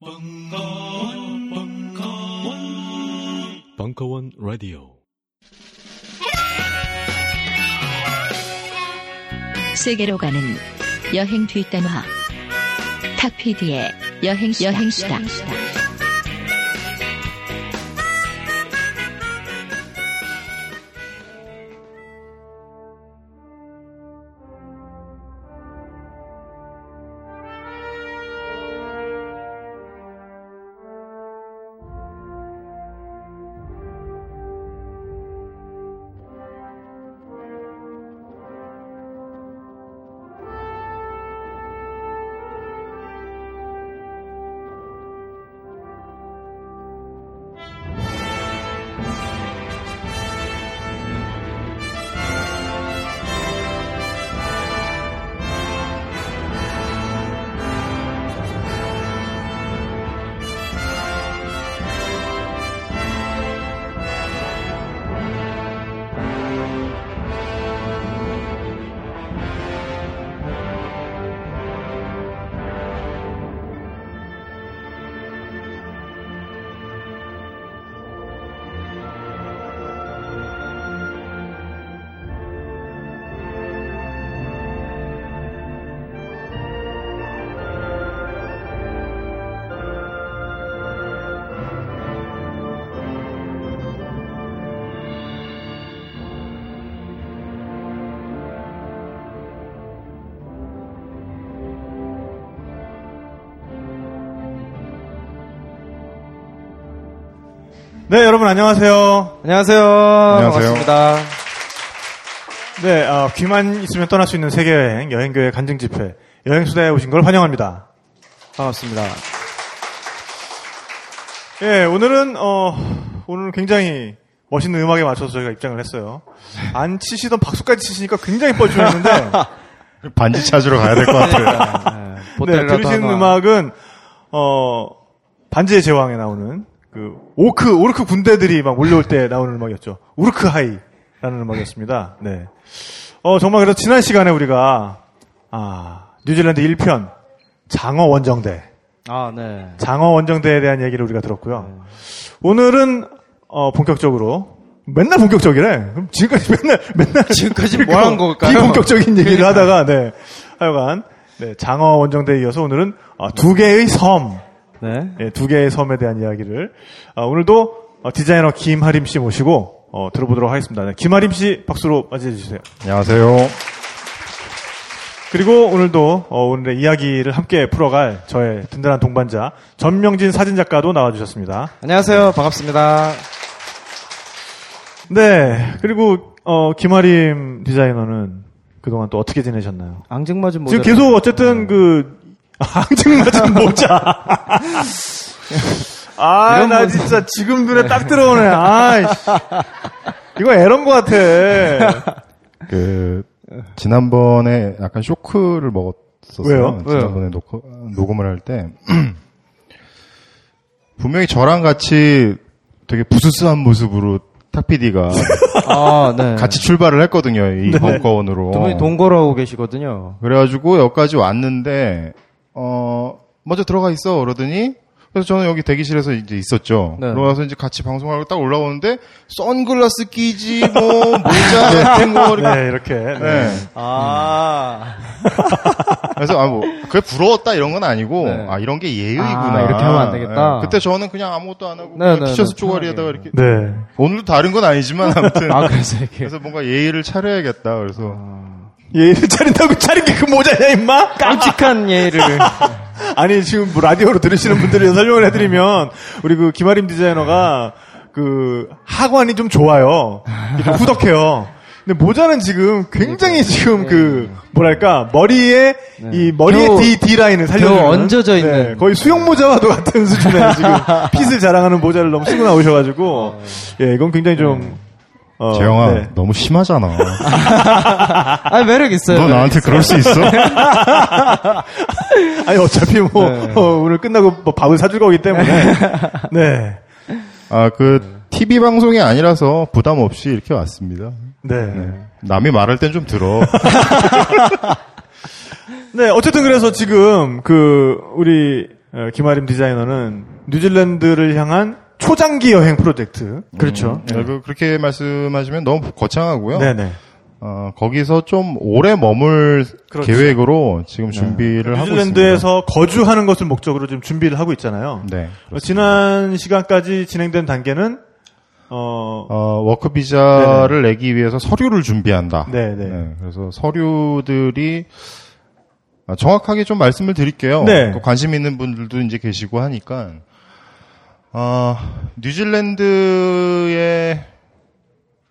벙커원, 벙커원, 벙커원 라디오. 세계로 가는 여행 뒷단화. 탁피디의 여행 여행 수다. 안녕하세요. 안녕하세요. 안녕하세요. 반갑습니다. 네, 아, 귀만 있으면 떠날 수 있는 세계 여행, 여행교회 간증 집회, 여행 수다에 오신 걸 환영합니다. 반갑습니다. 예, 오늘은, 어, 오늘 굉장히 멋있는 음악에 맞춰서 저희가 입장을 했어요. 안 치시던 박수까지 치시니까 굉장히 뻘쭘했는데, 반지 찾으러 가야 될 것 같아요. 네, 네, 하나. 음악은, 어, 반지의 제왕에 나오는, 그, 오크, 오르크 군대들이 막 몰려올 때 나오는 음악이었죠. 우르크 하이라는 음악이었습니다. 네. 어, 정말 그래서 지난 시간에 우리가, 아, 뉴질랜드 1편, 장어 원정대. 아, 네. 장어 원정대에 대한 얘기를 우리가 들었고요. 오늘은, 어, 본격적으로, 맨날 본격적이래. 그럼 지금까지 맨날, 맨날. 지금까지 뭐 한 걸까요? 비본격적인 얘기를 하다가, 네. 하여간, 네, 장어 원정대에 이어서 오늘은, 어, 두 개의 섬. 네. 예, 두 개의 섬에 대한 이야기를 어, 오늘도 어, 디자이너 김하림 씨 모시고 어, 들어보도록 하겠습니다. 네, 김하림 씨 박수로 맞이해 주세요. 안녕하세요. 그리고 오늘도 어, 오늘의 이야기를 함께 풀어갈 저의 든든한 동반자 전명진 사진작가도 나와주셨습니다. 안녕하세요. 반갑습니다. 네, 그리고 어, 김하림 디자이너는 그동안 또 어떻게 지내셨나요? 앙증맞은 모델. 지금 계속 어쨌든 그 앙증 맞은 모자. 아, 나 모자. 진짜 지금 눈에 딱 들어오네. 아, 이거 에런 것 같아. 그 지난번에 약간 쇼크를 먹었었어요. 왜요? 지난번에 녹, 녹음을 할 때 분명히 저랑 같이 되게 부스스한 모습으로 탁PD가 아, 네. 같이 출발을 했거든요. 이 네. 벙커원으로. 두 분이 동거하고 계시거든요. 그래가지고 여기까지 왔는데 어 먼저 들어가 있어 그러더니 그래서 저는 여기 대기실에서 이제 있었죠. 네. 들어가서 이제 같이 방송하고 딱 올라오는데 선글라스 끼지 뭐 모자 같은 거 이렇게. 네, 이렇게. 네. 네. 아. 그래서 아뭐 그게 부러웠다 이런 건 아니고 네. 아 이런 게 예의구나. 아, 이렇게 하면 안 되겠다. 네. 그때 저는 그냥 아무것도 안 하고 네, 그냥 네, 티셔츠 네. 쪼가리에다가 이렇게 네. 오늘도 다른 건 아니지만 아무튼 아, 그래서 이렇게. 그래서 뭔가 예의를 차려야겠다. 그래서 예의를 차린다고 차린 게 그 모자냐, 임마? 깜찍한 예의를. 아니, 지금 뭐 라디오로 들으시는 분들이 설명을 해드리면, 우리 그 김아림 디자이너가 그 하관이 좀 좋아요. 좀 후덕해요. 근데 모자는 지금 굉장히 지금 그, 뭐랄까, 머리에, 이 네. 벼- D, D 라인을 살려주는. 네, 벼 얹어져 있는. 거의 수영 모자와도 같은 수준의 지금 핏을 자랑하는 모자를 너무 쓰고 나오셔가지고, 예, 이건 굉장히 좀, 어, 재영아 네. 너무 심하잖아. 아, 매력 있어요. 너 나한테 그럴 수 있어? 아니, 어차피 뭐, 네. 어, 오늘 끝나고 뭐 밥을 사줄 거기 때문에. 네. 아, 그, TV 방송이 아니라서 부담 없이 이렇게 왔습니다. 네. 남이 말할 땐 좀 들어. 네, 어쨌든 그래서 지금 그 우리 어, 김아림 디자이너는 뉴질랜드를 향한 초장기 여행 프로젝트. 그렇죠. 네, 그- 그렇게 말씀하시면 너무 거창하고요. 네네. 어, 거기서 좀 오래 머물 그렇죠. 계획으로 지금 준비를 하고 있습니다. 뉴질랜드에서 거주하는 것을 목적으로 지금 준비를 하고 있잖아요. 네. 어, 지난 시간까지 진행된 단계는 어, 어, work 비자를 내기 위해서 서류를 준비한다. 네네. 그래서 서류들이 아, 정확하게 좀 말씀을 드릴게요. 네. 또 관심 있는 분들도 이제 계시고 하니까 어, 뉴질랜드의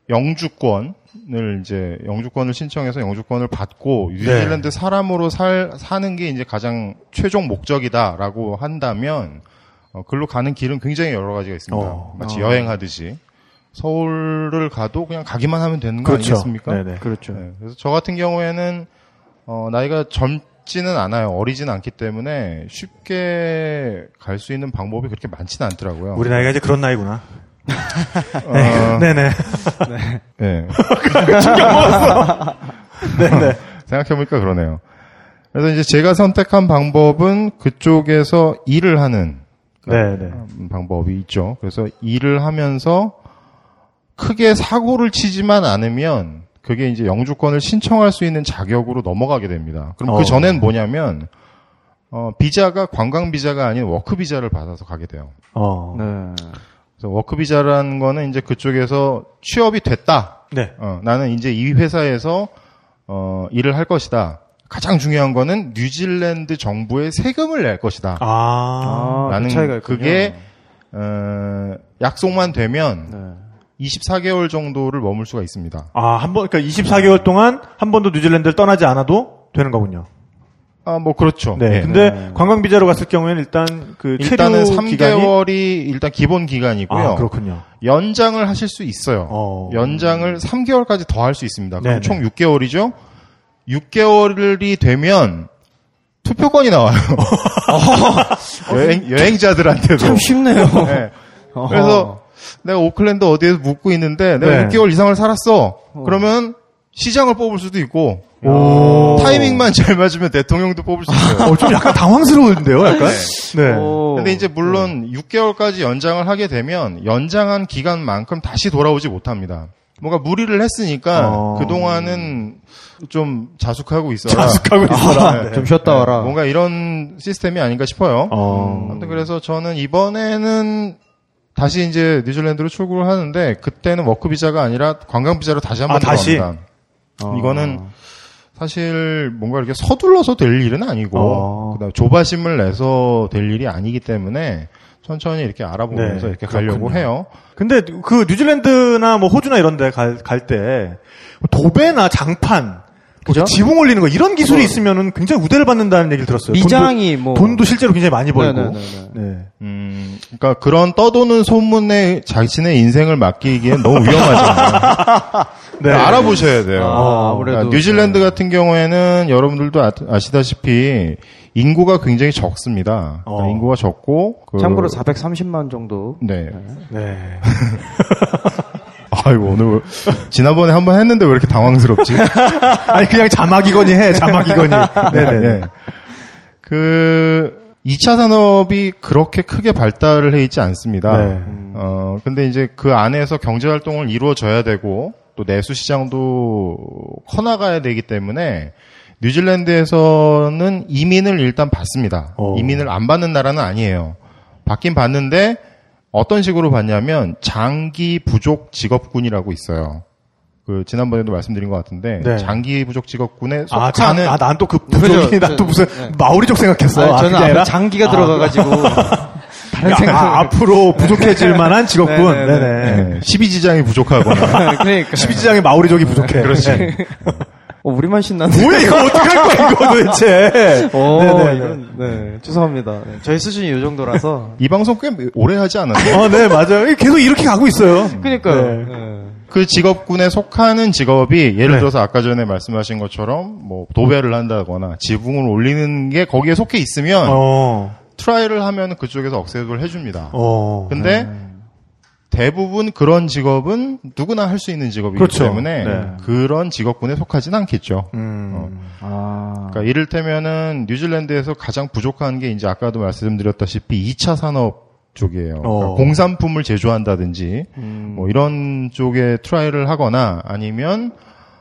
영주권을 이제 영주권을 신청해서 영주권을 받고 뉴질랜드 사람으로 살, 사는 게 이제 가장 최종 목적이다라고 한다면 어, 글로 가는 길은 굉장히 여러 가지가 있습니다. 어. 마치 여행하듯이 서울을 가도 그냥 가기만 하면 되는 거 그렇죠. 아니겠습니까? 네네. 그렇죠. 네, 그래서 저 같은 경우에는 어, 나이가 젊 지는 않아요. 어리진 않기 때문에 쉽게 갈 수 있는 방법이 그렇게 많지는 않더라고요. 우리 나이가 이제 그런 나이구나. 어, 네네. 네. 네네. 생각해보니까 그러네요. 그래서 이제 제가 선택한 방법은 그쪽에서 일을 하는 네네. 음, 방법이 있죠. 그래서 일을 하면서 크게 사고를 치지만 않으면 그게 이제 영주권을 신청할 수 있는 자격으로 넘어가게 됩니다. 그럼 어. 그 전엔 뭐냐면 어, 비자가 관광 비자가 아닌 work 비자를 받아서 가게 돼요. 어. 네. 그래서 work 비자라는 거는 이제 그쪽에서 취업이 됐다. 네. 어, 나는 이제 이 회사에서 어, 일을 할 것이다. 가장 중요한 거는 뉴질랜드 정부에 세금을 낼 것이다. 아. 아, 라는 그 차이가 있군요. 그게 어, 약속만 되면 네. 24개월 정도를 머물 수가 있습니다. 아, 한 번, 그러니까 24개월 동안 한 번도 뉴질랜드를 떠나지 않아도 되는 거군요. 아, 뭐 그렇죠. 네. 예. 근데 네. 관광 비자로 갔을 경우에는 일단 그 일단은 체류 기간이 3개월이 일단 기본 기간이고요. 아, 그렇군요. 연장을 하실 수 있어요. 어. 연장을 3개월까지 더 할 수 있습니다. 그럼 네네. 총 6개월이죠. 6개월이 되면 투표권이 나와요. 여행, 여행자들한테도. 참 쉽네요. 네. 그래서 내가 오클랜드 어디에서 묵고 있는데 내가 네. 6개월 이상을 살았어. 그러면 시장을 뽑을 수도 있고 오. 타이밍만 잘 맞으면 대통령도 뽑을 수 있어요. 어, 좀 약간 당황스러운데요, 약간? 네. 오. 근데 이제 물론 6개월까지 연장을 하게 되면 연장한 기간만큼 다시 돌아오지 못합니다. 뭔가 무리를 했으니까 어. 그동안은 좀 자숙하고 있어라. 자숙하고 있어라. 네. 좀 쉬었다 와라. 뭔가 이런 시스템이 아닌가 싶어요. 어. 아무튼 그래서 저는 이번에는 다시 이제 뉴질랜드로 출국을 하는데 그때는 work 비자가 아니라 관광 비자로 다시 한번 아, 다시? 어. 이거는 사실 뭔가 이렇게 서둘러서 될 일은 아니고 어. 그다음 조바심을 내서 될 일이 아니기 때문에 천천히 이렇게 알아보면서 네, 이렇게 가려고 그렇군요. 해요. 근데 그 뉴질랜드나 뭐 호주나 이런 데 갈 때 도배나 장판 그죠? 지붕 올리는 거 이런 기술이 있으면은 굉장히 우대를 받는다는 얘기를 들었어요. 미장이 돈도, 뭐 돈도 실제로 굉장히 많이 벌고. 네네네네. 네. 음, 그러니까 그런 떠도는 소문에 자신의 인생을 맡기기엔 너무 위험하잖아요. 네. 알아보셔야 돼요. 아, 아무래도. 그러니까 뉴질랜드 같은 경우에는 여러분들도 아, 아시다시피 인구가 굉장히 적습니다. 어. 그러니까 인구가 적고 그- 참고로 430만 정도. 네. 네. 아이고 오늘 왜- 지난번에 한 번 했는데 왜 이렇게 당황스럽지? 아니 그냥 자막이거니 해. 자막이거니. 네네. 네. 그 2차 산업이 그렇게 크게 발달을 해 있지 않습니다. 네. 어 근데 이제 그 안에서 경제 활동을 이루어져야 되고 또 내수 시장도 커 나가야 되기 때문에 뉴질랜드에서는 이민을 일단 받습니다. 어. 이민을 안 받는 나라는 아니에요. 받긴 받는데 어떤 식으로 받냐면 장기 부족 직업군이라고 있어요. 그 지난번에도 말씀드린 것 같은데 네. 장기 부족 직업군에 아, 속하는 장, 아, 난 또그 부족이. 난또 무슨 네. 마오리족 생각했어. 아니, 아, 저는 아니라 장기가 들어가가지고 다른 야, 생각. 아, 앞으로 부족해질 만한 직업군. 네네네. 네네. 네, 12지장이 부족하거나 그러니까 12지장의 마오리족이 부족해. 그렇지. 네. 어, 우리만 신나는. 뭐야, 이거 어떡할 거야, 이거 도대체. 오, 네네네. 이건, 네, 죄송합니다. 네, 저희 수준이 이 정도라서. 이 방송 꽤 오래 하지 않았나요? 어, 네, 맞아요. 계속 이렇게 가고 있어요. 그니까요. 네. 네. 그 직업군에 속하는 직업이 예를 네. 들어서 아까 전에 말씀하신 것처럼 뭐 도배를 한다거나 지붕을 올리는 게 거기에 속해 있으면 어, try를 하면 그쪽에서 accept을 해줍니다. 어. 근데 대부분 그런 직업은 누구나 할 수 있는 직업이기 그렇죠. 때문에 네. 그런 직업군에 속하진 않겠죠. 음. 아. 그러니까 이를테면은 뉴질랜드에서 가장 부족한 게 이제 아까도 말씀드렸다시피 2차 산업 쪽이에요. 그러니까 어. 공산품을 제조한다든지 음. 뭐 이런 쪽에 try를 하거나 아니면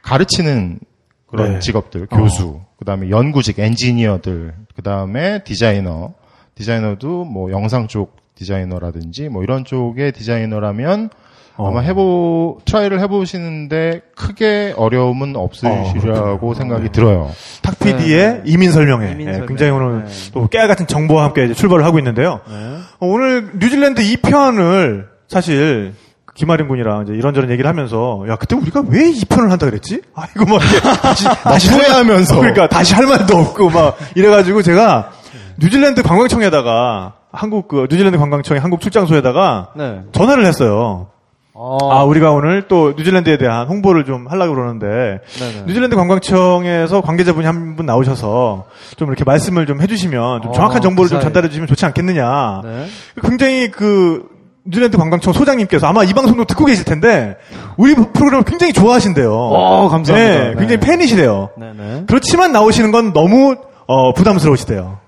가르치는 그런 네. 직업들, 교수, 그다음에 연구직, 엔지니어들, 그다음에 디자이너, 디자이너도 뭐 영상 쪽 디자이너라든지 뭐 이런 쪽의 디자이너라면 어. 아마 해보 try를 해보시는데 크게 어려움은 없으시리라고 어, 생각이 들어요. 탁 PD의 이민 설명회. 이민 예, 설명. 굉장히 오늘 네. 또 깨알 같은 정보와 함께 이제 출발을 하고 있는데요. 네. 어, 오늘 뉴질랜드 2편을 사실 김아린 군이랑 이제 이런저런 얘기를 하면서 야 그때 우리가 왜 2편을 한다 그랬지? 아 이거 막 이렇게 다시 다시 후회하면서. 그러니까 다시 할 말도 없고 막 이래가지고 제가 뉴질랜드 관광청에다가 한국 그 뉴질랜드 관광청의 한국 출장소에다가 네. 전화를 했어요. 아 우리가 오늘 또 뉴질랜드에 대한 홍보를 좀 하려고 그러는데 네네. 뉴질랜드 관광청에서 관계자분이 한 분 나오셔서 좀 이렇게 말씀을 좀 해주시면 좀 어, 정확한 정보를 좀 그. 전달해 주시면 좋지 않겠느냐. 네. 굉장히 그 뉴질랜드 관광청 소장님께서 아마 이 방송도 듣고 계실 텐데 우리 프로그램을 굉장히 좋아하신대요. 어, 감사합니다. 네, 굉장히 네. 팬이시래요. 네네. 그렇지만 나오시는 건 너무 어, 부담스러우시대요.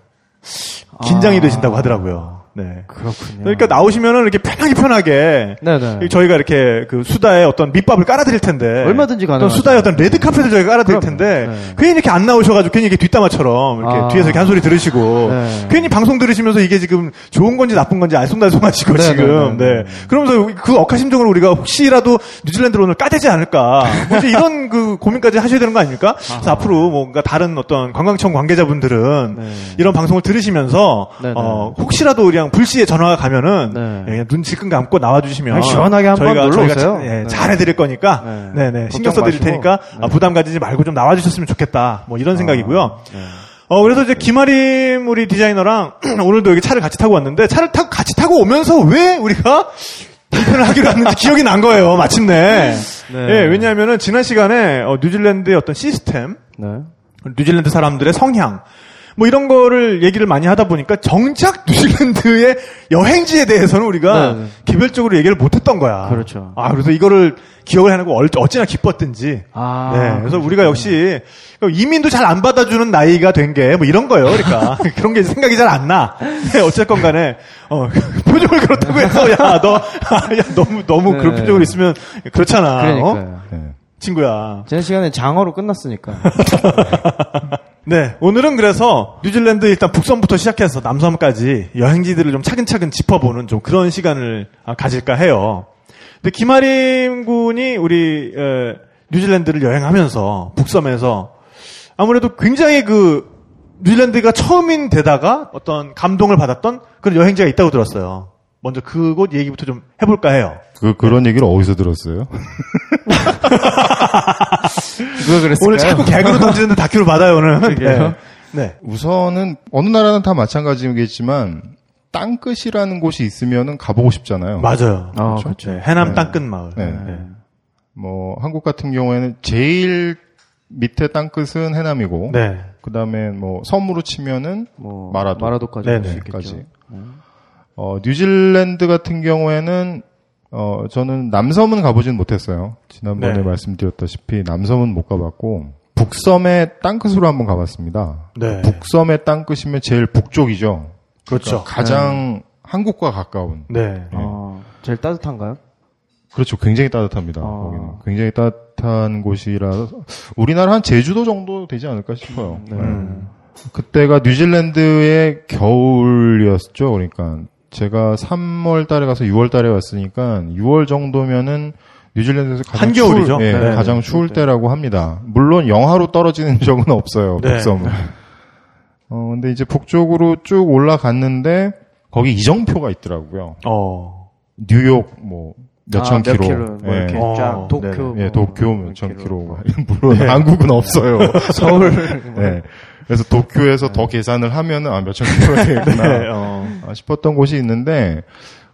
긴장이 아. 되신다고 하더라고요. 네. 그렇군요. 그러니까 나오시면은 이렇게 편하게 편하게 네네. 저희가 이렇게 그 수다에 어떤 밑밥을 깔아드릴 텐데 얼마든지 가능하죠. 수다에 어떤 레드 카펫을 저희가 깔아드릴 그럼요. 텐데 네. 괜히 이렇게 안 나오셔가지고 괜히 이렇게 뒷담화처럼 이렇게 아. 뒤에서 이렇게 한 소리 들으시고 네. 괜히 방송 들으시면서 이게 지금 좋은 건지 나쁜 건지 알쏭달쏭하시고 네, 지금 네, 네, 네, 네. 그러면서 그 억하심정으로 우리가 혹시라도 뉴질랜드로 오늘 까대지 않을까 뭐 이런 그 고민까지 하셔야 되는 거 아닙니까? 그래서 앞으로 뭔가 다른 어떤 관광청 관계자분들은 네. 이런 방송을 들으시면서 네, 네. 어, 혹시라도 우리랑 불시에 전화가 가면은 네. 예, 그냥 눈 질끈 감고 나와주시면 시원하게 한번 저희가, 놀러 오세요. 자- 예, 네. 잘해드릴 거니까 네. 네. 네 신경 써드릴. 테니까 아, 네. 부담 가지지 말고 좀 나와주셨으면 좋겠다 뭐 이런 생각이고요. 네. 어 그래서 이제 김아림 우리 디자이너랑 오늘도 여기 차를 같이 타고 왔는데 차를 타고 같이 타고 오면서 왜 우리가 편을 하기로 했는지 기억이 난 거예요 마침내. 네. 예 왜냐하면은 지난 시간에 어, 뉴질랜드의 어떤 시스템 네. 뉴질랜드 사람들의 성향 뭐 이런 거를 얘기를 많이 하다 보니까 정작 뉴질랜드의 여행지에 대해서는 우리가 네, 네. 개별적으로 얘기를 못했던 거야. 그렇죠. 아 그래서 이거를 기억을 해내고 얼- 어찌나 기뻤든지. 아, 네, 그래서 그러셨구나. 우리가 역시 이민도 잘 안 받아주는 나이가 된 게 뭐 이런 거예요. 그러니까 그런 게 생각이 잘 안 나. 네, 어쨌건 간에 어, 표정을 그렇다고 해서 야너 야, 너무 너무 네. 그런 표정으로 있으면 그렇잖아. 어? 그러니까요. 네. 친구야. 지난 시간에 장어로 끝났으니까. 네, 오늘은 그래서 뉴질랜드 일단 북섬부터 시작해서 남섬까지 여행지들을 좀 차근차근 짚어보는 좀 그런 시간을 아, 가질까 해요. 근데 김아림 군이 우리 에, 뉴질랜드를 여행하면서 북섬에서 아무래도 굉장히 그 뉴질랜드가 처음인 데다가 어떤 감동을 받았던 그런 여행지가 있다고 들었어요. 먼저 그곳 얘기부터 좀 해볼까 해요. 그 그런 얘기를 어디서 들었어요? 누가 그랬을까요? 오늘 자꾸 개그로 던지는데 다큐를 받아요, 오늘. 네. 네. 우선은 어느 나라는 다 마찬가지겠지만 땅끝이라는 곳이 있으면은 가보고 싶잖아요. 맞아요. 아, 그렇죠. 그렇죠. 네, 해남 네. 땅끝 마을. 네. 네. 뭐 한국 같은 경우에는 제일 밑에 땅끝은 해남이고 네. 그 다음에 뭐 섬으로 치면은 뭐 마라도. 마라도까지 네네. 갈수 있겠죠. 까지. 어, 뉴질랜드 같은 경우에는 어, 저는 남섬은 가보진 못했어요. 지난번에 네. 말씀드렸다시피 남섬은 못 가봤고 북섬의 땅끝으로 한번 가봤습니다. 네. 북섬의 땅끝이면 제일 북쪽이죠. 그렇죠. 가장 한국과 가까운. 네. 어, 제일 따뜻한가요? 그렇죠. 굉장히 따뜻합니다. 아. 거기는 굉장히 따뜻한 곳이라서 우리나라 한 제주도 정도 되지 않을까 싶어요. 네. 음. 그때가 뉴질랜드의 겨울이었죠. 그러니까 제가 3월 달에 가서 6월 달에 왔으니까 6월 정도면은 뉴질랜드에서 가장 한겨울이죠. 추울, 예, 네, 가장 네, 추울 때라고 합니다. 물론 영하로 떨어지는 적은 없어요. 네. 북섬은. 어, 근데 이제 북쪽으로 쭉 올라갔는데 거기 이정표가 있더라고요. 어. 뉴욕 뭐 몇천 아, 몇 킬로. 뭐 예. 이렇게 어, 쫙 도쿄, 네네. 뭐 예, 도쿄 몇 몇천 킬로. 킬로. 물론 한국은 없어요. 서울. 네. 그래서 도쿄에서 더 계산을 하면은 아 몇천 킬로가 되겠구나 네. 어. 아, 싶었던 곳이 있는데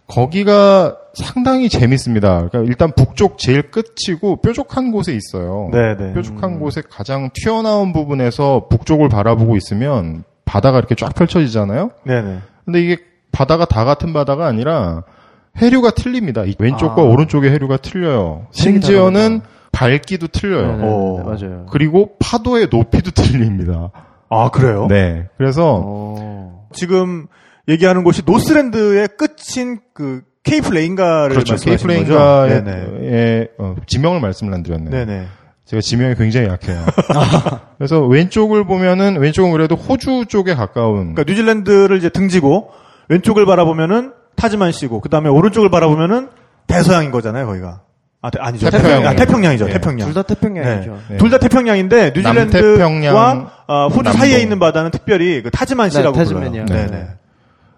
거기가 상당히 재밌습니다. 그러니까 일단 북쪽 제일 끝이고 뾰족한 곳에 있어요. 네, 네. 뾰족한 곳에 가장 튀어나온 부분에서 북쪽을 바라보고 있으면 바다가 이렇게 쫙 펼쳐지잖아요. 네, 네. 근데 이게 바다가 다 같은 바다가 아니라 해류가 틀립니다. 이 왼쪽과 아. 오른쪽의 해류가 틀려요. 심지어는 다르구나. 밝기도 틀려요. 네, 네, 어. 네, 맞아요. 그리고 파도의 높이도 틀립니다. 아, 그래요? 네. 그래서 어. 지금 얘기하는 곳이 노스랜드의 끝인 그 케이프 레인가를 그렇죠. 말씀하시는 거죠? 케이프 레인가의 네네. 어, 지명을 말씀을 안 드렸네요. 네네. 제가 지명이 굉장히 약해요. 그래서 왼쪽을 보면은 왼쪽은 그래도 호주 쪽에 가까운 그러니까 뉴질랜드를 이제 등지고 왼쪽을 바라보면은 Tasman Sea고 그 다음에 오른쪽을 바라보면은 대서양인 거잖아요, 거기가. 아, 대- 아니죠. 태평양. 아, 태평양이죠. 네. 태평양. 둘 다 태평양이죠. 네. 둘다 태평양인데 뉴질랜드와 어, 호주 남동. 사이에 있는 바다는 특별히 그 타즈만시라고 네, 불러요. 타즈만이요. 네네. 네.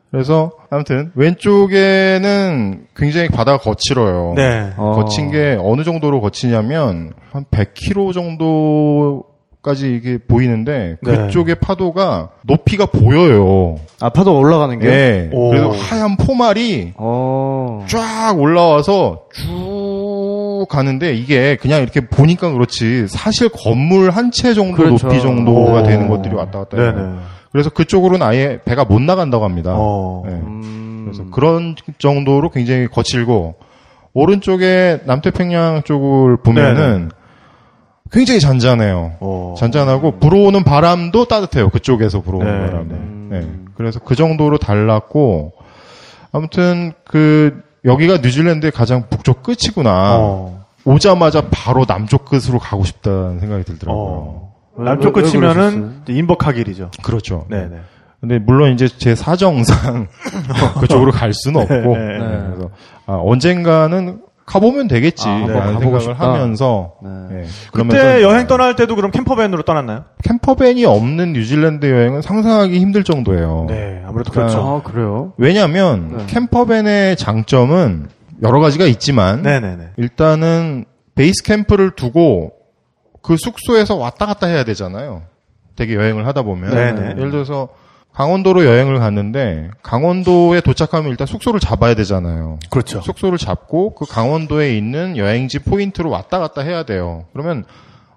그래서 아무튼 왼쪽에는 굉장히 바다가 거칠어요. 네. 어. 거친 게 어느 정도로 거치냐면 한 100km 정도 까지 이게 보이는데 네. 그쪽의 파도가 높이가 보여요. 아 파도 올라가는 게. 예. 오. 그래서 하얀 포말이 어. 쫙 올라와서 쭉 가는데 이게 그냥 이렇게 보니까 그렇지 사실 건물 한 채 정도 그렇죠. 높이 정도가 오. 되는 것들이 왔다 갔다 해요. 네네. 그래서 그쪽으로는 아예 배가 못 나간다고 합니다. 어. 네. 음. 그래서 그런 정도로 굉장히 거칠고 오른쪽에 남태평양 쪽을 보면은 굉장히 잔잔해요. 어. 잔잔하고 불어오는 바람도 따뜻해요. 그쪽에서 불어오는 네, 바람이. 네. 네. 그래서 그 정도로 달랐고 아무튼 그 여기가 뉴질랜드의 가장 북쪽 끝이구나. 어. 오자마자 바로 남쪽 끝으로 가고 싶다는 생각이 들더라고요. 어. 왜- 남쪽 끝이면은 인버카길이죠. 그렇죠. 네네. 근데 물론 이제 제 사정상 그쪽으로 갈 수는 없고 네, 네, 네. 그래서 아, 언젠가는 가보면 되겠지 아, 한번 라는 가보고 생각을 싶다. 하면서 네. 예, 그때 여행 떠날 때도 그럼 캠퍼밴으로 떠났나요? 캠퍼밴이 없는 뉴질랜드 여행은 상상하기 힘들 정도예요. 네, 아무래도 그러니까 그렇죠. 아, 그래요? 왜냐하면 네. 캠퍼밴의 장점은 여러 가지가 있지만 네네네. 일단은 베이스 캠프를 두고 그 숙소에서 왔다 갔다 해야 되잖아요. 되게 여행을 하다 보면 네네. 예를 들어서 강원도로 여행을 갔는데 강원도에 도착하면 일단 숙소를 잡아야 되잖아요. 그렇죠. 숙소를 잡고 그 강원도에 있는 여행지 포인트로 왔다 갔다 해야 돼요. 그러면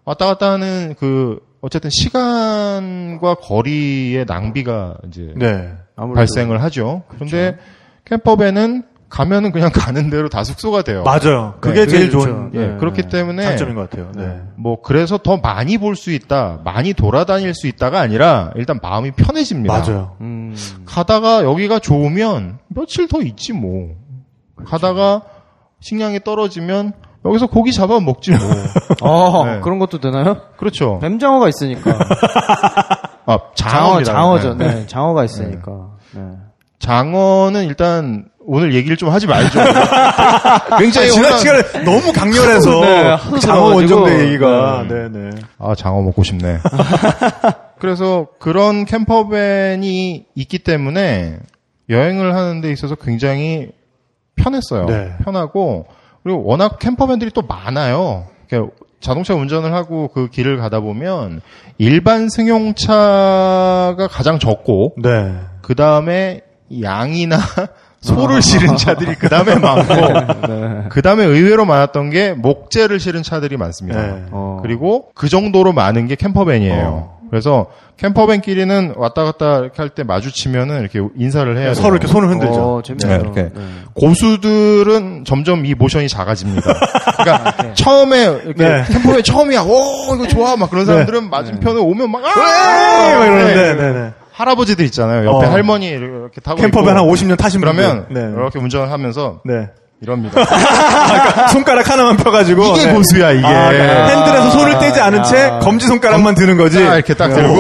왔다 갔다 하는 그 어쨌든 시간과 거리의 낭비가 이제 네. 발생을 하죠. 그런데 캠퍼밴은 가면은 그냥 가는 대로 다 숙소가 돼요. 맞아요. 그게 네, 제일 그게 좋은. 예, 네, 그렇기 네. 때문에 장점인 것 같아요. 네. 뭐 그래서 더 많이 볼 수 있다, 많이 돌아다닐 수 있다가 아니라 일단 마음이 편해집니다. 맞아요. 음. 가다가 여기가 좋으면 며칠 더 있지 뭐. 가다가 식량이 떨어지면 여기서 고기 잡아 먹지 뭐. 어, 네. 그런 것도 되나요? 그렇죠. 뱀장어가 있으니까. 아, 장어. 장어죠. 네. 네, 장어가 있으니까. 네. 장어는 일단 오늘 얘기를 좀 하지 말죠. 굉장히 지난 시간에 너무 강렬해서 네, 장어. 원정대 얘기가 네 네. 아, 장어 먹고 싶네. 그래서 그런 캠퍼밴이 있기 때문에 여행을 하는 데 있어서 굉장히 편했어요. 네. 편하고 그리고 워낙 캠퍼밴들이 또 많아요. 그러니까 자동차 운전을 하고 그 길을 가다 보면 일반 승용차가 가장 적고 네. 그 다음에 양이나 소를 실은 차들이 그 다음에 많고 네. 그 다음에 의외로 많았던 게 목재를 실은 차들이 많습니다. 네. 어. 그리고 그 정도로 많은 게 캠퍼밴이에요. 그래서 캠퍼밴끼리는 왔다 갔다 이렇게 할 때 마주치면은 이렇게 인사를 해야 돼요. 서로 이렇게 손을 흔들죠. 어, 네, 재밌어요. 이렇게. 네. 고수들은 점점 이 모션이 작아집니다. 그러니까 처음에 이렇게 네. 캠퍼밴 처음이야. 오 이거 좋아. 막 그런 사람들은 맞은편에 오면 막 아! 막 이러는데 네네. 할아버지들 있잖아요. 옆에 어. 할머니 이렇게 타고 캠퍼밴. 한 50년 타신 그러면. 네. 이렇게 운전을 하면서 네. 이럽니다. 그러니까 손가락 하나만 펴가지고 이게 네. 고수야 이게. 아, 그러니까 핸들에서 손을 떼지 않은 채 야. 검지 손가락만 드는 거지. 딱 이렇게 딱 들고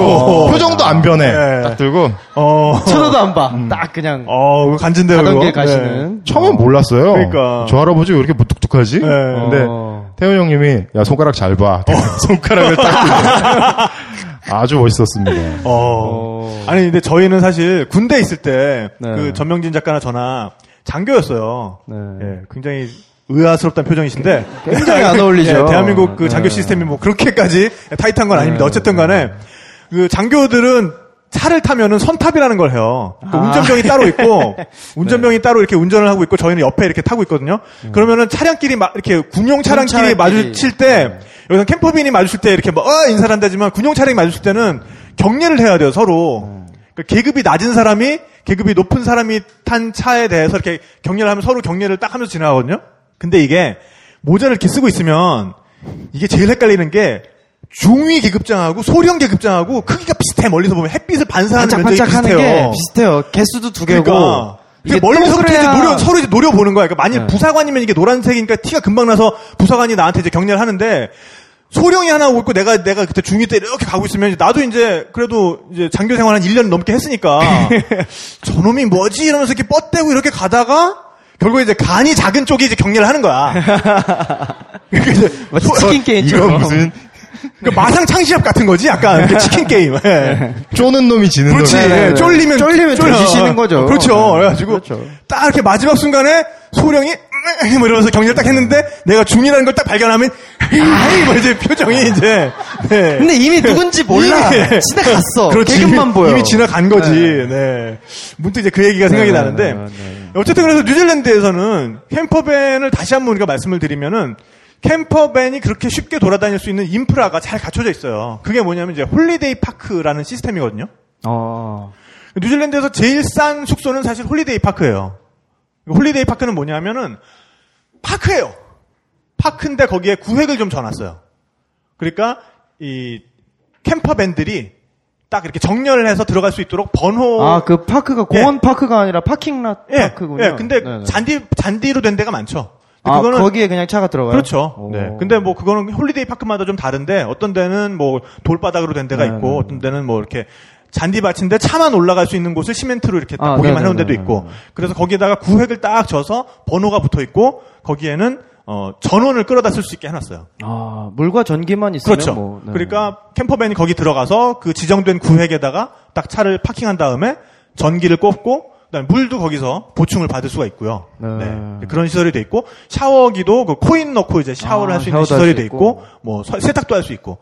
오. 표정도 안 변해. 네. 딱 들고 어. 쳐다도 안 봐. 딱 그냥 어, 간진데요, 가던. 길 가시는. 처음엔 몰랐어요. 그러니까. 저 할아버지 왜 이렇게 무뚝뚝하지? 네. 근데 어. 태훈 형님이 야 손가락 잘 봐. 손가락을 딱 들고. 아주 멋있었습니다. 네. 어. 어. 아니, 근데 저희는 사실 군대 있을 때, 네. 그 전명진 작가나 저나 장교였어요. 네. 예, 굉장히 의아스럽다는 표정이신데. 굉장히 안 어울리죠. 예, 대한민국 그 장교 네. 시스템이 뭐 그렇게까지 타이트한 건 아닙니다. 네. 어쨌든 간에, 그 장교들은 차를 타면은 선탑이라는 걸 해요. 그 아. 운전병이 따로 있고, 운전병이 따로 이렇게 운전을 하고 있고, 저희는 옆에 이렇게 타고 있거든요. 그러면은 차량끼리 막 이렇게 군용 차량끼리 차량끼리. 마주칠 때, 여기서 캠퍼빈이 마주칠 때 이렇게 뭐, 어, 인사를 한다지만 군용 차량이 마주칠 때는 격려를 해야 돼요, 서로. 그 계급이 낮은 사람이 계급이 높은 사람이 탄 차에 대해서 이렇게 격려를 하면 서로 격려를 딱 하면서 지나가거든요. 근데 이게 모자를 이렇게 쓰고 있으면 이게 제일 헷갈리는 게 중위 계급장하고 소령 계급장하고 크기가 비슷해. 멀리서 보면 햇빛을 반사하는 면적이 반짝반짝하는 비슷해요. 게 비슷해요. 개수도 두 개고. 그러니까 멀리서부터 이제 노려, 서로 이제 노려보는 거야. 그러니까 만약 네. 부사관이면 이게 노란색이니까 티가 금방 나서 부사관이 나한테 이제 격려를 하는데 소령이 하나 오고 내가 내가 그때 중2 때 이렇게 가고 있으면 나도 이제 그래도 이제 장교 생활 한 1년 넘게 했으니까 저놈이 뭐지 이러면서 이렇게 뻗대고 이렇게 가다가 결국에 이제 간이 작은 쪽이 이제 격려를 하는 거야. 그러니까 소- 치킨 게임처럼. 이건 무슨 그러니까 마상 창시합 같은 거지 약간 이렇게 치킨 게임. 예. 쪼는 놈이 지는 그렇지. 놈이. 네, 네, 네. 쫄리면 쫄리면 쫄려. 뒤지시는 거죠. 그렇죠. 네. 그래가지고 그렇죠. 딱 이렇게 마지막 순간에 소령이 뭐 이러면서 격려를 딱 했는데 내가 중이라는 걸 딱 발견하면 아이 뭐 이제 표정이 이제 네. 근데 이미 누군지 몰라. 이미- 지나갔어. 그렇지. 계급만 이미- 보여. 이미 지나간 거지. 네. 문득 이제 그 얘기가 생각이 네, 나는데 네, 네. 어쨌든 그래서 뉴질랜드에서는 campervan을 다시 한번 우리가 말씀을 드리면은 campervan이 그렇게 쉽게 돌아다닐 수 있는 인프라가 잘 갖춰져 있어요. 그게 뭐냐면 이제 holiday park라는 시스템이거든요. 어. 뉴질랜드에서 제일 싼 숙소는 사실 holiday park예요. holiday park는 뭐냐면은 park예요. park인데 거기에 구획을 좀 줘놨어요. 그러니까 이 campervan들이 딱 이렇게 정렬을 해서 들어갈 수 있도록 번호 아, 그 park가 공원 park가 아니라 parking lot 예, park군요. 예, 근데 네네. 잔디 잔디로 된 데가 많죠. 아, 그거는 거기에 그냥 차가 들어가요? 그렇죠. 오. 네. 근데 뭐 그거는 holiday park마다 좀 다른데 어떤 데는 뭐 돌바닥으로 된 데가 네, 있고 네, 어떤 데는 뭐 이렇게 잔디밭인데 차만 올라갈 수 있는 곳을 시멘트로 이렇게 딱 아, 보기만 네, 해놓은 네, 데도 네, 있고 네, 네. 그래서 거기에다가 구획을 딱 줘서 번호가 붙어 있고 거기에는 어, 전원을 끌어다 쓸 수 있게 해놨어요. 아, 물과 전기만 있으면 그렇죠. 뭐. 네. 그러니까 campervan이 거기 들어가서 그 지정된 구획에다가 딱 차를 파킹한 다음에 전기를 꼽고 그다음에 물도 거기서 보충을 받을 수가 있고요. 네. 네. 그런 시설이 돼 있고 샤워기도 그 코인 넣고 이제 샤워를 아, 할수 있는 시설이 할수 돼 있고. 있고 뭐 서- 세탁도 할 수 있고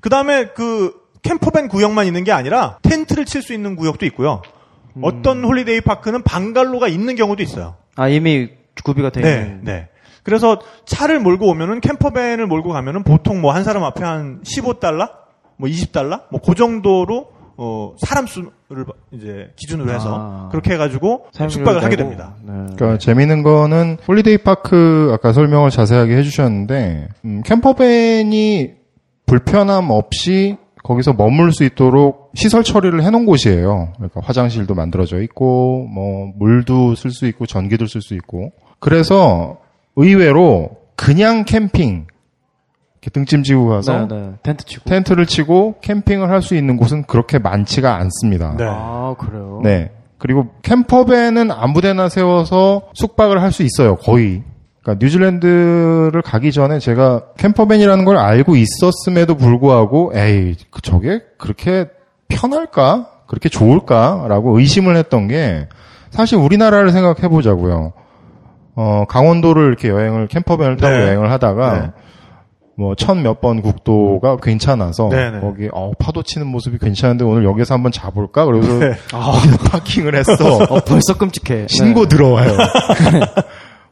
그다음에 그 campervan 구역만 있는 게 아니라 텐트를 칠 수 있는 구역도 있고요. 음. 어떤 holiday park는 방갈로가 있는 경우도 있어요. 아, 이미 구비가 돼 네, 있는. 네. 그래서 차를 몰고 오면은 campervan을 몰고 가면은 보통 뭐 한 사람 앞에 한 15달러, 뭐 20달러, 뭐 그 정도로 어 사람 수 를 이제 기준으로 해서 아. 그렇게 해가지고 숙박을 하게. 됩니다. 네. 그러니까 재미있는 거는 holiday park 아까 설명을 자세하게 해주셨는데 음, campervan이 불편함 없이 거기서 머물 수 있도록 시설 처리를 해놓은 곳이에요. 그러니까 화장실도 만들어져 있고 뭐 물도 쓸 수 있고 전기도 쓸 수 있고 그래서 의외로 그냥 캠핑 등짐 지고 가서 네, 네. 텐트 치고. 텐트를 치고 캠핑을 할 수 있는 곳은 그렇게 많지가 않습니다. 네. 아, 그래요? 네. 그리고 캠퍼밴은 아무데나 세워서 숙박을 할 수 있어요. 거의. 그러니까 뉴질랜드를 가기 전에 제가 캠퍼밴이라는 걸 알고 있었음에도 불구하고 에이 그 저게 그렇게 편할까? 그렇게 좋을까?라고 의심을 했던 게 사실 우리나라를 생각해 보자고요. 어, 강원도를 이렇게 여행을 캠퍼밴을 타고 네. 여행을 하다가 네. 뭐 천 몇 번 국도가 괜찮아서 네, 네. 거기 어, 파도 치는 모습이 괜찮은데 오늘 여기서 한번 자볼까? 그래서 네. 거기서 파킹을 했어. 어, 벌써 끔찍해. 신고 네. 들어와요.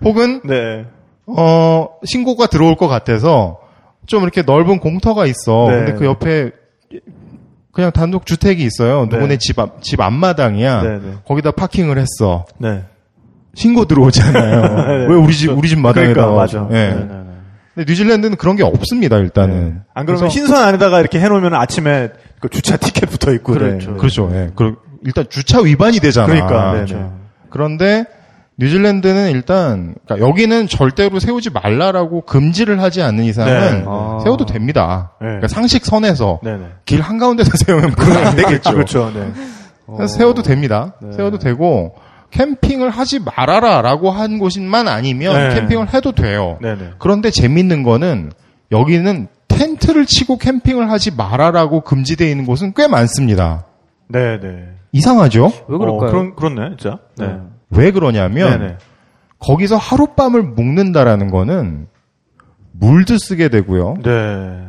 혹은 네. 어 신고가 들어올 것 같아서 좀 이렇게 넓은 공터가 있어. 네. 근데 그 옆에 그냥 단독 주택이 있어요. 네. 누구네 집 앞, 집 앞마당이야. 네, 네. 거기다 파킹을 했어. 네. 신고 들어오잖아요. 네. 왜 우리 집 우리 집 마당에다 그러니까, 맞아. 예. 네, 네, 네. 근데 뉴질랜드는 그런 게 없습니다. 일단은. 네. 안 그러면 흰선 안에다가 이렇게 해놓으면 아침에 그 주차 티켓 붙어 있고. 그렇죠. 네. 그렇죠. 예. 그 일단 주차 위반이 되잖아. 그러니까. 네, 네. 그렇죠. 그런데 뉴질랜드는 일단 그러니까 여기는 절대로 세우지 말라라고 금지를 하지 않는 이상은 네. 아. 세워도 됩니다. 네. 그러니까 상식 선에서 네네. 길 한가운데서 세우면 그건 안 되겠죠. 그렇죠. 네. 그래서 세워도 됩니다. 네. 세워도 되고 캠핑을 하지 말아라라고 한 곳만 아니면 네. 캠핑을 해도 돼요. 네네. 그런데 재밌는 거는 여기는 텐트를 치고 캠핑을 하지 말아라고 금지되어 있는 곳은 꽤 많습니다. 네 네. 이상하죠? 왜 그럴까요? 어, 그런, 그렇네, 진짜. 네. 네. 왜 그러냐면 네네. 거기서 하룻밤을 묵는다라는 거는 물도 쓰게 되고요. 네.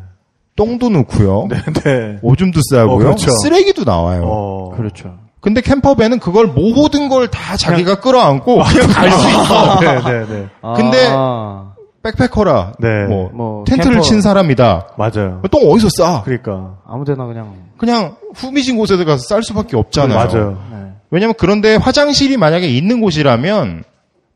똥도 넣고요. 네, 네. 오줌도 싸고요. 어, 그렇죠. 쓰레기도 나와요. 어. 그렇죠. 근데 캠퍼밴은 그걸 모든 걸 다 자기가 끌어안고 그냥 갈 수 있어. 네, 네, 네. 근데 아, 백패커라. 네. 뭐, 뭐 텐트를 캠퍼. 친 사람이다. 맞아요. 똥 어디서 싸? 그러니까. 아무데나 그냥. 그냥 후미진 곳에 가서 쌀 수밖에 없잖아요. 맞아요. 네. 왜냐면 그런데 화장실이 만약에 있는 곳이라면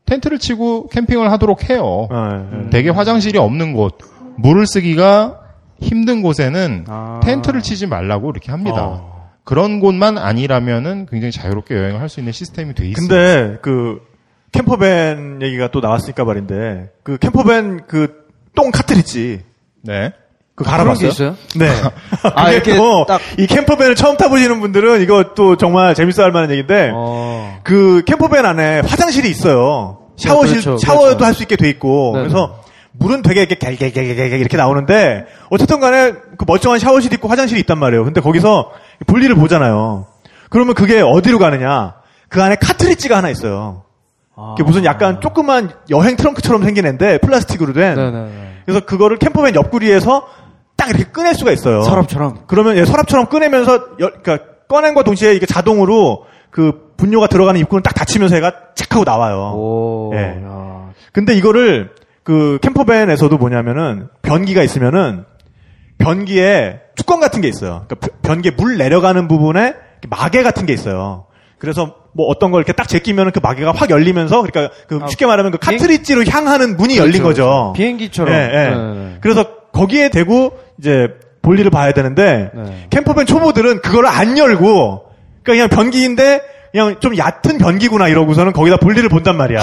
텐트를 치고 캠핑을 하도록 해요. 아, 예. 대개 화장실이 없는 곳, 물을 쓰기가 힘든 곳에는 아. 텐트를 치지 말라고 이렇게 합니다. 어. 그런 곳만 아니라면은 굉장히 자유롭게 여행을 할 수 있는 시스템이 돼 있습니다. 근데 그 캠퍼밴 얘기가 또 나왔으니까 말인데 그 캠퍼밴 그 똥 카트리지 네. 그거 그런 알아봤어요? 게 있어요? 네. 아, 이렇게 또 딱- 이 캠퍼밴을 처음 타보시는 분들은 이거 또 정말 재밌어 할 만한 얘기인데 어. 그 캠퍼밴 안에 화장실이 있어요. 샤워실 그렇죠, 샤워도 그렇죠. 할수 있게 돼 있고 네네. 그래서 물은 되게 이렇게 갤갤갤갤 이렇게 나오는데 어쨌든 간에 그 멀쩡한 샤워실이 있고 화장실이 있단 말이에요. 근데 거기서 볼일을 보잖아요. 그러면 그게 어디로 가느냐? 그 안에 카트리지가 하나 있어요. 아. 그게 무슨 약간 조그만 여행 트렁크처럼 생긴 앤데 플라스틱으로 된. 네네네. 그래서 그거를 campervan 옆구리에서 딱 이렇게 꺼낼 수가 있어요. 서랍처럼. 그러면 예, 서랍처럼 꺼내면서 여- 그러니까 꺼낸과 동시에 이게 자동으로 그 분뇨가 들어가는 입구는 딱 닫히면서 얘가 착 하고 나와요. 오. 예. 야. 근데 이거를 그 캠퍼밴에서도 뭐냐면은 변기가 있으면은 변기에 뚜껑 같은 게 있어요. 그러니까 변- 변기에 물 내려가는 부분에 마개 같은 게 있어요. 그래서 뭐 어떤 걸 이렇게 딱 제끼면 그 마개가 확 열리면서 그러니까 그 아, 쉽게 말하면 그 카트리지로 향하는 문이 열린 그렇죠, 거죠. 그렇죠. 비행기처럼. 예, 예. 네네네. 그래서 거기에 대고 이제 볼일을 봐야 되는데 네. 캠퍼밴 초보들은 그걸 안 열고 그러니까 그냥 변기인데 그냥 좀 얕은 변기구나 이러고서는 거기다 볼일을 본단 말이야.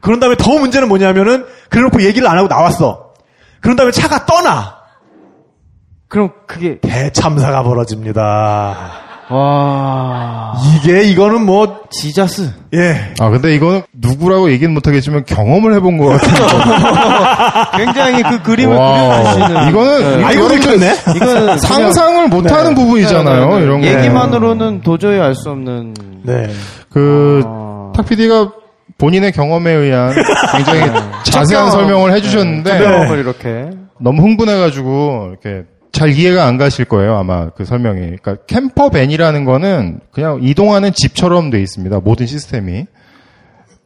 그런 다음에 더 문제는 뭐냐면은 그래놓고 얘기를 안 하고 나왔어. 그런 다음에 차가 떠나 그럼 그게 대참사가 벌어집니다. 와. 이게 이거는 뭐 지자스. 예. 아 근데 이거는 누구라고 얘기는 못하겠지만 경험을 해본 것 같아요. 굉장히 그 그림을. 그려주시는. 이거는 네. 아이고 여러분들 들켰네. 이거는 상상을 못하는 부분이잖아요. 네, 네, 네. 이런 거. 얘기만으로는 도저히 알 수 없는. 네. 그 아. 탁PD가 본인의 경험에 의한 굉장히 자세한 설명을 해주셨는데 경험을 이렇게. 너무 흥분해가지고 이렇게 잘 이해가 안 가실 거예요 아마 그 설명이. 그러니까 캠퍼밴이라는 거는 그냥 이동하는 집처럼 돼 있습니다 모든 시스템이.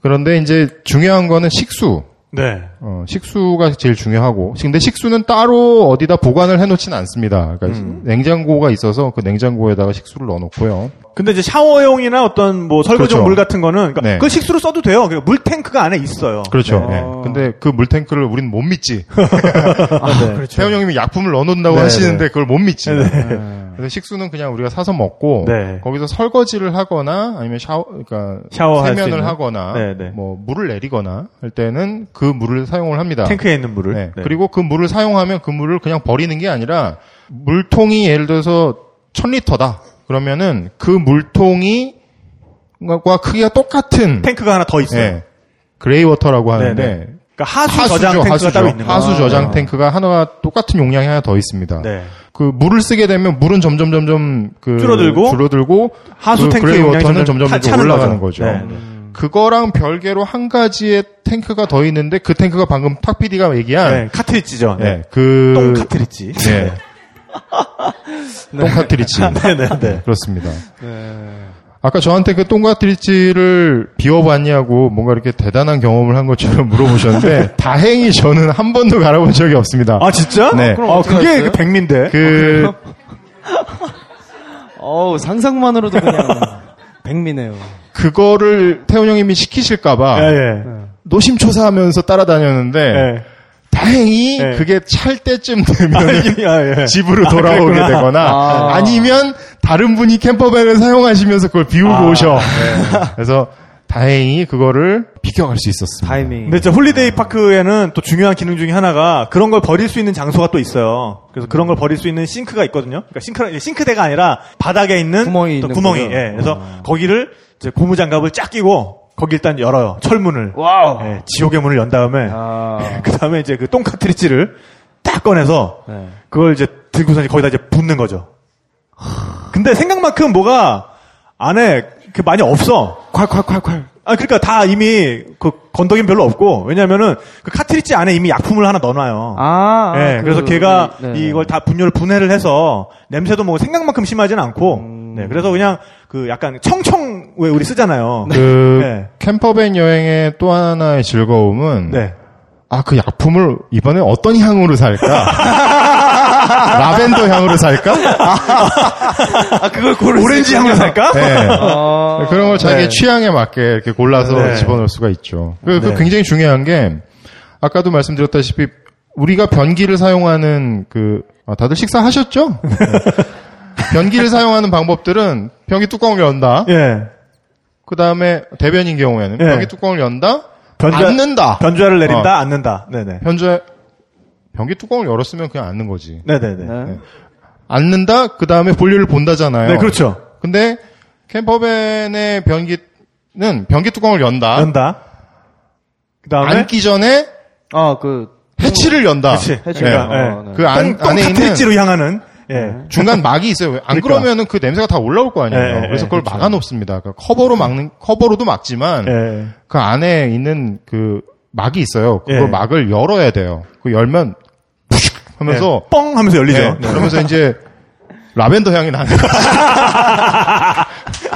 그런데 이제 중요한 거는 식수. 네. 어, 식수가 제일 중요하고. 근데 식수는 따로 어디다 보관을 해놓지는 않습니다. 그러니까 음. 냉장고가 있어서 그 냉장고에다가 식수를 넣어놓고요. 근데 이제 샤워용이나 어떤 뭐 설거지용 그렇죠. 물 같은 거는 그러니까 네. 그걸 식수로 써도 돼요. 그러니까 물 탱크가 안에 있어요. 그렇죠. 네. 예. 근데 그 물탱크를 우리는 못 믿지. 아, 네. 태훈 형님이 약품을 넣어놓는다고 네, 하시는데 그걸 못 믿지. 네. 그래서 식수는 그냥 우리가 사서 먹고 네. 거기서 설거지를 하거나 아니면 샤워, 그러니까 샤워할 수 세면을. 하거나 네, 네. 뭐 물을 내리거나 할 때는 그 물을 사용을 합니다. 탱크에 있는 물을. 네. 네. 그리고 그 물을 사용하면 그 물을 그냥 버리는 게 아니라 물통이 예를 들어서 1000리터다. 그러면은 그 물통이 과 크기가 똑같은 탱크가 하나 더 있어요. 예, grey water라고 하는데 네, 네. 그러니까 하수 하수죠, 저장 탱크가 하수죠. 따로 있는 거예요. 하수 저장 아. 탱크가 하나가 똑같은 용량이 하나 더 있습니다. 네. 그 물을 쓰게 되면 물은 점점 점점 그 줄어들고 줄어들고 하수 그 탱크 용량이 점점 차는 올라가는 거죠. 거죠. 네, 네. 그거랑 별개로 한 가지의 탱크가 더 있는데 그 탱크가 방금 탁 PD가 얘기한 네, 카트리지죠. 네. 네, 그똥 카트리지. 네. 똥 카트리지. 네, 네, 네. 그렇습니다. 네. 아까 저한테 그똥 카트리지를 비워봤냐고 뭔가 이렇게 대단한 경험을 한 것처럼 물어보셨는데 다행히 저는 한 번도 갈아본 적이 없습니다. 아, 진짜? 네. 아, 어떻게 그게 하셨어요? 그 백미인데. 그 어우, 상상만으로도 그냥 백미네요. 그거를 태훈 형님이 시키실까봐 예, 예. 노심초사하면서 따라다녔는데 예. 다행히 네. 그게 찰 때쯤 되면 아, 예. 집으로 돌아오게 그랬구나. 되거나 아. 아. 니면 다른 분이 campervan을 사용하시면서 그걸 비우고 아, 오셔. 그래서 다행히 그거를 비켜갈 수 있었습니다. 타이밍. 근데 진짜 holiday park에는 또 중요한 기능 중에 하나가 그런 걸 버릴 수 있는 장소가 또 있어요. 그래서 그런 걸 버릴 수 있는 싱크가 있거든요. 그러니까 싱크 싱크대가 아니라 바닥에 있는 구멍이 또 있는 구멍이. 예. 그래서 아. 거기를 이제 고무 장갑을 쫙 끼고 거기 일단 열어요. 철문을. wow. 예, 지옥의 문을 연 다음에 아. 그 다음에 이제 그 똥 카트리지를 딱 꺼내서 네. 그걸 이제 들고서 이제 거기다 이제 붓는 거죠. 근데 생각만큼 뭐가 안에 그 많이 없어. 콸콸콸콸. 아, 그러니까 다 이미 그 건더기는 별로 없고 왜냐면은 그 카트리지 안에 이미 약품을 하나 넣어놔요. 아. 예, 그, 그래서 걔가 네. 이걸 다 분뇨를 분해를 해서 냄새도 뭐 생각만큼 심하진 않고, 음. 네, 그래서 그냥 그 약간 청청 왜 우리 쓰잖아요. 그 네. 캠퍼밴 여행의 또 하나의 즐거움은 네. 아 그 약품을 이번에 어떤 향으로 살까? 라벤더 향으로 살까? 아, 그걸 고를 오렌지 향으로 살까? 네. 아, 그런 걸 자기 네. 의 취향에 맞게 이렇게 골라서 네. 집어넣을 수가 있죠. 그, 그 네. 굉장히 중요한 게 아까도 말씀드렸다시피 우리가 변기를 사용하는 그 아, 다들 식사하셨죠? 네. 변기를 사용하는 방법들은 변기 뚜껑을 연다. 예. 그 다음에 대변인 경우에는 예. 변기 뚜껑을 연다. 변좌- 앉는다. 변주화를 내린다, 앉는다. 네네. 변주에 변기 뚜껑을 열었으면 그냥 앉는 거지. 네네네. 네. 앉는다. 그 다음에 볼일을 본다잖아요. 네, 그렇죠. 근데 캠퍼밴의 변기는 변기 뚜껑을 연다. 연다. 그 다음에. 앉기 전에 아, 그, 해치를 연다. 그치. 해치가, 네. 어, 네. 그 안, 똥, 안에 있는 카트리지로 향하는. 예. 중간 막이 있어요. 안 그러니까. 그러면은그 냄새가 다 올라올 거 아니에요. 예, 예, 그래서 예, 그걸 그렇죠. 막아 놓습니다. 그 커버로 막는 커버로도 막지만 예. 그 안에 있는 그 막이 있어요. 그걸 예. 막을 열어야 돼요. 그 열면 푸슉 하면서 예. 뻥 하면서 열리죠. 네, 그러면서 이제 라벤더 향이 나는 거죠.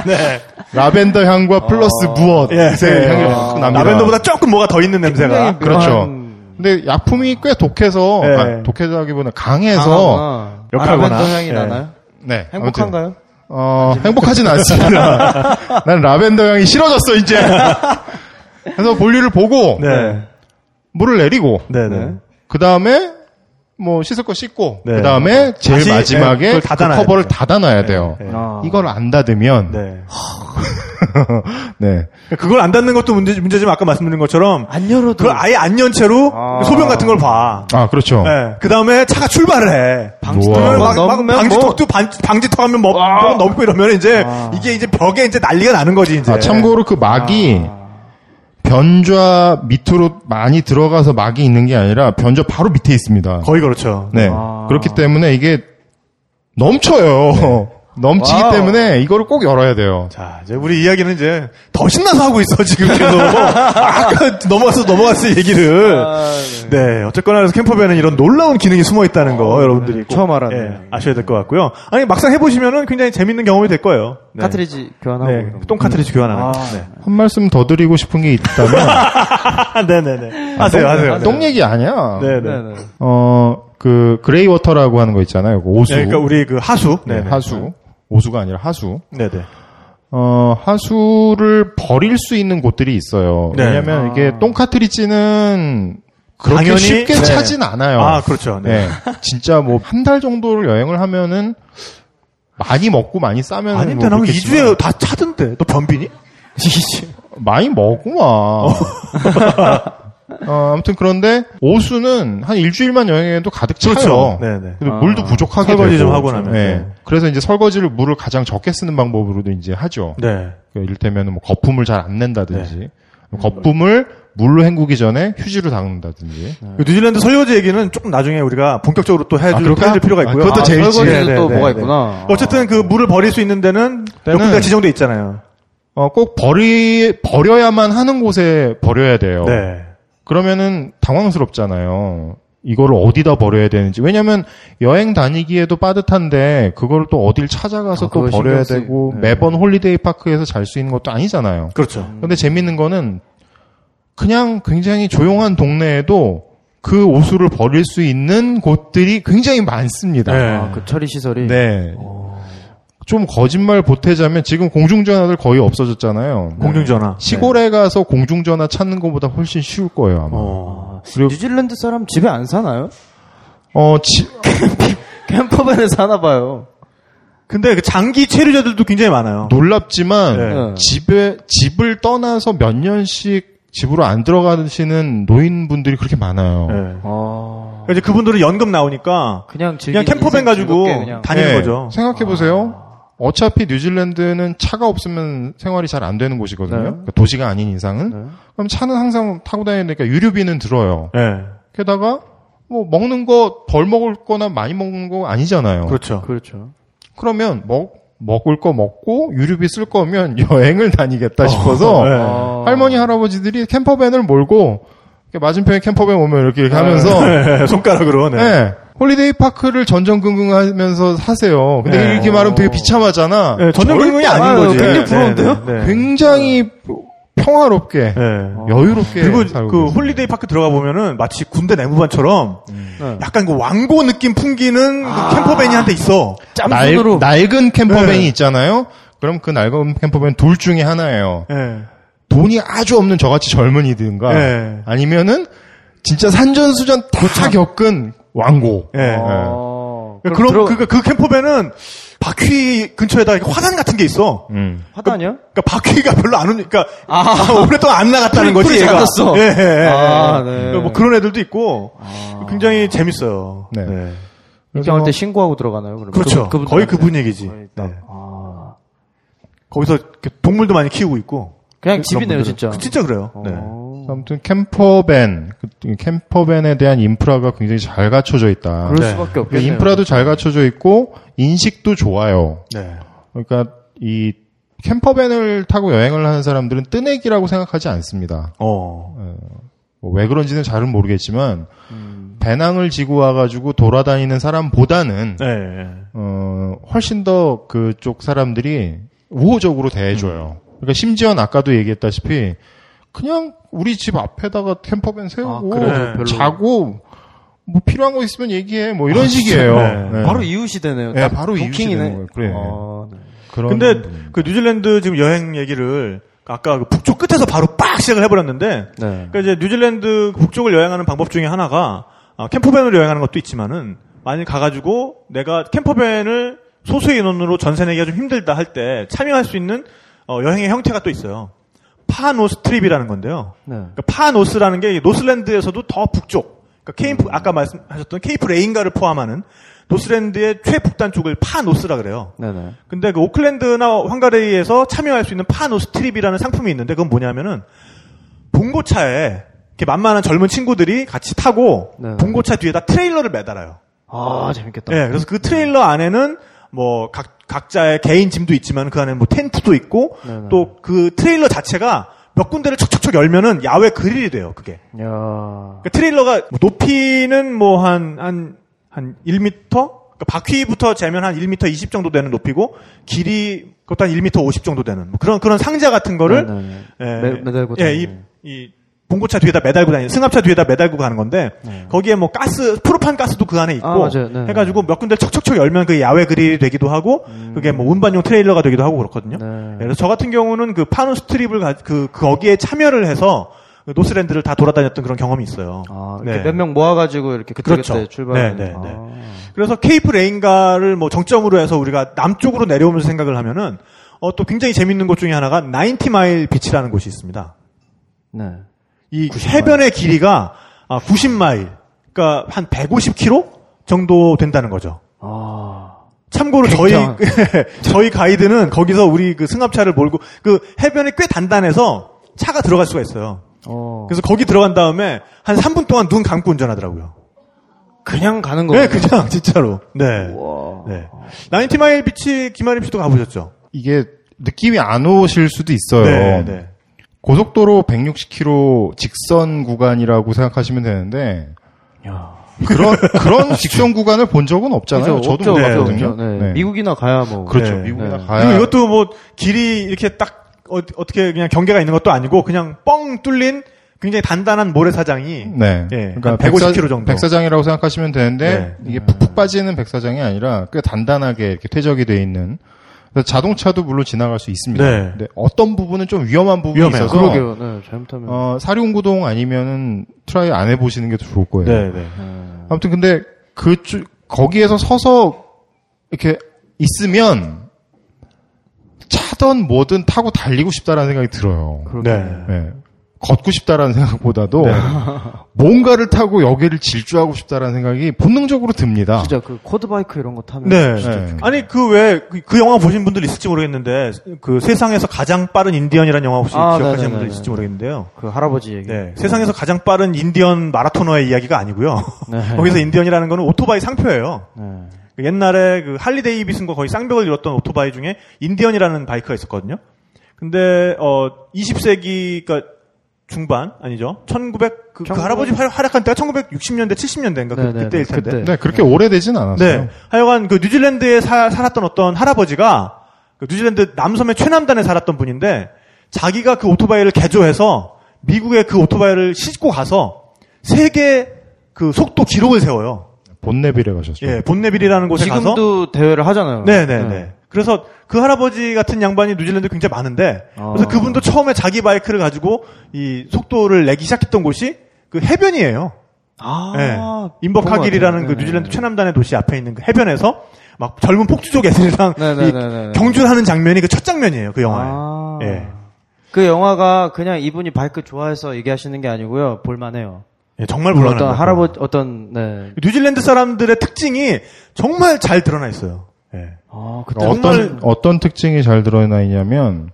네. 라벤더 향과 플러스 무엇 예. 의 예. 향이 아, 확 납니다. 라벤더보다 조금 뭐가 더 있는 냄새가. 그렇죠. 근데 약품이 꽤 독해서 예. 아, 독해다기보다 강해서 강하구나. 역하거나. 아, 향이 예. 나나요? 네 행복한가요? 어, 행복하진 않습니다. 난 라벤더 향이 싫어졌어, 이제. 그래서 볼일을 보고, 네. 물을 내리고, 네 네. 그 다음에, 뭐, 씻을 거 씻고, 네. 그 다음에 제일 다시, 네, 마지막에 그걸 그 커버를 돼요. 닫아놔야 돼요. 네. 아. 이걸 안 닫으면, 네. 네. 그걸 안 닫는 것도 문제, 문제지만 아까 말씀드린 것처럼. 안 열어도. 그걸 아예 안 연 채로 아. 소변 같은 걸 봐. 아, 그렇죠. 네. 그 다음에 차가 출발을 해. 우와. 그러면 막, 막 넘으면 방지턱도 반, 방지턱 하면 뭐, 뭐 넘고 이러면 이제 이게 이제 벽에 이제 난리가 나는 거지 이제. 아, 참고로 그 막이, 변좌 밑으로 많이 들어가서 막이 있는 게 아니라 변좌 바로 밑에 있습니다. 거의 그렇죠. 네. 아. 그렇기 때문에 이게 넘쳐요. 넘치기 wow. 때문에 이거를 꼭 열어야 돼요. 자, 이제 우리 이야기는 이제 더 신나서 하고 있어 지금 계속. 아까 넘어갔어 넘어갔어 얘기를. 아, 네, 어쨌거나 그래서 campervan은 이런 놀라운 기능이 숨어 있다는 거 여러분들이 꼭, 처음 알았네요. 예, 아셔야 될 것 같고요. 아니 막상 해보시면은 굉장히 재밌는 경험이 될 거예요. 네. 카트리지 교환하고. 네. 똥 카트리지 교환하는 아. 거. 네. 한 말씀 더 드리고 싶은 게 있다면 네네네. 하세요, 하세요. 똥 얘기 아니야. 네네. 네, 네. 네. 어, 그 grey water라고 하는 거 있잖아요. 그 오수. 그러니까 우리 그 하수. 네, 네네. 하수. 오수가 아니라 하수. 네네. 어, 하수를 버릴 수 있는 곳들이 있어요. 네. 왜냐면 이게 똥 카트리지는 그렇게 당연히, 쉽게 네. 차진 않아요. 아, 그렇죠. 네. 네. 진짜 뭐 한 달 정도를 여행을 하면은 많이 먹고 많이 싸면 아닌데 뭐 나는 그렇겠지만 2주에 다 차던데. 너 변비니? 많이 먹구만. 어, 아무튼 그런데 오수는 한 일주일만 여행해도 가득 차요. 그렇죠. 네네. 근데 아. 물도 부족하게 설거지 되고. 좀 하고 나면. 네. 네. 그래서 이제 설거지를 물을 가장 적게 쓰는 방법으로도 이제 하죠. 네. 그 이를테면 뭐 거품을 잘 안 낸다든지 거품을 물로 헹구기 전에 휴지로 닦는다든지. 그 뉴질랜드 설거지 얘기는 조금 나중에 우리가 본격적으로 또 해줄, 아? 해줄 필요가 아, 있고요. 그것도 제일 설거지도 네, 네, 또 네, 뭐가 네. 있구나. 어쨌든 그 물을 버릴 수 있는 데는 몇 군데 지정돼 있잖아요. 어, 꼭 버리 버려야만 하는 곳에 버려야 돼요. 네. 그러면은 당황스럽잖아요. 이거를 어디다 버려야 되는지. 왜냐면 여행 다니기에도 빠듯한데 그거를 또 어딜 찾아가서 아, 또 그걸 버려야 신경 쓰이- 되고 네. 매번 holiday park에서 잘 수 있는 것도 아니잖아요. 그렇죠. 근데 재밌는 거는 그냥 굉장히 조용한 동네에도 그 오수를 버릴 수 있는 곳들이 굉장히 많습니다. 네. 아, 그 처리 시설이. 네. 좀 거짓말 보태자면 지금 공중전화들 거의 없어졌잖아요. 공중전화. 시골에 가서 공중전화 찾는 것보다 훨씬 쉬울 거예요, 아마. 어. 그리고 뉴질랜드 사람 집에 안 사나요? 어, 지- 캠퍼밴에 사나 봐요. 근데 그 장기 체류자들도 굉장히 많아요. 놀랍지만 네. 네. 집에 집을 떠나서 몇 년씩 집으로 안 들어가시는 노인분들이 그렇게 많아요. 네. 아. 그러니까 이제 그분들은 연금 나오니까 그냥 그냥 캠퍼밴 가지고 다니는 거죠. 생각해 보세요. 어차피 뉴질랜드는 차가 없으면 생활이 잘 안 되는 곳이거든요. 네. 그러니까 도시가 아닌 이상은. 네. 그럼 차는 항상 타고 다니니까 유류비는 들어요. 네. 게다가 뭐 먹는 거 덜 먹을 거나 많이 먹는 거 아니잖아요. 그렇죠. 그렇죠. 그러면 먹 먹을 거 먹고 유류비 쓸 거면 여행을 다니겠다 싶어서 네. 아. 할머니 할아버지들이 campervan을 몰고 맞은편에 campervan 오면 이렇게, 이렇게 하면서 네, 손가락으로. 네. 네. holiday park를 전전긍긍하면서 사세요. 근데 네. 이렇게 말하면 되게 비참하잖아. 네, 절대 아닌 거지. 굉장히 네, 부러운데요? 네, 네. 굉장히 평화롭게 예. 여유롭게 그리고 살고 그. holiday park 들어가 보면은 마치 군대 내무반처럼 네. 약간 그 왕고 느낌 풍기는 그 캠퍼밴이 한테 있어. 날, 짬순으로 낡은 캠퍼밴이 네. 있잖아요. 그럼 그 낡은 캠퍼밴 둘 중에 하나예요. 예. 돈이 아주 없는 저같이 젊은이든가 네. 아니면은 진짜 산전수전 다 겪은 왕고. 예. 어, 그럼 그럼 들어- 그, 그 캠퍼밴은 바퀴 근처에다 화단 같은 게 있어. 음. 화단이요? 그러니까 바퀴가 별로 안 오니까 아. 오랫동안 안 나갔다는 거지. 얘가. 잦았어. 예, 예, 예. 아, 네. 뭐 그런 애들도 있고 아. 굉장히 재밌어요. 네. 입장할 때 신고하고 들어가나요? 그러면? 그렇죠. 그분- 거의 그분들한테? 그분 얘기지. 네. 딱. 아. 거기서 동물도 많이 키우고 있고. 그냥 집이네요, 분들은. 진짜. 그 진짜 그래요. 네. 어. 아무튼 캠퍼밴, 그 캠퍼밴에 대한 인프라가 굉장히 잘 갖춰져 있다. 그럴 네. 수밖에 그 없겠네요. 인프라도 잘 갖춰져 있고 인식도 좋아요. 네. 그러니까 이 캠퍼밴을 타고 여행을 하는 사람들은 뜨내기라고 생각하지 않습니다. 어. 뭐왜 그런지는 잘은 모르겠지만 음. 배낭을 지고 와가지고 돌아다니는 사람보다는 네. 네. 어, 훨씬 더 그쪽 사람들이 우호적으로 대해줘요. 그러니까 심지어 아까도 얘기했다시피 그냥 우리 집 앞에다가 캠퍼밴 세우고 아, 그래요? 별로. 자고 뭐 필요한 거 있으면 얘기해 뭐 이런 식이에요. 네. 네. 바로 이웃이 되네요. 네, 딱 바로 이웃이 부킹이네. 되는 거예요. 그래. 아, 네. 그런 근데 부분. 그 뉴질랜드 지금 여행 얘기를 아까 그 북쪽 끝에서 바로 빡 시작을 해버렸는데 네. 그러니까 이제 뉴질랜드 북쪽을 여행하는 방법 중에 하나가 아, campervan으로 여행하는 것도 있지만은 만약 가가지고 내가 campervan을 소수 인원으로 전세 내기가 좀 힘들다 할 때 참여할 수 있는 어, 여행의 형태가 또 있어요. Far North trip이라는 건데요. 네. 그러니까 Far North라는 게 노스랜드에서도 더 북쪽, 그러니까 케이프 아까 말씀하셨던 케이프 레인가를 포함하는 노스랜드의 최북단 쪽을 Far North라 그래요. 네네. 근데 그 오클랜드나 황가레이에서 참여할 수 있는 Far North trip이라는 상품이 있는데 그건 뭐냐면은 봉고차에 이렇게 만만한 젊은 친구들이 같이 타고 네. 봉고차 뒤에다 트레일러를 매달아요. 아, 재밌겠다. 예, 그래서 그 트레일러 안에는 뭐 각, 각자의 개인 짐도 있지만 그 안에 뭐 텐트도 있고. 또 그 트레일러 자체가 몇 군데를 척척척 열면은 야외 그릴이 돼요, 그게. 야. 그러니까 트레일러가 높이는 뭐 한, 한, 한 1m? 그러니까 바퀴부터 재면 한 1m 20 정도 되는 높이고, 길이, 그것도 한 1m 50 정도 되는, 뭐 그런, 그런 상자 같은 거를, 네 네 네. 예, 매- 매달고 예, 이. 이, 봉고차 뒤에다 매달고 다니는, 승합차 뒤에다 매달고 가는 건데, 거기에 뭐 가스, 프로판 가스도 그 안에 있고, 네. 아. 네. 해가지고 몇 군데 척척척 열면 그 야외 그릴이 되기도 하고, 그게 뭐 운반용 트레일러가 되기도 하고 그렇거든요. 네. 예, 그래서 저 같은 경우는 그 Far North trip을 가, 그, 거기에 참여를 해서, 그 노스랜드를 다 돌아다녔던 그런 경험이 있어요. 아, 네. 이렇게 몇명 모아가지고 이렇게 그때 그렇죠. 그때 출발하는. 네, 네, 네. 아. 그래서 케이프 레인가를 뭐 정점으로 해서 우리가 남쪽으로 내려오면서 생각을 하면은 어, 또 굉장히 재밌는 곳 중에 하나가 90마일 비치라는 곳이 있습니다. 네. 이 해변의 길이가 아, 90마일, 그러니까 한 150km 정도 된다는 거죠. 아. 참고로 저희 굉장한- 저희 가이드는 거기서 우리 그 승합차를 몰고 그 해변이 꽤 단단해서 차가 들어갈 수가 있어요. 어. 그래서 거기 들어간 다음에 한 3분 동안 눈 감고 운전하더라고요. 그냥 가는 거예요. 네, 그냥 진짜로. 네. 와. 네. 나인티마일 비치 김아림 씨도 가보셨죠? 이게 느낌이 안 오실 수도 있어요. 네, 네. 고속도로 160km 직선 구간이라고 생각하시면 되는데 야. 그런 그런 직선 구간을 본 적은 없잖아요. 그죠? 저도 못 네. 네. 네. 미국이나 가야 뭐. 그렇죠. 네. 미국이나 네. 가야 그리고 이것도 뭐 길이 이렇게 딱 어, 떻게 그냥 경계가 있는 것도 아니고 그냥 뻥 뚫린 굉장히 단단한 모래사장이 네. 예, 그러니까 한 150km 정도. 백사장이라고 생각하시면 되는데 네. 이게 푹푹 빠지는 백사장이 아니라 꽤 단단하게 이렇게 퇴적이 돼 있는 자동차도 물론 지나갈 수 있습니다. 네. 근데 어떤 부분은 좀 위험한 부분이 위험해요. 있어서 그러게요. 네, 잘못하면. 어, 사륜구동 아니면은 try 안 해보시는 게더 좋을 거예요. 네, 네. 네. 아무튼 근데 그 거기에서 서서 이렇게 있으면 차든 뭐든 타고 달리고 싶다라는 생각이 들어요. 네. 네. 걷고 싶다라는 생각보다도 네. 뭔가를 타고 여기를 질주하고 싶다라는 생각이 본능적으로 듭니다. 진짜 그 quad bike 이런 거 타면. 네. 네. 아니 그 왜그 영화 보신 분들 있을지 모르겠는데 그 세상에서 가장 빠른 인디언이라는 영화 혹시 아, 기억하시는 네네네네. 분들 있을지 모르겠는데요. 그 할아버지 얘기. 네. 세상에서 가장 빠른 인디언 마라토너의 이야기가 아니고요. 네. 거기서 인디언이라는 거는 오토바이 상표예요. 네. 그 옛날에 그 할리 데이비슨과 거의 쌍벽을 이뤘던 오토바이 중에 인디언이라는 바이크가 있었거든요. 근데 어 20세기 그러니까 중반 아니죠? 1900 그, 그1900 할아버지 활- 활약한 때가 1960년대 70년대인가 그, 네네네, 그때일 텐데. 그때. 네, 그렇게 오래되진 않았어요. 네. 하여간 그 뉴질랜드에 사- 살았던 어떤 할아버지가 그 뉴질랜드 남섬의 최남단에 살았던 분인데 자기가 그 오토바이를 개조해서 미국에 그 오토바이를 싣고 가서 세계 그 속도 기록을 세워요. 본네빌에 가셨죠. 예, 본네빌이라는 곳에 가서 지금도 대회를 하잖아요. 네 네 네. 그래서 그 할아버지 같은 양반이 뉴질랜드 에 굉장히 많은데 그래서 아. 그분도 처음에 자기 바이크를 가지고 이 속도를 내기 시작했던 곳이 그 해변이에요. 아, 예. 본것 인버카길이라는 같아요. 그 네네. 뉴질랜드 최남단의 도시 앞에 있는 그 해변에서 막 젊은 폭주족 애들이랑. 이 경주하는 장면이 그 첫 장면이에요. 그 영화에. 아. 예. 그 영화가 그냥 이분이 바이크 좋아해서 얘기하시는 게 아니고요. 볼만해요. 예, 정말 그 불안한 어떤 할아버지 어떤 네. 뉴질랜드 사람들의 특징이 정말 잘 드러나 있어요. 예. 아, 그때 어떤 정말- 어떤 특징이 잘 드러나 있냐면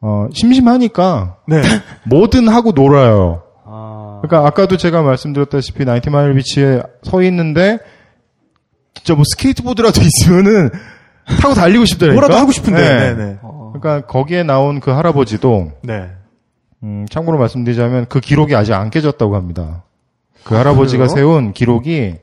어, 심심하니까 네. 뭐든 하고 놀아요. 아, 그러니까 아까도 제가 말씀드렸다시피 나이트 마일 비치에 서 있는데 진짜 뭐 스케이트보드라도 있으면은 타고 달리고 싶더라니까. 뭐라도 하고 싶은데. 네. 네. 네. 그러니까 거기에 나온 그 할아버지도 네. 음, 참고로 말씀드리자면 그 기록이 아직 안 깨졌다고 합니다. 그 할아버지가 그래요? 세운 기록이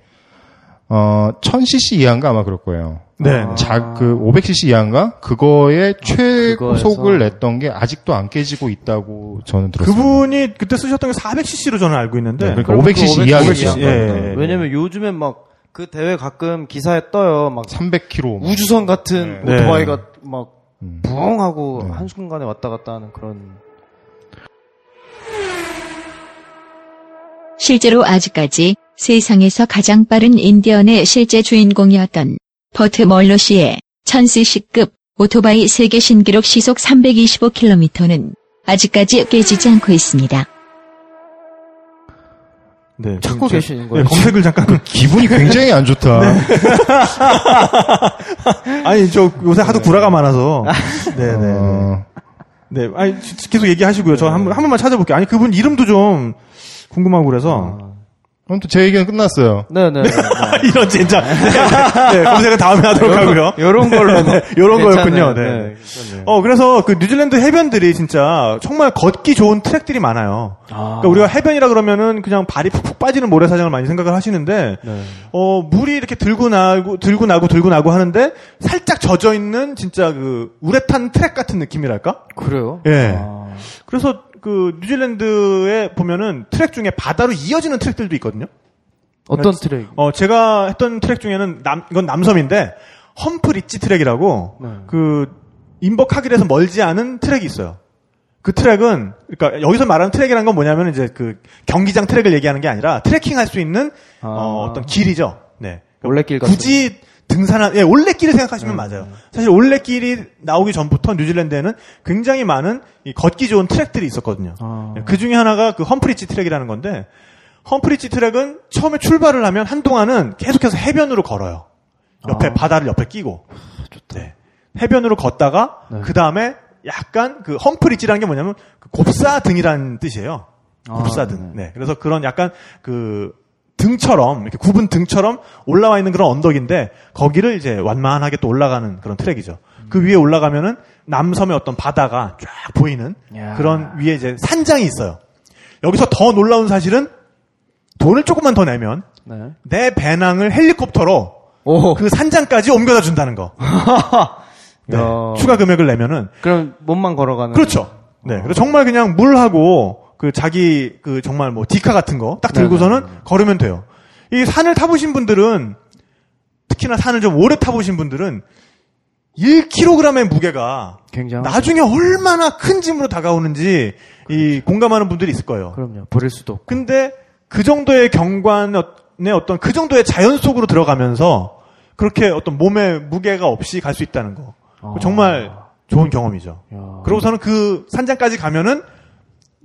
어 1000cc 이하인가 아마 그럴 거예요. 네. 자, 그 500cc 이하인가? 그거의 최고속을 그거에서. 냈던 게 아직도 안 깨지고 있다고 저는 들었어요. 그분이 그때 쓰셨던 게 400cc로 저는 알고 있는데. 네, 그러니까 그럼 500cc 그 이하 500cc, 예, 예, 예. 왜냐면 요즘엔 막 그 대회 가끔 기사에 떠요. 막 300km. 우주선 같은 네. 오토바이가 막 음. 부엉 하고 네. 한순간에 왔다 갔다 하는 그런 실제로 아직까지 세상에서 가장 빠른 인디언의 실제 주인공이었던 버트 멀로시의 1000cc급 오토바이 세계 신기록 시속 325km는 아직까지 깨지지 않고 있습니다. 네. 찾고 계시는 제- 거예요. 네, 검색을 잠깐. 기분이 굉장히 안 좋다. 아니, 저 요새 하도 구라가 많아서. 네네. 네. 어, 네. 아니, 지- 계속 얘기하시고요. 저 한, 번- 한 번만 찾아볼게요. 아니, 그분 이름도 좀 궁금하고 그래서. 아 무튼 제 얘기는 끝났어요. 네네. 이런 진짜. 네, 검색은 다음에 하도록 하고요. 이런 걸로 네, 요런. 거였군요. 네. 괜찮네요. 어, 그래서 그 뉴질랜드 해변들이 진짜 정말 걷기 좋은 트랙들이 많아요. 아. 그러니까 우리가 해변이라 그러면은 그냥 발이 푹푹 빠지는 모래사장을 많이 생각을 하시는데, 네. 어, 물이 이렇게 들고 나고, 들고 나고, 들고 나고 하는데, 살짝 젖어 있는 진짜 그, 우레탄 트랙 같은 느낌이랄까? 그래요? 예. 아. 그래서 그, 뉴질랜드에 보면은 트랙 중에 바다로 이어지는 트랙들도 있거든요. 어떤 트랙? 어, 제가 했던 트랙 중에는 남, 이건 남섬인데, Hump Ridge 트랙이라고, 네. 그, 인버카길에서 멀지 않은 트랙이 있어요. 그 트랙은, 그러니까 여기서 말하는 트랙이라는 건 뭐냐면 이제 그 경기장 트랙을 얘기하는 게 아니라 트레킹 할 수 있는 아. 어, 떤 길이죠. 네. 올레길 같은 굳이 등산한, 예, 올레길을 생각하시면 맞아요. 사실 올레길이 나오기 전부터 뉴질랜드에는 굉장히 많은 이 걷기 좋은 트랙들이 있었거든요. 아. 그 중에 하나가 그 Hump Ridge 트랙이라는 건데, Hump Ridge 트랙은 처음에 출발을 하면 한동안은 계속해서 해변으로 걸어요. 옆에 아. 바다를 옆에 끼고. 네. 해변으로 걷다가 네. 그 다음에 약간 그 Hump Ridge라는 게 뭐냐면 그 곱사등이라는 뜻이에요. 아, 곱사등. 네. 그래서 그런 약간 그 등처럼 이렇게 굽은 등처럼 올라와 있는 그런 언덕인데 거기를 이제 완만하게 또 올라가는 그런 트랙이죠. 그 위에 올라가면은 남섬의 어떤 바다가 쫙 보이는 야. 그런 위에 이제 산장이 있어요. 여기서 더 놀라운 사실은 돈을 조금만 더 내면 네. 내 배낭을 헬리콥터로 오. 그 산장까지 옮겨다 준다는 거. 네. 야. 추가 금액을 내면은 그럼 몸만 걸어가는. 그렇죠. 네. 그래서 정말 그냥 물하고 그 자기 그 정말 뭐 디카 같은 거 딱 들고서는 네네. 걸으면 돼요. 이 산을 타보신 분들은 특히나 산을 좀 오래 타보신 분들은 1kg의 무게가 굉장히. 나중에 얼마나 큰 짐으로 다가오는지 이 공감하는 분들이 있을 거예요. 그럼요. 버릴 수도 없고. 근데 그 정도의 경관의 어떤 그 정도의 자연 속으로 들어가면서 그렇게 어떤 몸에 무게가 없이 갈 수 있다는 거. 아. 정말 좋은 경험이죠. 야. 그러고서는 그 산장까지 가면은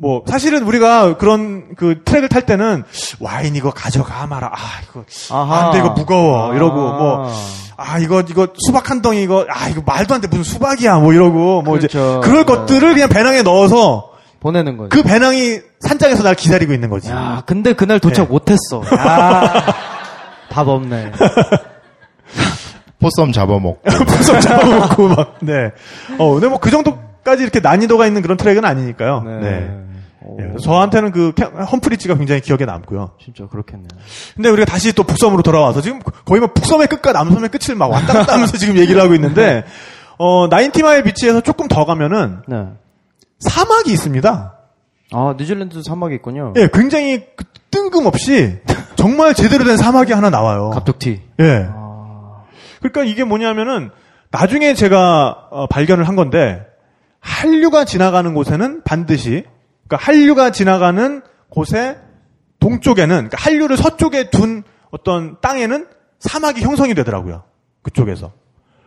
뭐 사실은 우리가 그런 그 트랙을 탈 때는 와인 이거 가져가 마라. 아 이거 아하. 아, 근데 이거 무거워. 아. 이러고 뭐아 이거 이거 수박 한 덩이 이거 아 이거 말도 안 돼 무슨 수박이야 뭐 이러고 뭐 이제 그렇죠. 그럴 네. 것들을 그냥 배낭에 넣어서 보내는 거죠. 그 배낭이 산장에서 날 기다리고 있는 거지. 야, 근데 그날 도착 네. 못했어. 야, 답 없네. 포썸 잡아먹고. 풍선 잡아먹고 막. 네. 어, 근데 뭐 그 정도까지 이렇게 난이도가 있는 그런 트랙은 아니니까요. 네. 오, 예, 저한테는 그 캠- 험프리치가 굉장히 기억에 남고요. 진짜 그렇겠네요. 근데 우리가 다시 또 북섬으로 돌아와서 지금 거의 뭐 북섬의 끝과 남섬의 끝을 막 왔다 갔다 하면서 지금 얘기를 하고 있는데 어 나인티마일 비치에서 조금 더 가면은 네. 사막이 있습니다. 아, 뉴질랜드도 사막이 있군요. 예, 굉장히 그 뜬금없이 정말 제대로 된 사막이 하나 나와요. 갑툭튀. 예. 그러니까 이게 뭐냐면은 나중에 제가 어, 발견을 한 건데 한류가 지나가는 곳에는 반드시 그러니까 한류가 지나가는 곳에 동쪽에는 그러니까 한류를 서쪽에 둔 어떤 땅에는 사막이 형성이 되더라고요. 그쪽에서.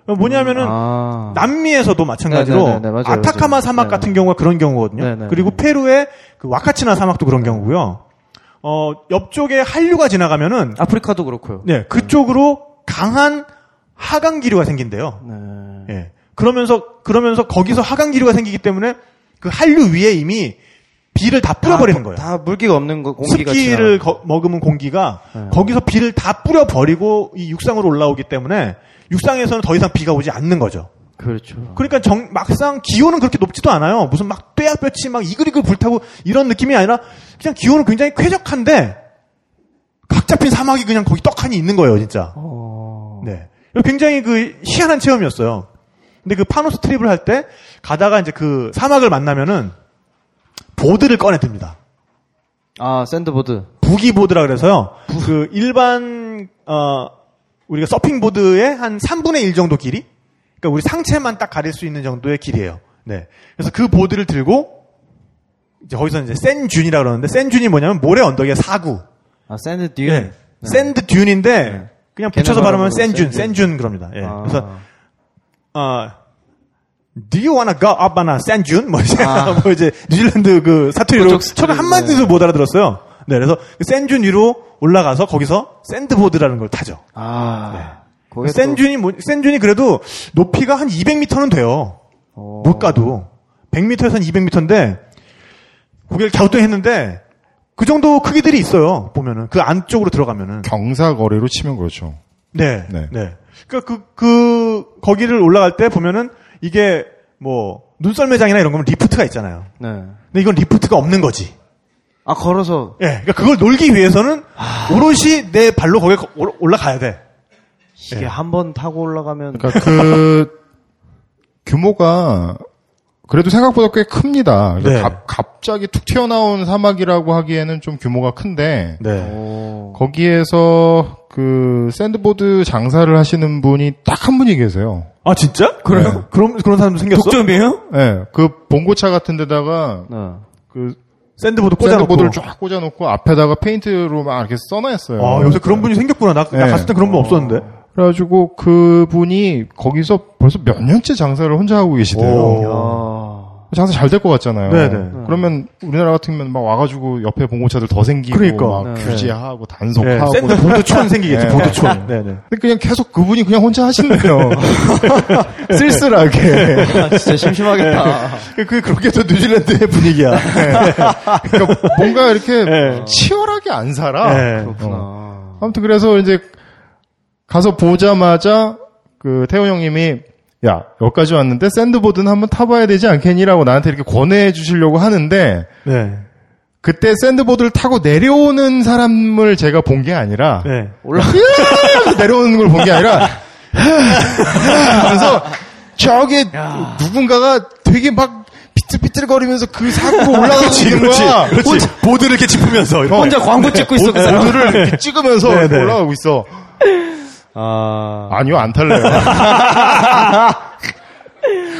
뭐냐면은 아. 남미에서도 마찬가지로 네네네네, 맞아요, 아타카마 맞아요. 사막 네네. 같은 경우가 그런 경우거든요. 네네. 그리고 페루의 그 와카치나 사막도 그런 경우고요. 어, 옆쪽에 한류가 지나가면은 아프리카도 그렇고요. 네, 그쪽으로 강한 하강 기류가 생긴대요. 네. 예. 그러면서 그러면서 거기서 하강 기류가 생기기 때문에 그 한류 위에 이미 비를 다 뿌려버리는 다, 거예요. 다 물기가 없는 거, 공기가 습기를. 거- 머금은 공기가 네. 거기서 비를 다 뿌려버리고 이 육상으로 올라오기 때문에 육상에서는 더 이상 비가 오지 않는 거죠. 그렇죠. 그러니까 정- 막상 기온은 그렇게 높지도 않아요. 무슨 막 뼈야뼈치 막 이글이글 불타고 이런 느낌이 아니라 그냥 기온은 굉장히 쾌적한데 각 잡힌 사막이 그냥 거기 떡하니 있는 거예요, 진짜. 어. 네. 굉장히 그 희한한 체험이었어요. 근데 그 Far North trip을 할 때 가다가 이제 그 사막을 만나면은 보드를 꺼내 듭니다. 아, sandboard. boogie board라 그래서요. 그 일반 어 우리가 서핑 보드의 한 3분의 1 정도 길이? 그러니까 우리 상체만 딱 가릴 수 있는 정도의 길이에요. 네. 그래서 그 보드를 들고 이제 거기서 이제 센준이라 그러는데 센준이 뭐냐면 모래 언덕의 사구. 아, sand dune. 예. sand dune인데 그냥 붙여서 발음하면 sand dune, 거, sand dune 그럽니다. 예. 아. 그래서 어, Do you wanna go up on a sand dune? 뭐 이제, 아. 뭐 이제 뉴질랜드 그 사투리로 처음에 한마디도 못 알아들었어요. 네, 그래서 그 sand dune 위로 올라가서 거기서 sandboard라는 걸 타죠. 아. 또- 샌준이 뭐, 샌준이 그래도 높이가 한 200m는 돼요. 어. 못 가도 100m에서 한 200m인데 고개를 갸우뚱했는데 그 정도 크기들이 있어요. 보면은 그 안쪽으로 들어가면은 경사거리로 치면 그렇죠. 네. 네. 네. 그러니까 그, 그, 거기를 올라갈 때 보면은 이게 뭐, 눈썰 매장이나 이런 거면 리프트가 있잖아요. 네. 근데 이건 리프트가 없는 거지. 아, 걸어서. 예. 그러니까 그걸 놀기 위해서는 오롯이 내 발로 거기에 거- 올- 올라가야 돼. 이게 예. 한번 타고 올라가면. 그러니까 그 규모가 그래도 생각보다 꽤 큽니다. 네. 갑- 갑자기 툭 튀어나온 사막이라고 하기에는 좀 규모가 큰데 네. 오. 거기에서 그 sandboard 장사를 하시는 분이 딱 한 분이 계세요. 아, 진짜? 그래요? 네. 그럼, 그런 사람도 생겼어? 독점이에요? 예, 네, 그 봉고차 같은 데다가 네. 그 sandboard 꽂아놓고. sandboard를 쫙 꽂아놓고 앞에다가 페인트로 막 이렇게 써놔했어요. 아, 요새 그런 분이 생겼구나. 나, 나 네. 갔을 때 그런 분 없었는데. 그래가지고 그분이 거기서 벌써 몇 년째 장사를 혼자 하고 계시대요. 장사 잘 될 것 같잖아요. 네네. 그러면 우리나라 같으면 막 와가지고 옆에 봉고차들 더 생기고 그러니까. 막 네. 규제하고 네. 단속하고 생기겠지, 네. 보드촌. 네네. 근데 그냥 계속 그분이 그냥 혼자 하시는 거예요. 쓸쓸하게. 아, 진짜 심심하겠다. 그, 그, 그렇게 또 뉴질랜드의 분위기야. 그러니까 뭔가 이렇게 네. 치열하게 안 살아. 네. 그렇구나. 아무튼 그래서 이제 가서 보자마자 그 태호 형님이 야 여기까지 왔는데 샌드보드는 한번 타봐야 되지 않겠니라고 나한테 이렇게 권해 주시려고 하는데 네. 그때 샌드보드를 타고 내려오는 사람을 제가 본 게 아니라 네. 올라. 내려오는 걸 본 게 아니라 하면서 저기 누군가가 되게 막 비틀비틀거리면서 그 있는 그렇지. 거야. 그렇지. 보드를 이렇게 짚으면서. 혼자 광고 찍고 있어, 그. 보드를 이렇게 찍으면서 네, 네. 올라가고 있어. 아. 아니요 안 탈래요.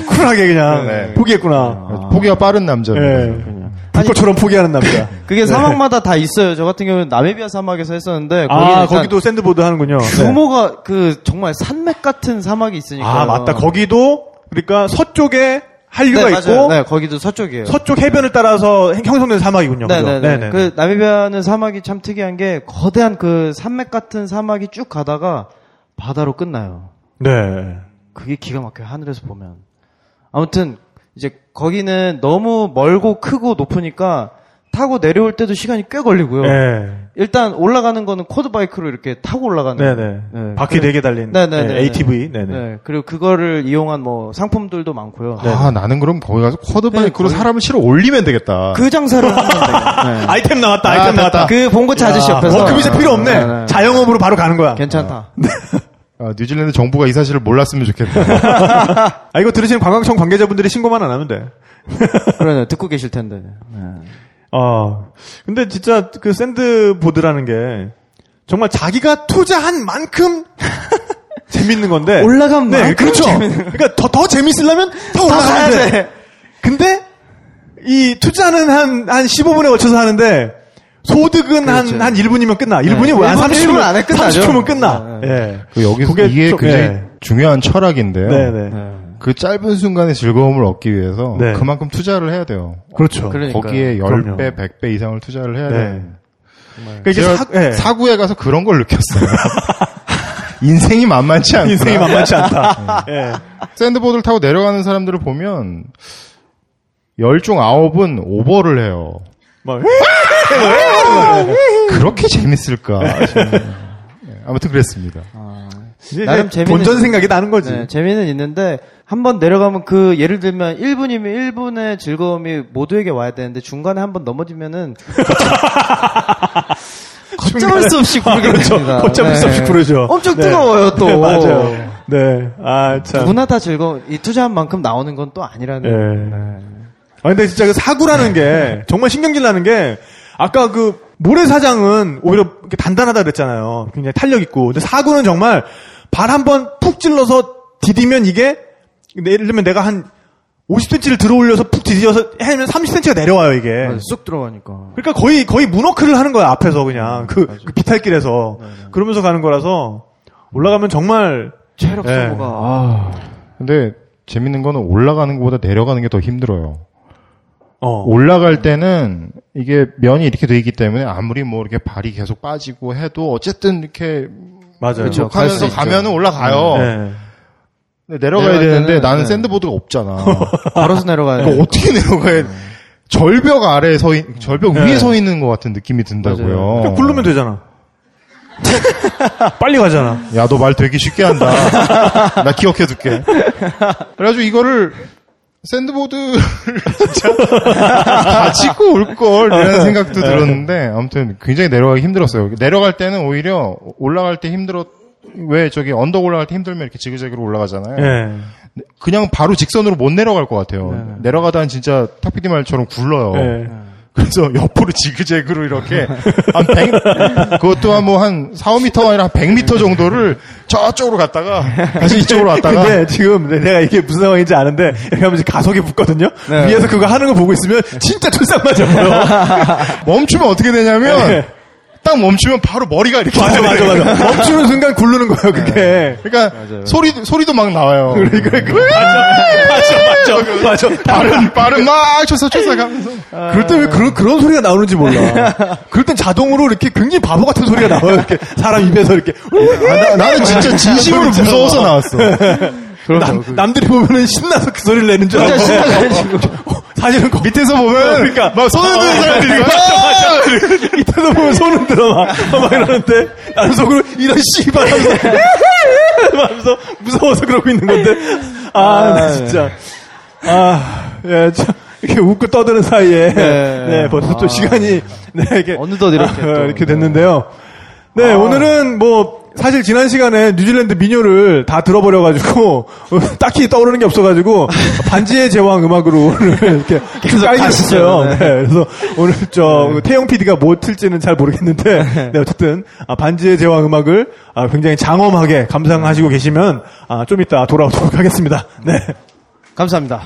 쿨하게 그냥 네. 포기했구나. 포기가 빠른 남자는 예. 불꽃처럼 포기하는 남자. 그게 사막마다 다 있어요. 저 같은 경우는 나미비아 사막에서 했었는데 아, 거기도 샌드보드 하는군요. 네. 규모가 그 정말 산맥 같은 사막이 있으니까. 아, 맞다. 거기도, 그러니까 서쪽에 한류가 네, 있고, 맞아요. 네, 거기도 서쪽이에요. 서쪽 해변을 따라서 형- 형성된 사막이군요. 네네네. 네네네. 그 나미비아는 사막이 참 특이한 게 거대한 그 산맥 같은 사막이 쭉 가다가 바다로 끝나요. 네. 그게 기가 막혀요. 하늘에서 보면. 아무튼 이제 거기는 너무 멀고 크고 높으니까 타고 내려올 때도 시간이 꽤 걸리고요. 네. 일단 올라가는 거는 quad bike로 이렇게 타고 올라가는. 네네. 네. 바퀴 그래- 4개 달린. 네네네. 네, ATV. 네네. 네. 그리고 그거를 이용한 뭐 상품들도 많고요. 아 나는 그럼 거기 가서 quad bike로 거기- 사람을 실어 올리면 되겠다. 그 장사를 하면 돼요. 아이템 나왔다, 아, 아이템 됐다. 나왔다. 그 봉고차 아저씨 야, 옆에서. work visa 필요 없네. 네, 네. 자영업으로 바로 가는 거야. 괜찮다. 아, 뉴질랜드 정부가 이 사실을 몰랐으면 좋겠다. 아, 이거 들으시는 관광청 관계자분들이 신고만 안 하면 돼. 그러네 듣고 계실 텐데. 네. 아, 근데 진짜 그 샌드보드라는 게 정말 자기가 투자한 만큼 재밌는 건데. 올라간 네, 만큼 그렇죠. 재밌는 그러니까 더, 더 재밌으려면 더 올라가야 가야 돼. 돼. 근데 이 투자는 한, 한 15분에 거쳐서 하는데 소득은 그렇죠. 한, 한 1분이면 끝나. 1분이 뭐야? 한 1분 30분 안에 끝나죠. 30초면 끝나. 네, 예. 그 여기서 이게 좀- 굉장히 예. 중요한 철학인데요. 네 네. 그 짧은 순간의 즐거움을 얻기 위해서 네. 그만큼 투자를 해야 돼요. 그렇죠. 그러니까요. 거기에 그럼요. 10배, 100배 이상을 투자를 해야 네. 돼요. 그러니까 이게 제가 사, 예. 사구에 가서 그런 걸 느꼈어요. 인생이 만만치 않다. 인생이 만만치 않다. 예. 샌드보드를 타고 내려가는 사람들을 보면 열중 아홉은 오버를 해요. 막, 그렇게 재밌을까? 저는. 네, 아무튼 그랬습니다. 이제 나름 이제 재밌는- 본전 생각이 나는 거지. 네, 재미는 있는데 한 번 내려가면 그 예를 들면 1분이면 1분의 즐거움이 모두에게 와야 되는데 중간에 한 번 넘어지면은 걷잡을 수 없이 구르게 그렇죠. 됩니다. 걷잡을 수 없이 네. 구르죠. 엄청 네. 뜨거워요 또. 네, 맞아요. 네. 아, 참. 누구나 다 즐거워. 이 투자한 만큼 나오는 건 또 아니라는. 예. 아, 근데 진짜 그 사구라는 게, 정말 신경질 나는 게, 아까 그 모래사장은 오히려 단단하다 그랬잖아요. 굉장히 탄력 있고. 근데 사구는 정말 발 한 번 푹 찔러서 디디면 이게, 예를 들면 내가 한 50cm를 들어 올려서 푹 디뎌서 하면 30cm가 내려와요, 이게. 맞아요. 쑥 들어가니까. 그러니까 거의, 거의 문워크를 하는 거야, 앞에서 그냥. 그, 그 비탈길에서. 그러면서 가는 거라서, 올라가면 정말, 체력 예. 소모가. 아. 근데 재밌는 거는 올라가는 것보다 내려가는 게 더 힘들어요. 어. 올라갈 때는 이게 면이 이렇게 돼 있기 때문에 아무리 뭐 이렇게 발이 계속 빠지고 해도 어쨌든 이렇게 맞아요. 그렇죠. 하면서 있죠. 가면은 올라가요. 네. 근데 내려가야 되는데 나는 네. 샌드보드가 없잖아. 걸어서 내려가야 돼. 어떻게 내려가야 절벽 아래에 서 있, 절벽 네. 위에 서 있는 것 같은 느낌이 든다고요. 그냥 굴르면 되잖아. 빨리 가잖아. 야, 너 말 되게 쉽게 한다. 나 기억해 둘게. 그래가지고 이거를 샌드보드를 진짜 가지고 올 걸 이라는 생각도 들었는데 아무튼 굉장히 내려가기 힘들었어요. 내려갈 때는 오히려 올라갈 때 힘들었 왜 저기 언덕 올라갈 때 힘들면 이렇게 지그재그로 올라가잖아요. 예. 그냥 바로 직선으로 못 내려갈 것 같아요. 내려가다는 진짜 탁피디 말처럼 굴러요. 예. 그래서 옆으로 지그재그로 이렇게 한 100, 그것도 한뭐 한 4, 5미터가 아니라 한 100미터 정도를 저쪽으로 갔다가 다시 이쪽으로 왔다가 근데 지금 내가 이게 무슨 상황인지 아는데 이렇게 하면 가속이 붙거든요. 위에서 그거 하는 거 보고 있으면 진짜 출상 맞아 보여. 멈추면 어떻게 되냐면 네. 딱 멈추면 바로 머리가 이렇게 맞아 맞아 맞아. 멈추는 순간 굴르는 거예요 그게. 그러니까 소리 소리도 막 나와요. 그러니까 그 맞아 맞아 맞아 맞아. 빠른 빠른 막 쳐서 쫓아가면서 그럴 때 왜 그런 그런 소리가 나오는지 몰라. 그럴 땐 자동으로 이렇게 굉장히 바보 같은 소리가 나와요. 이렇게 사람 입에서 이렇게. 아, 나, 는 진짜 진심으로 무서워서 나왔어. 남, 남들이 보면은 신나서 그 소리를 내는 줄 알고. 사실은 거, 밑에서 보면 그러니까 막 손을 드는 사람들이 맞아, 맞아. 이때도 보면 손을 들어 막, 막 이러는데 나는 속으로 이런 씨발 하면서 하면서 무서워서 그러고 있는 건데 아, 나 진짜 아, 예, 참, 이렇게 웃고 떠드는 사이에 네. 네, 벌써 또 시간이 네, 이렇게 어느덧 이렇게 아, 또. 이렇게 됐는데요. 네, 오늘은 뭐 사실 지난 시간에 뉴질랜드 민요를 다 들어버려가지고 딱히 떠오르는 게 없어가지고 반지의 제왕 음악으로 오늘 이렇게 계속. 있어요. 네. 네, 그래서 오늘 저 태영 PD가 뭐 틀지는 잘 모르겠는데 네, 어쨌든 아, 반지의 제왕 음악을 아, 굉장히 장엄하게 감상하시고 계시면 아, 좀 이따 돌아오도록 하겠습니다. 네. 감사합니다.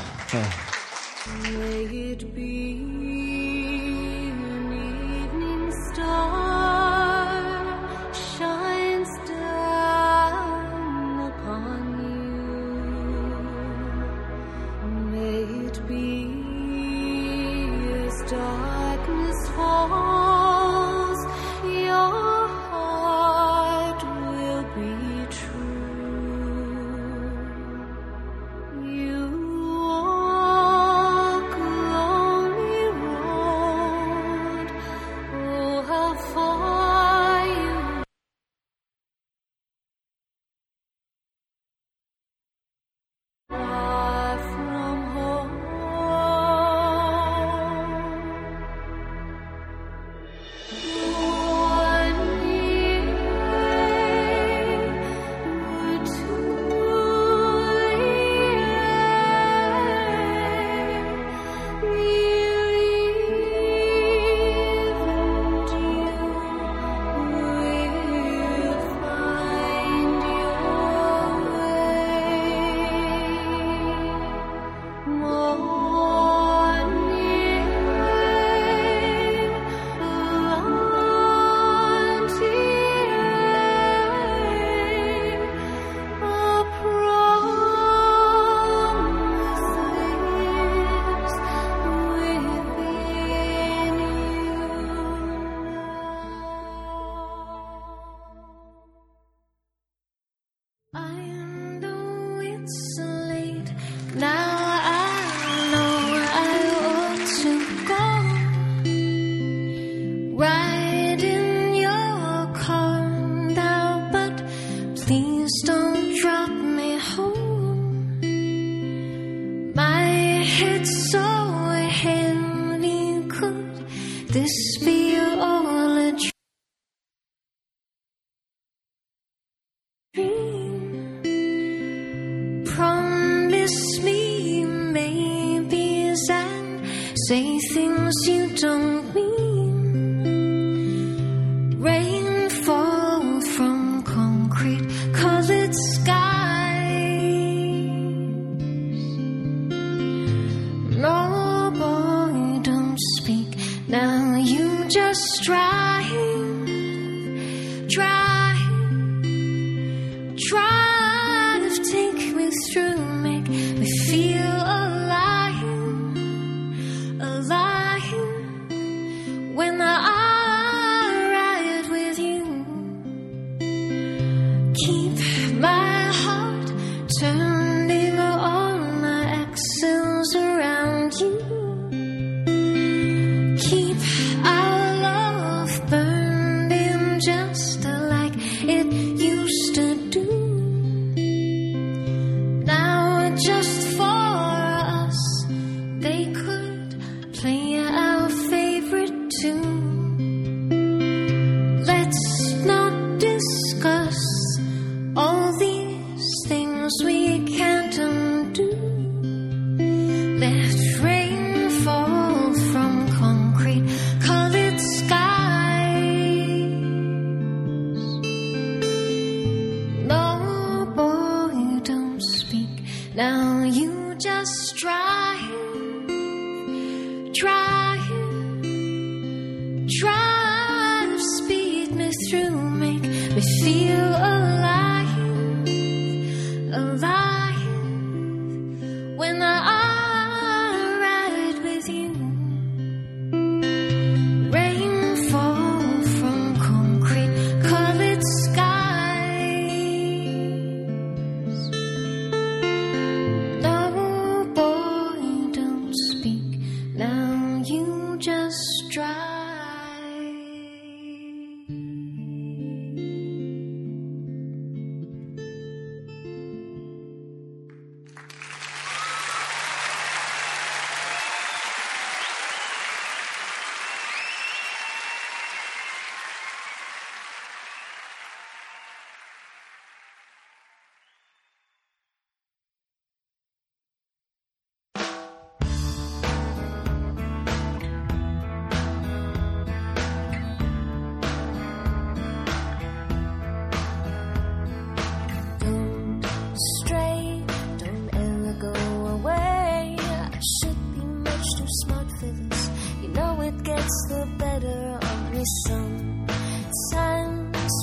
gets the better of me sometimes.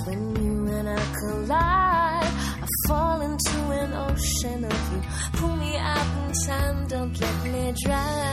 When you and I collide, I fall into an ocean of you. Pull me up in time, don't let me drown.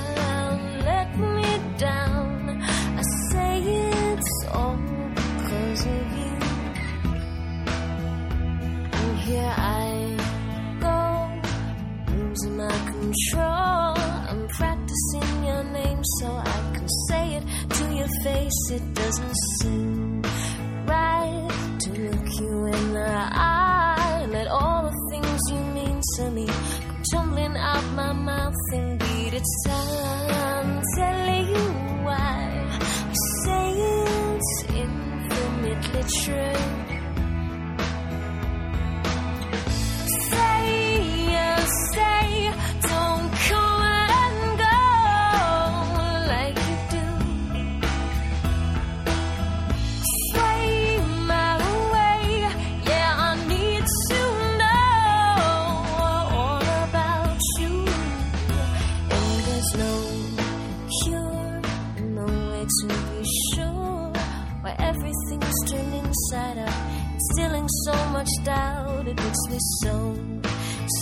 much out, it makes me so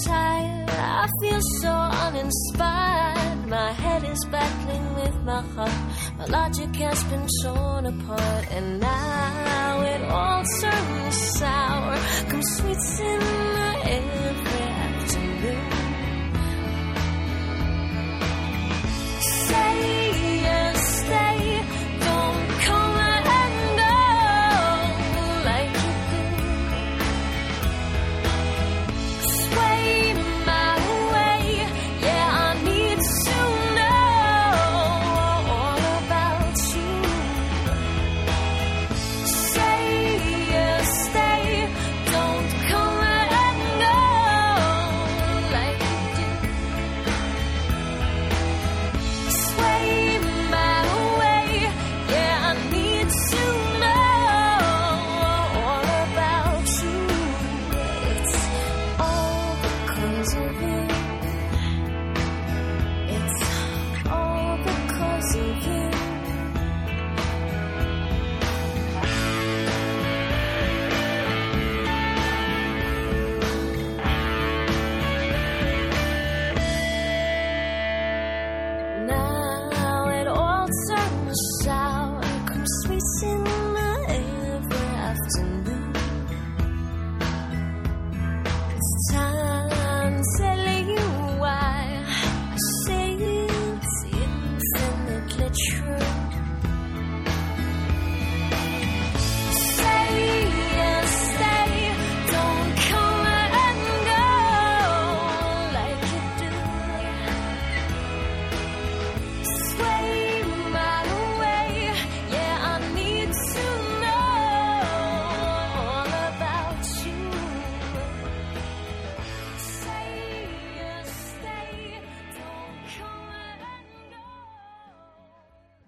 tired. I feel so uninspired. My head is battling with my heart. My logic has been torn apart, and now it all turns sour. Comes sweet in my air.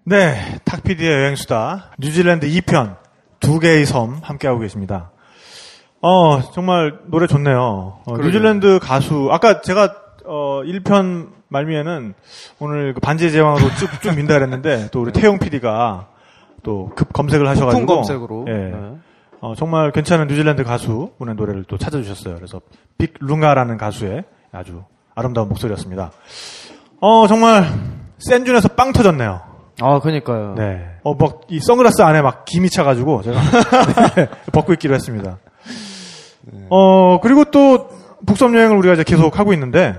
네, 탁피디의 여행수다. 뉴질랜드 2편, 두 개의 섬 함께하고 계십니다. 어, 정말 노래 좋네요. 어, 뉴질랜드 가수, 아까 제가, 어, 1편 말미에는 오늘 그 반지의 제왕으로 쭉, 쭉 민다 그랬는데, 또 우리 태용 PD가 또 급 검색을 하셔가지고. 검색으로. 예. 네. 어, 정말 괜찮은 뉴질랜드 가수 분의 노래를 또 찾아주셨어요. 그래서 빅 룽가라는 가수의 아주 아름다운 목소리였습니다. 어, 정말 센 준에서 빵 터졌네요. 아, 그니까요. 네. 어, 막, 이 선글라스 안에 막 김이 차가지고 제가 네, 벗고 있기로 했습니다. 어, 그리고 또 북섬 여행을 우리가 이제 계속 하고 있는데,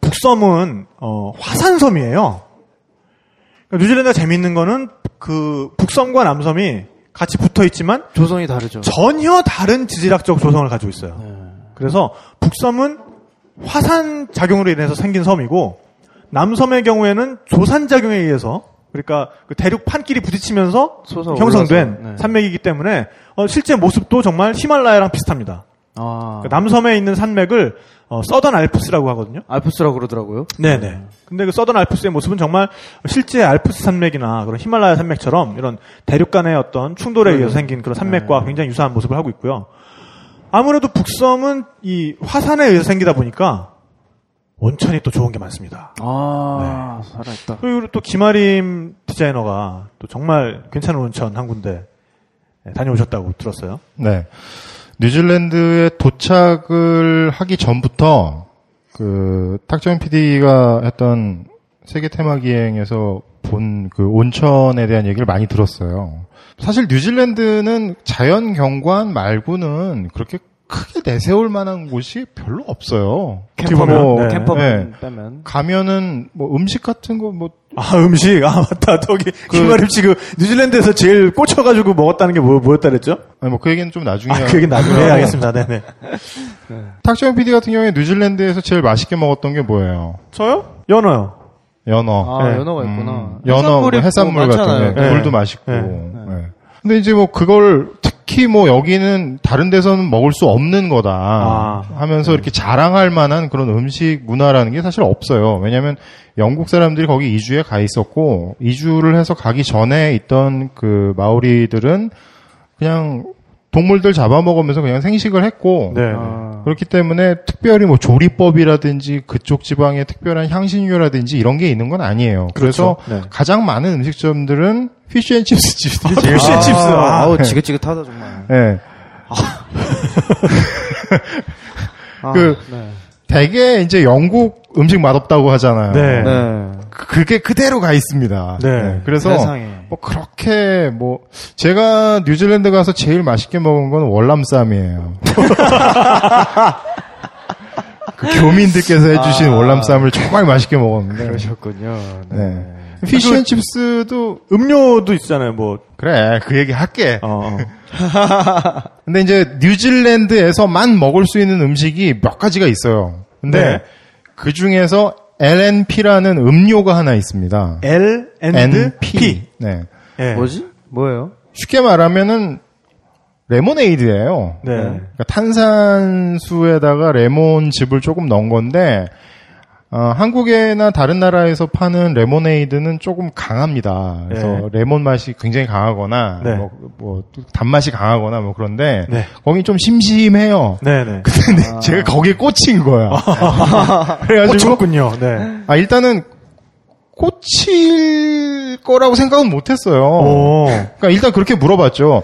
북섬은, 어, 화산섬이에요. 그러니까 뉴질랜드가 재밌는 거는 그 북섬과 남섬이 같이 붙어 있지만 조성이 다르죠. 전혀 다른 지질학적 조성을 가지고 있어요. 네. 그래서 북섬은 화산 작용으로 인해서 생긴 섬이고 남섬의 경우에는 조산 작용에 의해서 그러니까 그 대륙 판끼리 부딪히면서 형성된 네. 산맥이기 때문에 어, 실제 모습도 정말 히말라야랑 비슷합니다. 아. 그 남섬에 있는 산맥을 어, 서던 알프스라고 하거든요. 알프스라고 그러더라고요. 네네. 근데 그 서던 알프스의 모습은 정말 실제 알프스 산맥이나 그런 히말라야 산맥처럼 이런 대륙 간의 어떤 충돌에 의해서 생긴 그런 산맥과 굉장히 유사한 모습을 하고 있고요. 아무래도 북섬은 이 화산에 의해서 생기다 보니까 원천이 또 좋은 게 많습니다. 아, 살아있다. 그리고 또 김아림 디자이너가 또 정말 괜찮은 온천 한 군데 다녀오셨다고 들었어요. 네. 뉴질랜드에 도착을 하기 전부터 그 탁정 PD가 했던 세계 테마 기행에서 본 그 온천에 대한 얘기를 많이 들었어요. 사실 뉴질랜드는 자연 경관 말고는 그렇게 크게 내세울 만한 곳이 별로 없어요. 캠퍼면, 뭐, 네. 캠퍼만 빼면. 가면은 뭐 음식 같은 거 뭐 아 음식 아 맞다 저기 김아림 씨그 뉴질랜드에서 제일 꽂혀가지고 먹었다는 게 뭐, 뭐였다 그랬죠? 아니 뭐 그 얘기는 좀 나중에 아 그 얘기 나중에 네, 알겠습니다. 네네. 탁정 PD 같은 경우에 뉴질랜드에서 제일 맛있게 먹었던 게 뭐예요? 저요? 연어요. 연어. 아, 네. 연어가 음, 있구나. 연어, 해산물이 뭐 해산물 뭐 같은. 게 네. 물도 맛있고. 네. 네. 근데 이제 뭐 그걸 특히 뭐 여기는 다른 데서는 먹을 수 없는 거다 아. 하면서 이렇게 자랑할 만한 그런 음식 문화라는 게 사실 없어요. 왜냐하면 영국 사람들이 거기 이주에 가 있었고 이주를 해서 가기 전에 있던 그 마오리들은 그냥 동물들 잡아먹으면서 그냥 생식을 했고 네. 아, 그렇기 때문에 특별히 뭐 조리법이라든지 그쪽 지방의 특별한 향신료라든지 이런 게 있는 건 아니에요. 그래서 그렇죠. 네. 가장 많은 음식점들은 피쉬앤칩스 집들이 제일 피쉬앤칩스. 아, 아우, 지긋지긋하다, 정말. 예. 아, 그- 네. 대개 이제 영국 음식 맛없다고 하잖아요. 네. 네. 그- 그게 그대로 가 있습니다. 네. 그래서 세상에. 뭐 그렇게 뭐 제가 뉴질랜드 가서 제일 맛있게 먹은 건 월남쌈이에요. 그 교민들께서 해주신 아. 월남쌈을 정말 맛있게 먹었는데. 그러셨군요. 네. 피쉬앤칩스도 음료도 있잖아요. 뭐 그래 그 얘기 할게. 어, 어. 근데 이제 뉴질랜드에서만 먹을 수 있는 음식이 몇 가지가 있어요. 근데 네. 그 중에서 L&P라는 음료가 하나 있습니다. L and P. 네. 예. 뭐지? 뭐예요? 쉽게 말하면은 레모네이드예요. 네. 그러니까 탄산수에다가 레몬즙을 조금 넣은 건데 어, 한국이나 다른 나라에서 파는 레모네이드는 조금 강합니다. 그래서 네. 레몬 맛이 굉장히 강하거나 네. 뭐, 뭐 단맛이 강하거나 뭐 그런데 네. 거기 좀 심심해요. 네네. 근데 제가 거기에 꽂힌 거야. 그래가지고 꽂혔군요. 네. 아 일단은 꽂힐 거라고 생각은 못했어요. 오. 그러니까 일단 그렇게 물어봤죠.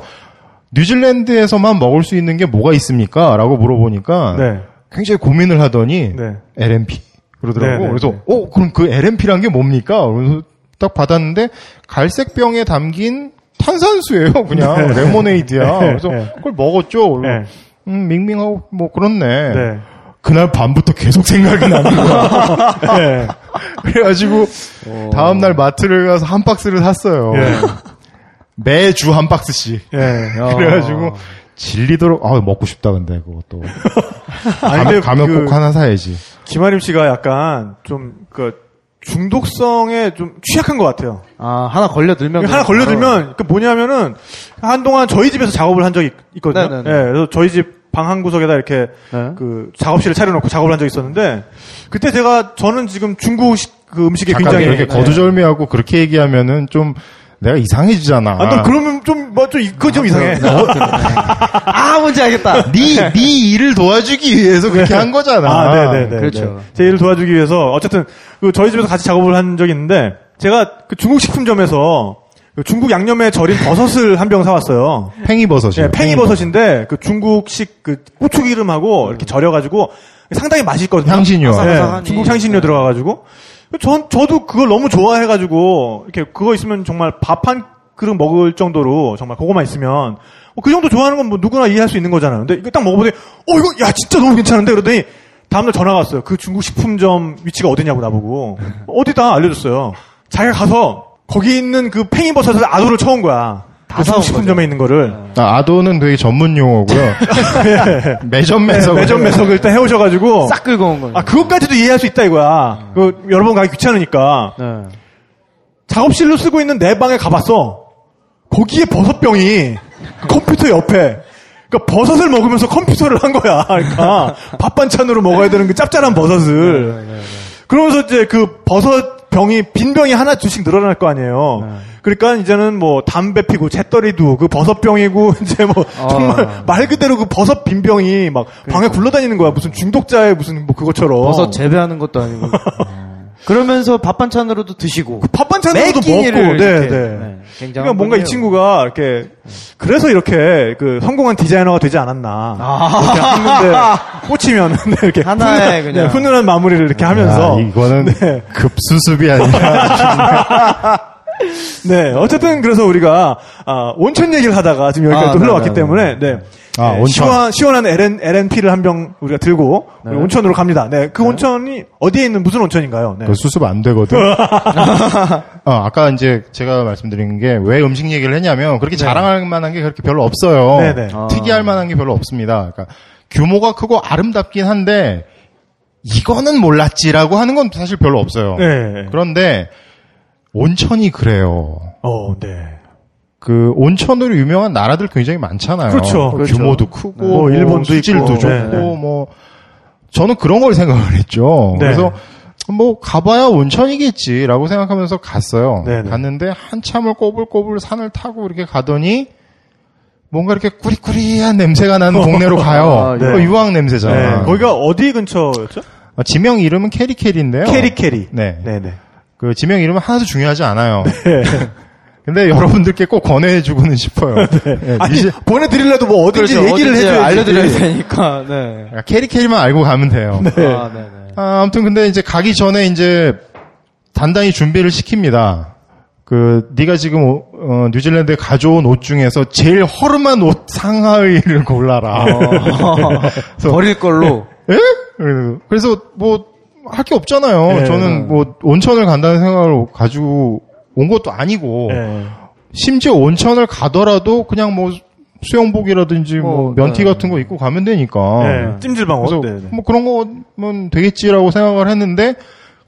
뉴질랜드에서만 먹을 수 있는 게 뭐가 있습니까? 라고 물어보니까 네. 굉장히 고민을 하더니 네. LMP 그러더라고. 네, 네, 그래서 네. 어 그럼 그 LMP란 게 뭡니까? 그래서 딱 받았는데 갈색 병에 담긴 탄산수예요. 그냥 네. 레모네이드야. 네, 그래서 네. 그걸 먹었죠. 네. 음 밍밍하고 뭐 그렇네. 네. 그날 밤부터 계속 생각이 나는 거야. 네. 그래가지고 다음 날 마트를 가서 한 박스를 샀어요. 예. 매주 한 박스씩. 예. 그래가지고 질리도록 아 먹고 싶다 근데 그것도 아니, 가면, 가면 그 꼭 하나 사야지. 김아림 씨가 약간 좀 그 중독성에 좀 취약한 것 같아요. 아, 하나 걸려들면. 하나 걸려들면 그 뭐냐면은 한동안 저희 집에서 작업을 한 적이 있- 있거든요. 네네네. 예, 그래서 저희 집 방 한 구석에다 이렇게 네. 그 작업실을 차려놓고 작업을 한 적이 있었는데 그때 제가 저는 지금 중국식 그 음식에 잠깐 굉장히 이렇게 거두절미하고 그렇게 얘기하면은 좀 내가 이상해지잖아. 아, 또 그러면 좀, 뭐, 좀, 그거 좀 이상해. 아, 뭔지 알겠다. 네, 네 일을 도와주기 위해서 그렇게 한 거잖아. 아, 네네네. 그렇죠. 네. 제 일을 도와주기 위해서, 어쨌든, 그 저희 집에서 같이 작업을 한 적이 있는데, 제가 그 중국 식품점에서 그 중국 양념에 절인 버섯을 한 병 사왔어요. 팽이버섯이. 예, 팽이버섯인데, 그 중국식 그 고추기름하고 이렇게 절여가지고 상당히 맛있거든요. 향신료. 예, 아삭아삭하니. 중국 향신료 들어가가지고. 전, 저도 그걸 너무 좋아해가지고, 이렇게 그거 있으면 정말 밥 한 그릇 먹을 정도로 정말 그거만 있으면, 어, 그 정도 좋아하는 건 뭐 누구나 이해할 수 있는 거잖아요. 근데 이거 딱 먹어보더니, 어, 이거, 야, 진짜 너무 괜찮은데? 그러더니, 다음날 전화가 왔어요. 그 중국 식품점 위치가 어디냐고 나보고. 어디다? 알려줬어요. 자기가 가서, 거기 있는 그 팽이버섯을 아도를 쳐온 거야. 그 사온 식품점에 있는 거를. 아, 아도는 되게 전문 용어고요. 매점 매석. 네, 매점 매석을 일단 해오셔가지고. 싹 긁어 온 거예요. 아, 그것까지도 이해할 수 있다 이거야. 그, 여러 번 가기 귀찮으니까. 네. 작업실로 쓰고 있는 내 방에 가봤어. 거기에 버섯병이 컴퓨터 옆에. 그러니까 버섯을 먹으면서 컴퓨터를 한 거야. 그러니까 밥 반찬으로 먹어야 되는 그 짭짤한 버섯을. 그러면서 이제 그 버섯 병이 빈 병이 하나 둘씩 늘어날 거 아니에요. 그러니까 이제는 뭐 담배 피고 재떨이도 그 버섯 병이고 이제 뭐 정말 말 그대로 그 버섯 빈 병이 막 방에 굴러다니는 거야. 무슨 중독자의 무슨 뭐 그것처럼. 버섯 재배하는 것도 아니고. 그러면서 밥 반찬으로도 드시고. 밥 반찬으로도 먹고, 네, 이렇게, 네. 네, 그러니까 뭔가 이. 친구가 이렇게 그래서 이렇게 그 성공한 디자이너가 되지 않았나. 이렇게 하는데 꽂히면 네, 이렇게 아. 하나의 훈훈한, 그냥. 네, 훈훈한 마무리를 이렇게 하면서 야, 이거는 네. 급수습이 아니라. 네 어쨌든 그래서 우리가 아, 온천 얘기를 하다가 지금 여기까지 아, 또 네, 흘러왔기 네, 때문에 네. 아, 네. 시원, 시원한 LN, LNP를 한 병 우리가 들고 우리 온천으로 갑니다. 네, 그 온천이 어디에 있는 무슨 온천인가요? 네. 그 수습 안 되거든. 어, 아까 이제 제가 말씀드린 게 왜 음식 얘기를 했냐면 그렇게 자랑할 만한 게 그렇게 별로 없어요. 네네. 아. 특이할 만한 게 별로 없습니다. 그러니까 규모가 크고 아름답긴 한데 이거는 몰랐지라고 하는 건 사실 별로 없어요. 네. 그런데 온천이 그래요. 어, 네. 그 온천으로 유명한 나라들 굉장히 많잖아요. 그렇죠, 그 그렇죠. 규모도 크고 뭐뭐 일본도 수질도 있고. 좋고 네, 네. 뭐 저는 그런 걸 생각을 했죠. 네. 그래서 뭐 가봐야 온천이겠지라고 생각하면서 갔어요. 네, 네. 갔는데 한참을 꼬불꼬불 산을 타고 이렇게 가더니 뭔가 이렇게 꾸리꾸리한 냄새가 나는 동네로 가요. 아, 네. 그거 유황 냄새잖아. 네. 거기가 어디 근처였죠? 어, 지명 이름은 캐리캐리인데요. 캐리캐리. 네. 네네. 그 지명 이름은 하나도 중요하지 않아요. 근데 여러분들께 꼭 권해주고는 싶어요. 네, 아니, 미시- 보내드리려도 뭐 어딘지 그렇죠. 얘기를 어딘지 해줘야지. 알려드려야 되니까. 네. 캐리캐리만 알고 가면 돼요. 아, 네, 네. 아, 아무튼 근데 이제 가기 전에 이제 단단히 준비를 시킵니다. 그 네가 지금 오- 어, 뉴질랜드에 가져온 옷 중에서 제일 허름한 옷 상하의를 골라라. 어, 버릴 걸로. 예? 그래서- 그래서 뭐할 게 없잖아요. 네, 저는 뭐 온천을 간다는 생각을 가지고 온 것도 아니고 네. 심지어 온천을 가더라도 그냥 뭐 수영복이라든지 뭐, 뭐, 면티 네. 같은 거 입고 가면 되니까. 네. 찜질방 옷. 그래서 네, 네. 뭐 그런 거면 되겠지라고 생각을 했는데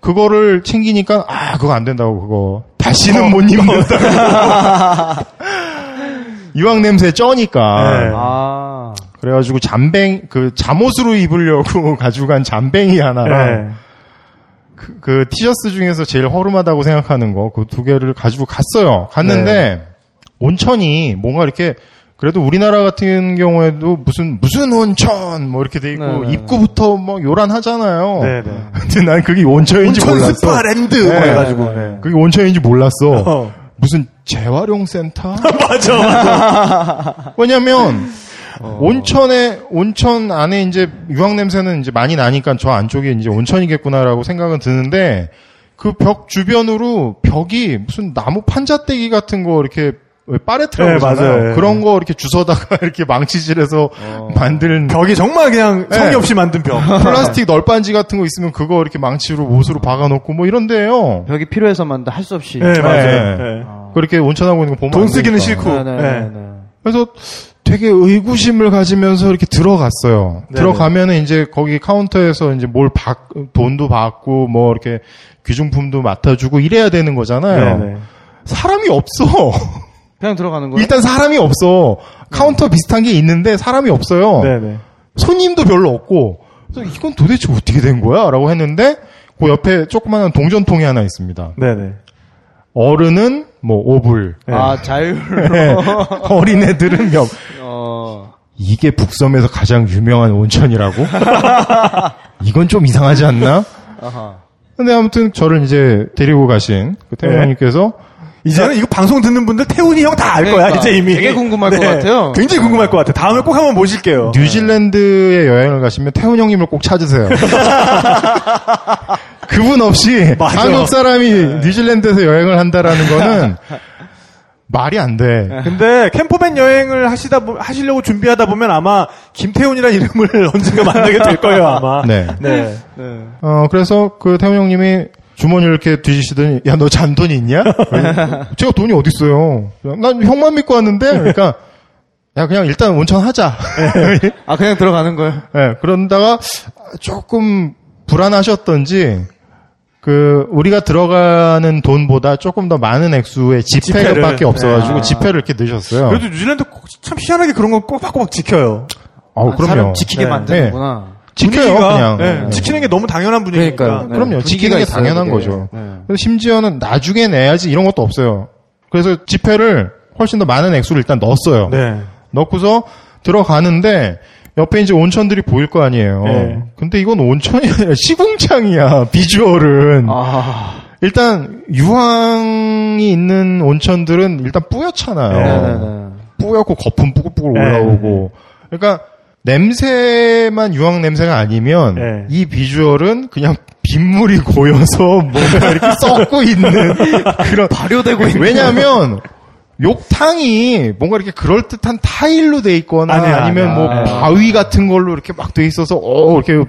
그거를 챙기니까 아 그거 안 된다고 그거 다시는 못 입는다. 유황 냄새 쩌니까 네. 아. 그래가지고 잠뱅 그 잠옷으로 입으려고 가지고 간 잠뱅이 하나랑 네. 그, 그 티셔츠 중에서 제일 허름하다고 생각하는 거 그 두 개를 가지고 갔어요. 갔는데 네. 온천이 뭔가 이렇게 그래도 우리나라 같은 경우에도 무슨 무슨 온천 뭐 이렇게 돼 있고 네, 네, 입구부터 뭐 요란하잖아요. 네, 네. 근데 난 그게 온천인지 온천 몰랐어. 스파랜드 뭐 네. 해가지고. 네. 그게 온천인지 몰랐어. 어. 무슨 재활용 센터? 맞아, 맞아. 왜냐면 어. 온천에 온천 안에 이제 유황 냄새는 이제 많이 나니까 저 안쪽에 이제 온천이겠구나라고 생각은 드는데 그 벽 주변으로 벽이 무슨 나무 판자떼기 같은 거 이렇게 왜 빠레트라고 네, 하잖아요. 맞아요. 그런 거 이렇게 주워다가 이렇게 망치질해서 만든 벽이 정말 그냥 성의 네. 없이 만든 벽. 플라스틱 널빤지 같은 거 있으면 그거 이렇게 망치로 못으로 박아놓고 뭐 이런데요. 벽이 필요해서만 할 수 없이. 네, 맞아요. 네. 네. 그렇게 온천하고 있는 거 보면 돈안 쓰기는. 싫고. 네, 네, 네. 네, 네. 그래서 되게 의구심을 가지면서 이렇게 들어갔어요. 네네. 들어가면은 이제 거기 카운터에서 이제 뭘 받, 돈도 받고 뭐 이렇게 귀중품도 맡아주고 이래야 되는 거잖아요. 네네. 사람이 없어. 그냥 들어가는 거예요? 일단 사람이 없어. 카운터 비슷한 게 있는데 사람이 없어요. 손님도 별로 없고 그래서 이건 도대체 어떻게 된 거야? 라고 했는데 그 옆에 조그마한 동전통이 하나 있습니다. 네네. 어른은 뭐 5불, 아, 자율. 어린애들은 몇 어. 이게 북섬에서 가장 유명한 온천이라고? 이건 좀 이상하지 않나? 아하. 근데 아무튼 저를 이제 데리고 가신 그 태훈 네. 형님께서 이제는 이거 방송 듣는 분들 태훈이 형 다 알 거야 그러니까. 이제 이미. 네. 되게 궁금할 것 같아요. 굉장히 궁금할 것 같아. 다음에 꼭 한번 모실게요. 뉴질랜드에 여행을 가시면 태훈 형님을 꼭 찾으세요. 그분 없이 맞아. 한국 사람이 뉴질랜드에서 여행을 한다라는 거는 말이 안 돼. 근데 캠퍼밴 여행을 하시다 보, 하시려고 준비하다 보면 아마 김태훈이라는 이름을 언젠가 만나게 될 거예요 아마. 네. 네. 어, 그래서 그 태훈 형님이 주머니를 이렇게 뒤지시더니, 야, 너 잔돈 있냐? 제가 돈이 어딨어요. 난 형만 믿고 왔는데, 그러니까, 야, 그냥 일단 온천 하자. 아, 그냥 들어가는 거예요? 예, 그런다가 조금 불안하셨던지, 그, 우리가 들어가는 돈보다 조금 더 많은 액수의 지폐밖에. 없어가지고 네. 지폐를 이렇게 넣으셨어요. 그래도 뉴질랜드 꼭- 참 희한하게 그런 거 꼬박꼬박 지켜요. 아우, 그럼요. 사람 지키게 네. 만드는구나. 지켜요, 분위기가, 그냥. 네, 네. 지키는 게 너무 당연한 분위기니까. 그러니까요. 네. 그럼요. 지키는 게 당연한 그게. 거죠. 네. 그래서 심지어는 나중에 내야지 이런 것도 없어요. 그래서 지폐를 훨씬 더 많은 액수를 일단 넣었어요. 네. 넣고서 들어가는데 옆에 이제 온천들이 보일 거 아니에요. 네. 근데 이건 온천이 아니라 시궁창이야. 비주얼은. 아. 일단 유황이 있는 온천들은 일단 뿌옇잖아요. 뿌옇고 거품 뿌글뿌글 네. 올라오고. 그러니까 냄새만 유황 냄새가 아니면 네. 이 비주얼은 그냥 빗물이 고여서 뭔가 이렇게 썩고 있는 그런 발효되고 있는. 왜냐하면 욕탕이 뭔가 이렇게 그럴듯한 타일로 돼 있거나 아니야, 아니면 아니야. 뭐 네. 바위 같은 걸로 이렇게 막 돼 있어서 어 이렇게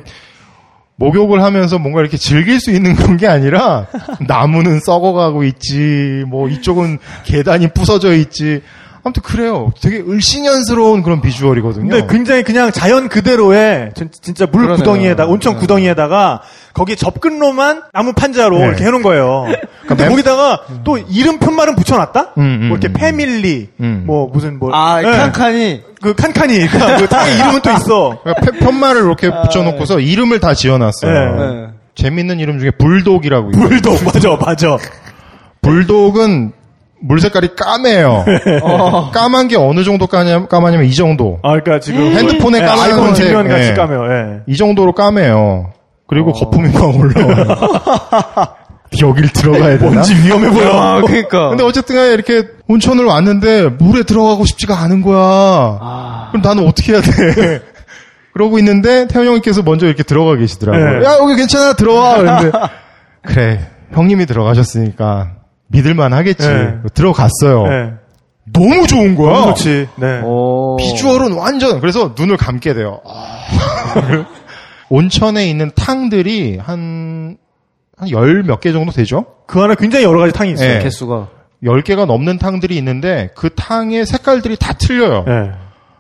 목욕을 하면서 뭔가 이렇게 즐길 수 있는 그런 게 아니라 나무는 썩어가고 있지 뭐 이쪽은 계단이 부서져 있지 아무튼 그래요 되게 을씨년스러운 그런 비주얼이거든요 근데 굉장히 그냥 자연 그대로의 진- 진짜 물 그러네요. 구덩이에다가 온천 네. 구덩이에다가 거기에 접근로만 나무 판자로 네. 이렇게 해놓은 거예요. 근데 멤- 거기다가 또 이름 편말은 붙여놨다. 음, 음, 뭐 이렇게 음. 패밀리, 음. 뭐 무슨 뭐 아, 네. 칸칸이. 그 칸칸이 그 탕에 이름은 또 있어. 그러니까 편말을 이렇게 붙여놓고서 이름을 다 지어놨어요 네. 네. 재밌는 이름 중에 불독이라고 있어요 불독 맞아 맞아. 불독은 물 색깔이 까매요. 어. 까만 게 어느 정도 까냐, 까마냐면 이 정도. 아 그러니까 지금 핸드폰에 네, 까만 아이폰 색, 같이 예. 까매요. 예. 이 정도로 까매요. 그리고 어. 거품이 막 올라와요. 여길 들어가야 되나? 뭔지 위험해 보여. 아, 그니까. 근데 어쨌든 간에 이렇게 온천을 왔는데 물에 들어가고 싶지가 않은 거야. 아. 그럼 나는 어떻게 해야 돼? 그러고 있는데 태현 형님께서 먼저 이렇게 들어가 계시더라고요. 네. 야 여기 괜찮아 들어와. 그런데 그래 형님이 들어가셨으니까 믿을만 하겠지. 네. 들어갔어요. 네. 너무 좋은 거야. 너무 좋지. 네. 오. 비주얼은 완전 그래서 눈을 감게 돼요. 아. 온천에 있는 탕들이 한, 한 열 몇 개 정도 되죠? 그 안에 굉장히 여러 가지 탕이 있어요. 네. 개수가. 열 개가 넘는 탕들이 있는데 그 탕의 색깔들이 다 틀려요.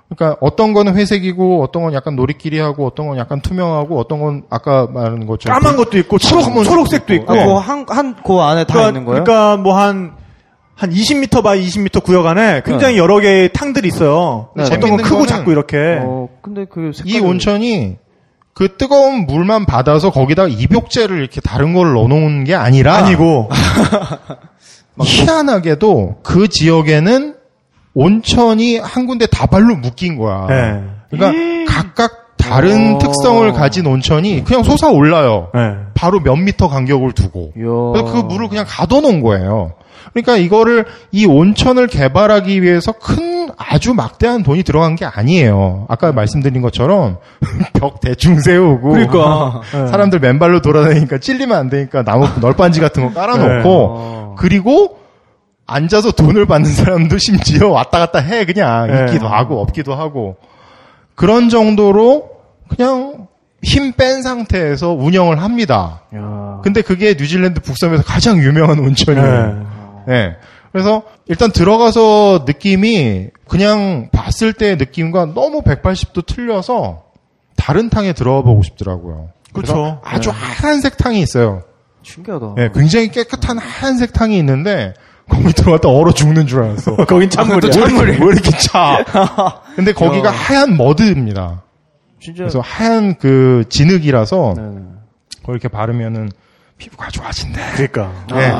네. 그러니까 어떤 거는 회색이고 어떤 건 약간 노리끼리하고 어떤 건 약간 투명하고 어떤 건 아까 말하는 것처럼 까만 것도 있고 초록 초록색도 있고. 아, 그 한, 한, 그 안에 다 있는 거예요? 그러니까 뭐한 한 20m by 20m 구역 안에 굉장히 여러 개의 탕들이 있어요. 네. 어떤 건 크고 작고 이렇게. 어, 근데 그 색깔이. 이 온천이 그 뜨거운 물만 받아서 거기다 입욕제를 이렇게 다른 걸 넣어놓은 게 아니라 아니고 희한하게도 그 지역에는 온천이 한 군데 다발로 묶인 거야. 네. 그러니까 각각 다른 어. 특성을 가진 온천이 그냥 솟아 올라요. 네. 바로 몇 미터 간격을 두고. 그래서 그 물을 그냥 가둬놓은 거예요. 그러니까 이거를 이 온천을 개발하기 위해서 큰 아주 막대한 돈이 들어간 게 아니에요. 아까 말씀드린 것처럼 벽 대충 세우고 그러니까. 네. 사람들 맨발로 돌아다니니까 찔리면 안 되니까 나무 널빤지 같은 거 깔아놓고 어. 그리고 앉아서 돈을 받는 사람도 심지어 왔다 갔다 해 그냥 네. 있기도 하고 없기도 하고 그런 정도로 그냥 힘 뺀 상태에서 운영을 합니다. 야. 근데 그게 뉴질랜드 북섬에서 가장 유명한 온천이에요. 네. 네. 그래서 일단 들어가서 느낌이 그냥 봤을 때의 느낌과 너무 180도 틀려서 다른 탕에 들어가 보고 싶더라고요. 그쵸. 아주 하얀색 탕이 있어요. 신기하다. 네, 굉장히 깨끗한 하얀색 탕이 있는데 거기 들어갔다 얼어 죽는 줄 알았어. 거긴 찬물이야. 왜 이렇게, 왜 이렇게 차? 근데 거기가 하얀 머드입니다. 진짜. 그래서 하얀 그 진흙이라서 네네. 그걸 이렇게 바르면은 피부가 좋아진대. 그러니까. 네.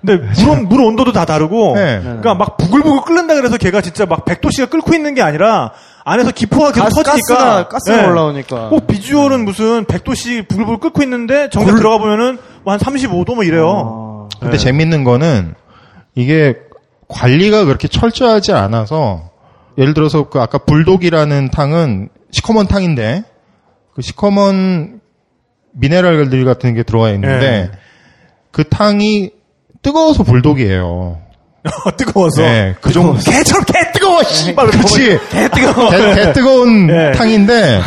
근데 물, 물 온도도 다 다르고, 네. 그러니까 막 부글부글 끓는다 그래서 걔가 진짜 막 100도씨가 끓고 있는 게 아니라 안에서 기포가 계속 가스, 터지니까. 가스가, 가스가 네. 올라오니까. 꼭 비주얼은 무슨 100도씨 부글부글 끓고 있는데 정작 들어가 보면은 뭐 한 35도 뭐 이래요. 아, 근데 네. 재밌는 거는 이게 관리가 그렇게 철저하지 않아서 예를 들어서 그 아까 불독이라는 탕은 시커먼 탕인데 그 시커먼 미네랄들 같은 게 들어와 있는데 네. 그 탕이 뜨거워서 불독이에요. 뜨거워서. 네, 그 정도. 개처럼 개 뜨거워, 씨발. 그렇지. 개 뜨거워. 개, 개 뜨거운 네. 탕인데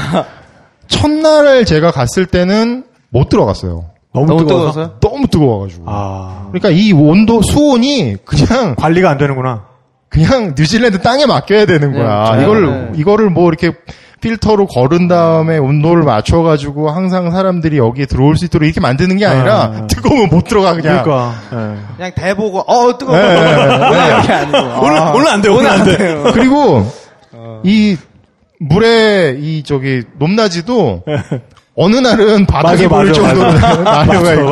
첫날 제가 갔을 때는 못 들어갔어요. 너무 뜨거워서? 너무 뜨거워가지고. 아. 그러니까 이 온도 수온이 그냥 관리가 안 되는구나. 그냥 뉴질랜드 땅에 맡겨야 되는 거야. 네, 이걸 네. 이거를 뭐 이렇게 필터로 거른 다음에 온도를 맞춰가지고 항상 사람들이 여기에 들어올 수 있도록 이렇게 만드는 게 아니라 네. 뜨거우면 못 들어가 그냥. 그러니까. 예. 그냥 대보고, 어, 뜨거워. 네, 네, 네. 오늘, 아, 오늘 안 돼, 오늘 안 돼. 그리고 이 물에 이 저기 높낮이도 어느 날은 바닥에 맞아, 보일 정도로 나려가 있고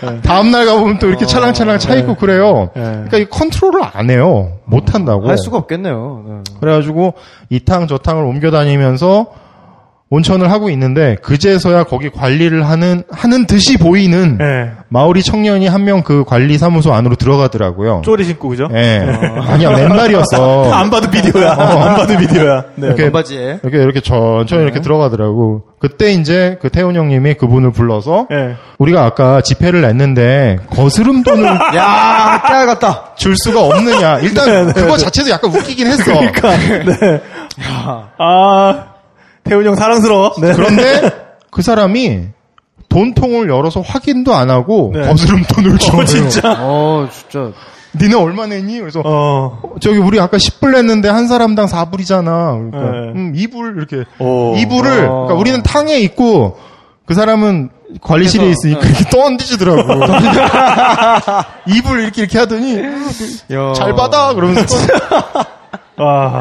맞아. 다음 날 가보면 또 이렇게 찰랑찰랑 차 있고 그래요. 네. 그러니까 이 컨트롤을 안 해요. 못 한다고. 할 수가 없겠네요. 네. 그래가지고 이 탕 저 탕을 옮겨 다니면서 온천을 하고 있는데 그제서야 거기 관리를 하는 하는 듯이 보이는 예. 마오리 청년이 한 명 그 관리 사무소 안으로 들어가더라고요. 쪼리 신고, 그죠? 예. 아니야 맨날이었어. 안 봐도 비디오야. 안 봐도 비디오야. 네. 이렇게 반바지에. 이렇게 이렇게 천천히 이렇게 들어가더라고. 그때 이제 그 태훈 형님이 그분을 불러서 예. 우리가 아까 집회를 냈는데 거스름 돈을 야, 깨알 같다. 줄 수가 없느냐. 일단 그거 자체도 약간 웃기긴 했어. 그러니까, 네. 아, 태훈이 형 사랑스러워. 네. 그런데 그 사람이 돈통을 열어서 확인도 안 하고 네. 거스름 돈을 줘요. 어, 진짜. 어, 진짜. 니네 얼마 냈니? 그래서 어. 저기 우리 아까 10불 냈는데 한 사람당 4불이잖아. 그러니까 네. 음, 2불 이렇게 오. 2불을 어. 그러니까 우리는 탕에 있고 그 사람은 관리실에 그래서, 있으니까 이렇게 던지주더라고. 2불 이렇게 이렇게 하더니 야. 잘 받아 그러면서 아.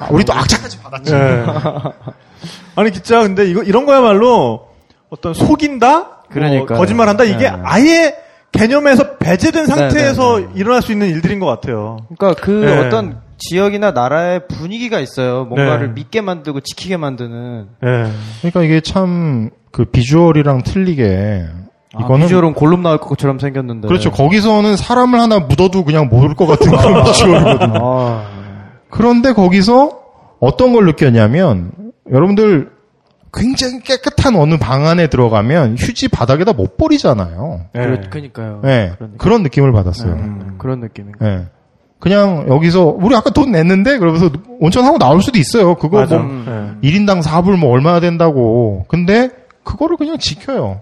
아, 우리 또 악착같이 받았지. 예. 아니 진짜 근데 이거 이런 거야말로 어떤 속인다, 그러니까요. 뭐 거짓말한다 이게 네. 아예 개념에서 배제된 상태에서 네, 네, 일어날 수 있는 일들인 것 같아요. 그러니까 그 네. 어떤 지역이나 나라의 분위기가 있어요. 뭔가를 네. 믿게 만들고 지키게 만드는. 예. 그러니까 이게 참 그 비주얼이랑 틀리게 아, 이거는 비주얼은 골룸 나올 것처럼 생겼는데. 그렇죠. 거기서는 사람을 하나 묻어도 그냥 모를 것 같은 그런 비주얼이거든요. 아, 그런데 거기서 어떤 걸 느꼈냐면 여러분들 굉장히 깨끗한 어느 방 안에 들어가면 휴지 바닥에다 못 버리잖아요. 예. 그러, 그러니까요. 네, 그런, 느낌. 그런 느낌을 받았어요. 음. 그런 느낌인 거. 네. 그냥 여기서 우리 아까 돈 냈는데 그러면서 온천하고 나올 수도 있어요. 그거 맞아. 뭐 예. 1인당 4불 뭐 얼마나 된다고. 근데 그거를 그냥 지켜요.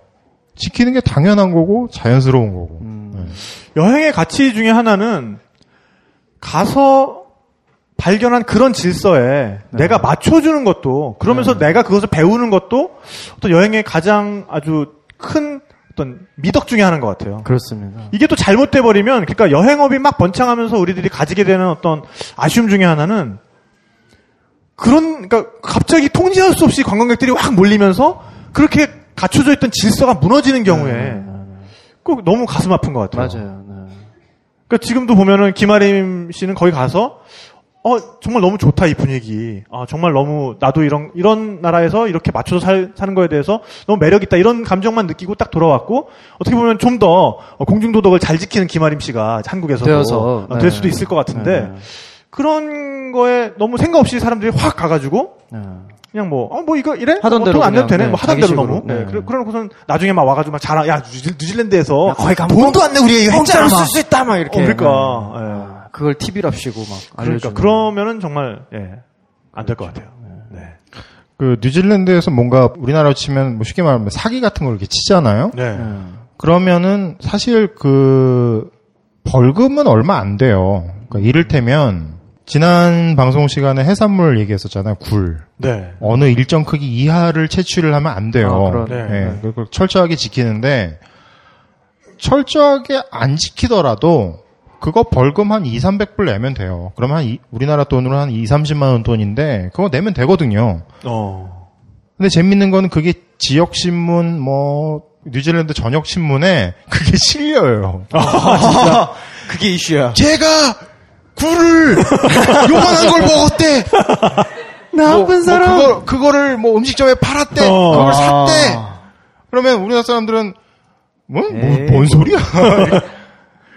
지키는 게 당연한 거고 자연스러운 거고. 음. 여행의 가치 중에 하나는 가서 발견한 그런 질서에 내가 맞춰주는 것도 그러면서 내가 그것을 배우는 것도 어떤 여행의 가장 아주 큰 어떤 미덕 중에 하나인 것 같아요. 그렇습니다. 이게 또 잘못돼 버리면 그러니까 여행업이 막 번창하면서 우리들이 가지게 되는 어떤 아쉬움 중에 하나는 그런 그러니까 갑자기 통제할 수 없이 관광객들이 확 몰리면서 그렇게 갖춰져 있던 질서가 무너지는 경우에 꼭 너무 가슴 아픈 것 같아요. 맞아요. 네. 그러니까 지금도 보면은 김아림 씨는 거기 가서 어 정말 너무 좋다 이 분위기. 아 정말 너무 나도 이런 이런 나라에서 이렇게 맞춰서 살, 사는 거에 대해서 너무 매력 있다 이런 감정만 느끼고 딱 돌아왔고 어떻게 보면 좀 더 공중 도덕을 잘 지키는 김아림 씨가 한국에서도 되어서, 어, 네. 될 수도 있을 것 같은데 네. 그런 거에 너무 생각 없이 사람들이 확 가가지고 네. 그냥 뭐, 어, 뭐 이거 이래? 하던 어, 대로 돈안 내도 되네? 네, 뭐 하던 대로. 너무. 네. 네. 그래, 그러고선 나중에 막 와가지고 막 자랑, 야, 뉴질, 뉴질랜드에서 가면 돈도 안 내, 우리 이거 했잖아. 공짜로 막. 쓸수 있다 막 이렇게. 어, 그러니까. 그걸 TV랍시고 막 그러니까 알려주고. 그러면은 정말 예, 안 될 것 같아요. 네. 그 뉴질랜드에서 뭔가 우리나라로 치면 뭐 쉽게 말하면 사기 같은 걸 이렇게 치잖아요. 네. 네. 그러면은 사실 그 벌금은 얼마 안 돼요. 그러니까 이를테면 지난 방송 시간에 해산물 얘기했었잖아요. 굴. 네. 어느 일정 크기 이하를 채취를 하면 안 돼요. 아, 그런- 네. 예, 그걸 철저하게 지키는데 철저하게 안 지키더라도 그거 벌금 한 2, 300불 내면 돼요. 그러면 한 이- 우리나라 돈으로 한 2, 30만 원 돈인데 그거 내면 되거든요. 어. 근데 재밌는 거는 그게 지역 신문 뭐 뉴질랜드 전역 신문에 그게 실려요. 그게 이슈야. 제가 굴을 요만한 걸 먹었대. 나쁜 사람. 그거 그거 를 뭐 음식점에 팔았대. 어. 그걸 샀대. 그러면 우리나라 사람들은 뭐, 뭐, 에이. 뭔 소리야?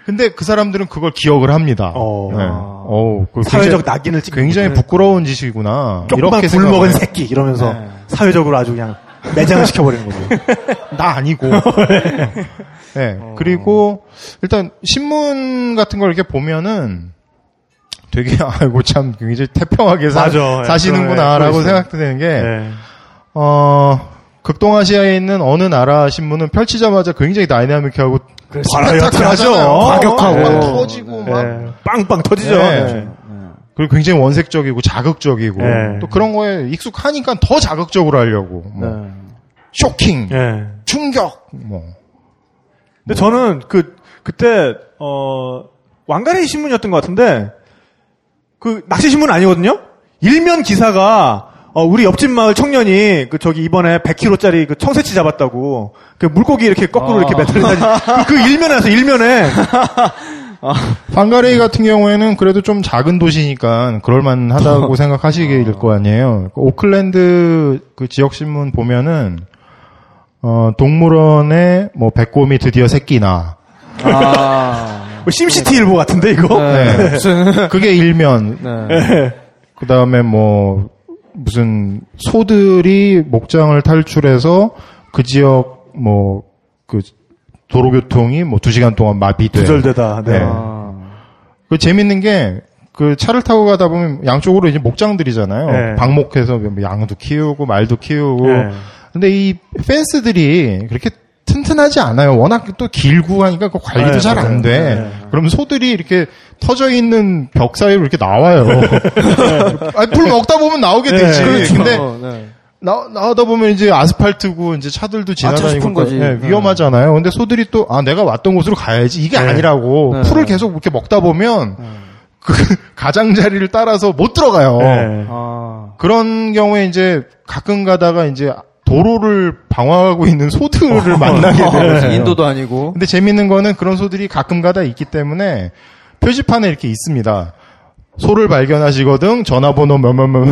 근데 그 사람들은 그걸 기억을 합니다. 어. 네. 어우, 그 사회적 굉장히, 낙인을 찍는 굉장히. 부끄러운 짓이구나. 조금만 굴 생각을. 새끼 이러면서 네. 사회적으로 아주 그냥 매장을 시켜버리는 거죠. 나 아니고. 네. 그리고 일단 신문 같은 걸 이렇게 보면은 되게 아이고 참 굉장히 태평하게 사, 맞아. 예, 사시는구나라고 그러네. 생각되는 게 네. 어. 극동아시아에 있는 어느 나라 신문은 펼치자마자 굉장히 다이나믹하고 variety하죠. 과격하고 네. 막 터지고 막 네. 빵빵 터지죠. 네. 네. 그리고 굉장히 원색적이고 자극적이고 네. 또 그런 거에 익숙하니까 더 자극적으로 하려고 뭐 네. 쇼킹, 네. 충격 뭐 근데 저는 그 그때 어 왕가리 신문이었던 것 같은데 그 낚시 신문 아니거든요. 일면 기사가 어, 우리 옆집 마을 청년이 그 저기 이번에 100kg짜리 그 청새치 잡았다고 그 물고기 이렇게 거꾸로 이렇게 매달린 사진 그, 그 일면에서 일면에 판가레이 같은 경우에는 그래도 좀 작은 도시니까 그럴만하다고 생각하시길 거 아니에요. 그 오클랜드 그 지역 신문 보면은 어 동물원에 뭐 백곰이 드디어 새끼나 아. 뭐 심시티 일보 같은데 이거 네. 그게 일면 네. 그 다음에 뭐 무슨 소들이 목장을 탈출해서 그 지역 뭐 그 도로교통이 뭐 두 시간 동안 마비돼. 두절되다. 네. 네. 아. 그 재밌는 게 그 차를 타고 가다 보면 양쪽으로 이제 목장들이잖아요. 네. 방목해서 뭐 양도 키우고 말도 키우고. 네. 근데 이 펜스들이 그렇게 튼튼하지 않아요. 워낙 또 길고 하니까 그 관리도 네, 잘안 맞아요. 돼. 네. 그럼 소들이 이렇게 터져 있는 벽 사이로 이렇게 나와요. 아니, 불 먹다 보면 나오게 네, 되지. 그렇죠. 근데 어, 네. 나, 나오다 보면 이제 아스팔트고 이제 차들도 지나다니고 싶은 거지. 네, 네. 위험하잖아요. 근데 소들이 또 아 내가 왔던 곳으로 가야지 이게 네. 아니라고 네. 풀을 계속 이렇게 먹다 보면 그 가장자리를 따라서 못 들어가요. 네. 아. 그런 경우에 이제 가끔 가다가 이제 도로를 방황하고 있는 소들을 만나게. 네. 인도도 아니고. 근데 재밌는 거는 그런 소들이 가끔 가다 있기 때문에 표지판에 이렇게 있습니다. 소를 발견하시거든 전화번호 뭐뭐뭐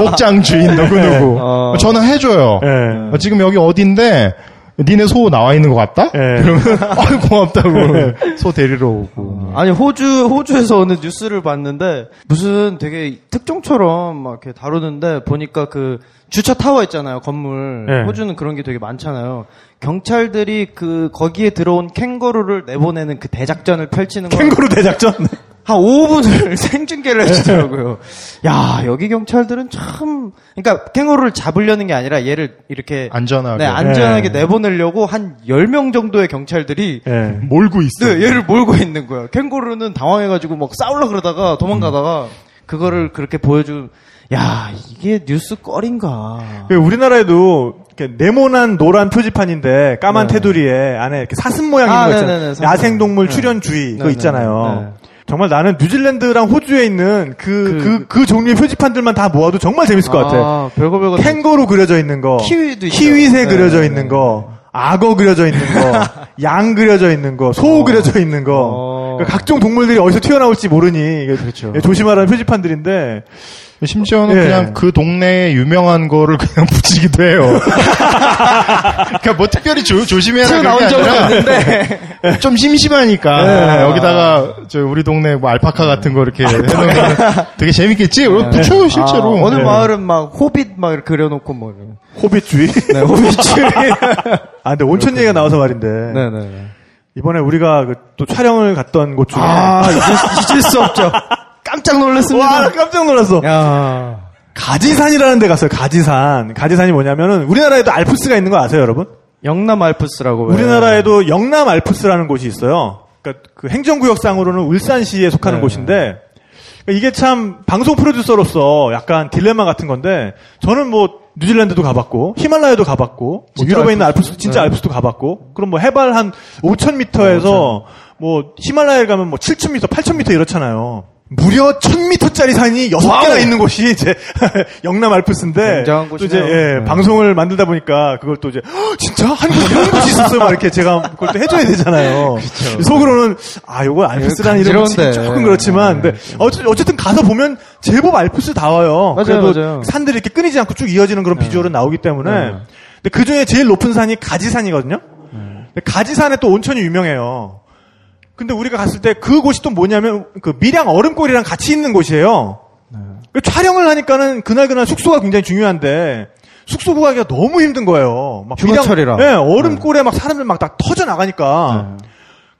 목장 주인 누구누구 어. 전화해줘요. 네. 어, 지금 여기 어딘데 니네 소 나와 있는 것 같다? 네. 그러면 아유 고맙다고 소 데리러 오고 아니 호주 호주에서 어느 뉴스를 봤는데 무슨 되게 특종처럼 막 이렇게 다루는데 보니까 그 주차 타워 있잖아요 건물 네. 호주는 그런 게 되게 많잖아요 경찰들이 그 거기에 들어온 캥거루를 내보내는 그 대작전을 펼치는 걸 캥거루 대작전. 한 5분을 생중계를 해주더라고요. 야, 여기 경찰들은 참, 그러니까 캥거루를 잡으려는 게 아니라 얘를 이렇게 안전하게 네, 안전하게 네. 내보내려고 한 10명 정도의 경찰들이 네. 몰고 있어. 네, 얘를 몰고 있는 거야. 캥거루는 당황해가지고 막 싸우려 그러다가 도망가다가 그거를 그렇게 보여준, 야, 이게 뉴스 거리인가. 그 우리나라에도 이렇게 네모난 노란 표지판인데 까만 네. 테두리에 안에 이렇게 사슴 모양 아, 있는 거 네네네, 있잖아요. 야생동물 네. 출연주의 그거. 있잖아요. 네. 정말 나는 뉴질랜드랑 호주에 있는 그, 그, 그- 그, 종류의 표지판들만 다 모아도 정말 재밌을 것 같아. 아, 별거 별거. 캥거루 그려져 있는 거, 키위도 있죠. 키위새 네, 그려져 네, 있는 네. 거, 악어 그려져 있는 거, 양 그려져 있는 거, 소 그려져 있는 거, 어. 그러니까 각종 동물들이 어디서 튀어나올지 모르니 그렇죠. 조심하라는 표지판들인데 심지어는 예. 그냥 그 동네에 유명한 거를 그냥 붙이기도 해요. 그러니까 뭐 특별히 조, 조심해라 그런 게 나온 적은 아니라 없는데. 좀 심심하니까 네. 여기다가 저 우리 동네 뭐 알파카 같은 거 이렇게 해놓으면 되게 재밌겠지? 그럼 붙여요 실제로. 아, 어느 네. 마을은 막 호빗 막 이렇게 그려놓고 뭐. 호빗주의. 네, 호빗줄. 아 근데 온천 얘기가 나와서 말인데 네네. 이번에 우리가 그 또 촬영을 갔던 곳 중에 아, 잊을, 잊을 수 없죠. 깜짝 놀랐습니다. 와 깜짝 놀랐어. 야. 가지산이라는 데 갔어요. 가지산. 가지산이 뭐냐면은 우리나라에도 알프스가 있는 거 아세요, 여러분? 영남 알프스라고. 왜. 우리나라에도 영남 알프스라는 곳이 있어요. 그러니까 그 행정구역상으로는 울산시에 속하는 네. 곳인데 그러니까 이게 참 방송 프로듀서로서 약간 딜레마 같은 건데 저는 뭐 뉴질랜드도 가봤고 히말라야도 가봤고 뭐 유럽에 있는 알프스. 알프스 진짜 네. 알프스도 가봤고 그럼 뭐 해발 한 5,000m에서 뭐 히말라야를 가면 뭐 7,000m, 8,000m 이렇잖아요. 무려 1000m짜리 산이 6개나 있는 곳이 이제 영남 알프스인데 굉장한 또 이제 곳이네요. 예, 네. 방송을 만들다 보니까 그걸 또 이제 "헉, 진짜 한 곳이 이런 곳이 있었어요. 막 이렇게 제가 그걸 또 해줘야 되잖아요. 속으로는 아 요거 알프스라는 이름은 간지러운데. 조금 그렇지만 근데 어쨌- 어쨌든 가서 보면 제법 알프스 다워요. 맞아요, 그래도 맞아요. 산들이 이렇게 끊이지 않고 쭉 이어지는 그런 비주얼은 나오기 때문에 네. 근데 그 중에 제일 높은 산이 가지산이거든요. 근데 가지산에 또 온천이 유명해요. 근데 우리가 갔을 때 그곳이 또 뭐냐면 그 밀양 얼음골이랑 같이 있는 곳이에요. 그 촬영을 하니까는 그날 그날 숙소가 굉장히 중요한데 숙소 구하기가 너무 힘든 거예요. 막 휴가철이라. 예, 얼음골에 막 사람들 막 다 터져 나가니까.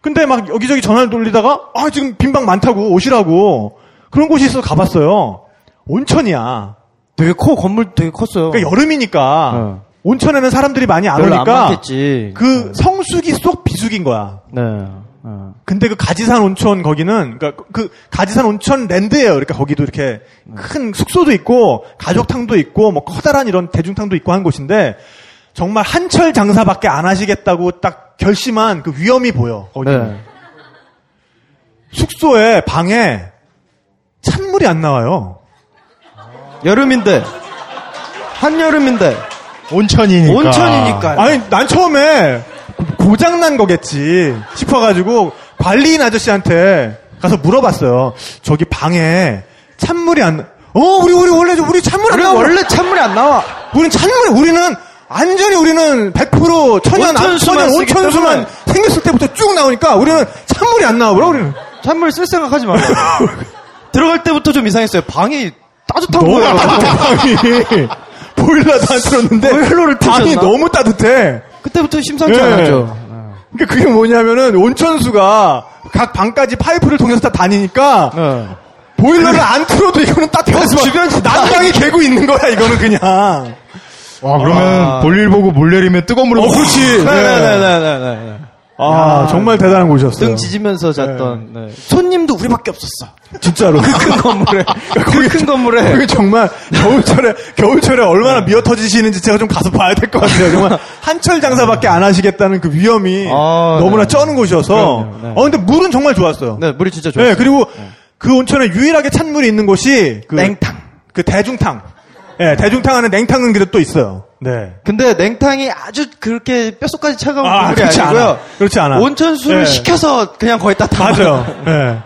근데 막 여기저기 전화를 돌리다가 아 지금 빈방 많다고 오시라고 그런 곳이 있어서 가봤어요. 온천이야. 되게 커 건물 되게 컸어요. 그러니까 여름이니까 어. 온천에는 사람들이 많이 안 오니까 많겠지. 그 성수기 속 비수기인 거야. 네. 어. 근데 그 가지산 온천 거기는 그러니까 그 가지산 온천 랜드예요. 그러니까 거기도 이렇게 큰 숙소도 있고 가족탕도 있고 뭐 커다란 이런 대중탕도 있고 한 곳인데 정말 한철 장사밖에 안 하시겠다고 딱 결심한 그 위험이 보여. 거기 네. 숙소에 방에 찬물이 안 나와요. 여름인데 한 여름인데 온천이니까. 온천이니까. 아니 난 처음에 고장 난 거겠지 싶어가지고 관리인 아저씨한테 가서 물어봤어요. 저기 방에 찬물이 안. 나- 어 우리 우리 원래 우리 찬물 안 우리 나와. 원래 찬물이 안 나와. 우리는 찬물 우리는 완전히 우리는 100% 천연 천연 온천수만. 생겼을 때부터 쭉 나오니까 우리는 찬물이 안 나와. 우리는 찬물 쓸 생각 하지 말고. 들어갈 때부터 좀 이상했어요. 방이 따뜻한 거예요. 방이. 보일러도 안 틀었는데 보일러를 방이? 너무 따뜻해. 그때부터 심상치 예. 않았죠. 그러니까 그게 뭐냐면은 온천수가 각 방까지 파이프를 통해서 다 다니니까 네. 보일러를 안 틀어도 이거는 따뜻해서 주변 난방이 개고 있는 거야 이거는 그냥. 와, 그러면 아. 볼일 보고 물 내리면 뜨거운 물을 어, 그렇지. 네. 네네네네 네. 아 정말 대단한 곳이었어요. 등 지지면서 잤던 네. 손님도 우리밖에 없었어. 진짜로. 큰 건물에. 그 큰 건물에. 그게 정말 겨울철에 겨울철에 얼마나 미어 터지시는지 제가 좀 가서 봐야 될 것 같아요. 정말 한철 장사밖에 안 하시겠다는 그 위험이 아, 너무나 네. 쩌는 곳이어서. 네. 어 근데 물은 정말 좋았어요. 네, 물이 진짜 네, 좋았어요. 그리고 그 온천에 유일하게 찬물이 있는 곳이 그 냉탕. 그 대중탕. 예, 대중탕 안에 냉탕 그릇 또 있어요. 네. 근데 냉탕이 아주 그렇게 뼈속까지 차가운 아, 국물이 그렇지 아니고요. 않아. 그렇지 않아. 온천수를 네. 시켜서 그냥 거의 따뜻한 맞아요. 거. 예.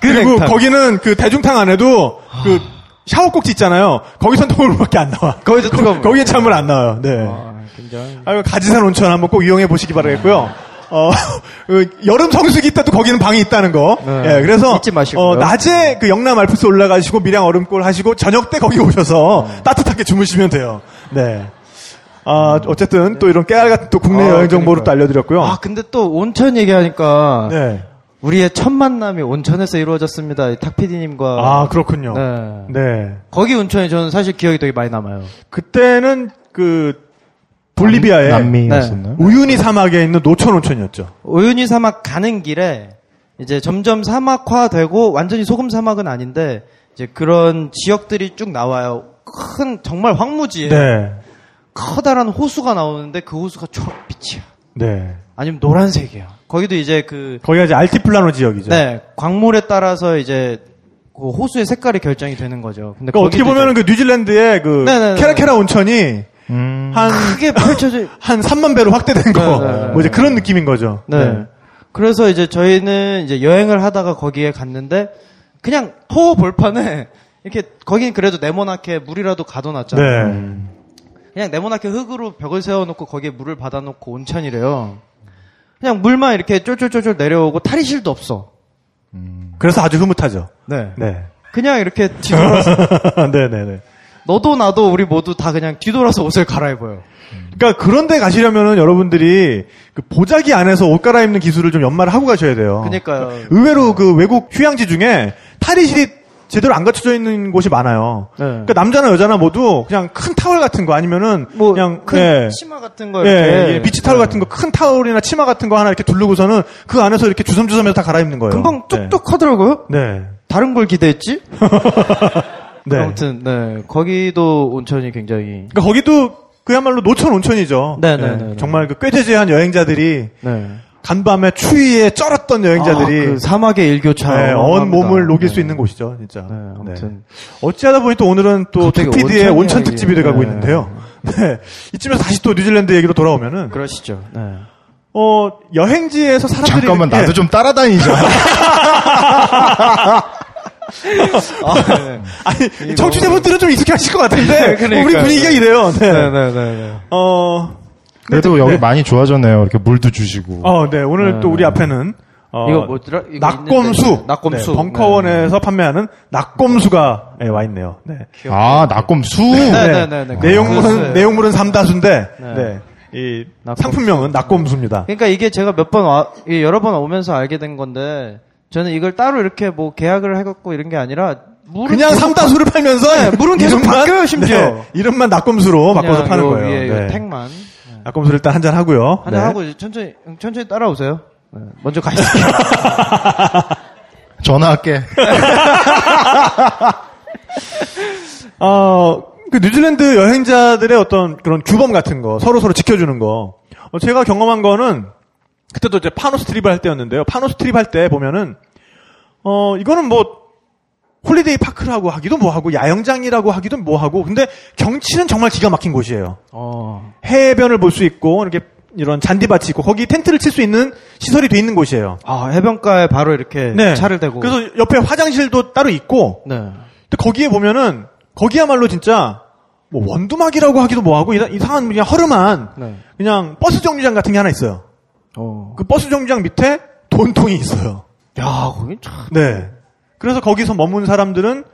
그 그리고 냉탕. 거기는 그 대중탕 안에도 그 샤워 꼭지 있잖아요. 거기선 통물밖에 안 나와. 거기서 뜨거운. 거기엔 찬물 안 나와요. 네. 아, 굉장히. 아유, 가지산 온천 한번 꼭 이용해 보시기 바라겠고요. 어, 그 여름 성수기 때도 거기는 방이 있다는 거. 네. 예, 그래서 잊지 마시고요. 어, 낮에 그 영남 알프스 올라가시고 밀양 얼음골 하시고 저녁 때 거기 오셔서 따뜻하게 주무시면 돼요. 네. 아, 어쨌든 또 이런 깨알 같은 또 국내 아, 여행 정보를 또. 알려드렸고요. 아, 근데 또 온천 얘기하니까 네. 우리의 첫 만남이 온천에서 이루어졌습니다. 이 탁피디님과. 아, 그렇군요. 네. 네. 거기 온천이 저는 사실 기억이 되게 많이 남아요. 그때는 그 볼리비아의 남미였었나요? 우유니 사막에 있는 노천 온천이었죠. 오윤희 사막 가는 길에 이제 점점 사막화되고 완전히 소금 사막은 아닌데 이제 그런 지역들이 쭉 나와요. 큰 정말 황무지에 네. 커다란 호수가 나오는데 그 호수가 초록빛이야. 네. 아니면 노란색이야. 거기도 이제 그 거기가 이제 알티플라노 지역이죠. 네, 광물에 따라서 이제 그 호수의 색깔이 결정이 되는 거죠. 근데 그러니까 어떻게 보면은 그 뉴질랜드의 그 네네네. 케라케라 온천이 음. 한, 크게 펼쳐져 한 3만 배로 확대된 거. 네네네. 뭐 이제 그런 느낌인 거죠. 네. 그래서 이제 저희는 이제 여행을 하다가 거기에 갔는데 그냥 허 볼판에 이렇게 거긴 그래도 네모나게 물이라도 가둬놨잖아요. 네. 그냥 네모나게 흑으로 벽을 세워놓고 거기에 물을 받아놓고 온천이래요. 그냥 물만 이렇게 쫄쫄쫄쫄 내려오고 탈의실도 없어. 그래서 아주 흐뭇하죠. 네. 네. 그냥 이렇게 뒤돌아서 네네네. 너도 나도 우리 모두 다 그냥 뒤돌아서 옷을 갈아입어요. 그러니까 그런 데 가시려면은 여러분들이 그 보자기 안에서 옷 갈아입는 기술을 좀 연마를 하고 가셔야 돼요. 그러니까요. 의외로 그 외국 휴양지 중에 탈의실이 제대로 안 갖춰져 있는 곳이 많아요. 네. 그러니까 남자나 여자나 모두 그냥 큰 타월 같은 거 아니면은 뭐 그냥 큰 예. 치마 같은 거 예, 이렇게 예, 비치 타월 같은 거 큰 타월이나 치마 같은 거 하나 이렇게 두르고서는 그 안에서 이렇게 주섬주섬해서 다 갈아입는 거예요. 금방 뚝뚝 하더라고요. 네. 다른 걸 기대했지? 네. 아무튼 네 거기도 온천이 굉장히 그러니까 거기도 그야말로 노천 온천이죠. 네, 네, 네, 네. 정말 그 꾀재재한 여행자들이 네. 간밤에 추위에 쩔었던 여행자들이 아, 그 사막의 일교차. 네, 온. 몸을 녹일 네. 수 있는 곳이죠, 진짜. 네, 아무튼. 어찌하다 보니 또 오늘은 또 탁피디의 온천. 특집이 돼가고 네. 있는데요. 네. 이쯤에서 다시 또 뉴질랜드 얘기로 돌아오면은, 그러시죠. 네. 어, 여행지에서 사람들이. 잠깐만 이렇게- 나도 좀 따라다니자. 아니, 청취자분들은 좀 익숙하실 것 같은데, 그러니까요. 우리 분위기가 이래요. 네. 네, 네, 네, 네. 어, 그래도 여기 네. 많이 좋아졌네요. 이렇게 물도 주시고. 어, 네. 오늘 네. 또 우리 앞에는, 어, 이거 뭐더라? 이거 낙곰수. 네, 벙커원에서 판매하는 낙곰수가 네, 와 있네요. 네. 아 낙곰수. 네, 네, 네, 네. 내용물은. 내용물은 삼다수인데, 네. 네. 이 낙곰수. 상품명은 낙곰수입니다. 그러니까 이게 제가 몇 번 와, 여러 번 오면서 알게 된 건데, 저는 이걸 따로 이렇게 뭐 계약을 해갖고 이런 게 아니라, 물은 그냥 계속 삼다수를 팔면서 네, 물은 계속 이름만- 바뀌어요, 심지어. 네, 이름만 낙곰수로 그냥 바꿔서 파는 요 거예요. 위에 요 네. tag만. 낙곰수를 일단 한 잔 하고요. 한잔 네. 하고 이제 천천히, 천천히 따라오세요. 네, 먼저 가 있을게요. 전화할게. 어, 그 뉴질랜드 여행자들의 어떤 그런 규범 같은 거, 서로 서로 지켜주는 거. 어, 제가 경험한 거는 그때도 이제 far north trip을 할 때였는데요. far north trip 할 때 보면은 어, 이거는 뭐 holiday park라고 하기도 뭐하고 야영장이라고 하기도 뭐하고 근데 경치는 정말 기가 막힌 곳이에요. 어. 해변을 볼 수 있고 이렇게 이런 잔디밭이 있고 거기 텐트를 칠 수 있는 시설이 돼 있는 곳이에요. 아, 해변가에 바로 이렇게 차를 대고. 네. 그래서 옆에 화장실도 따로 있고 네. 근데 거기에 보면은 거기야말로 진짜 뭐 원두막이라고 하기도 뭐하고 이상- 이상한 그냥 허름한 네. 그냥 버스 정류장 같은 게 하나 있어요. 어. 그 버스 정류장 밑에 돈통이 있어요. 야, 거기 참. 네. 그래서 거기서 머문 사람들은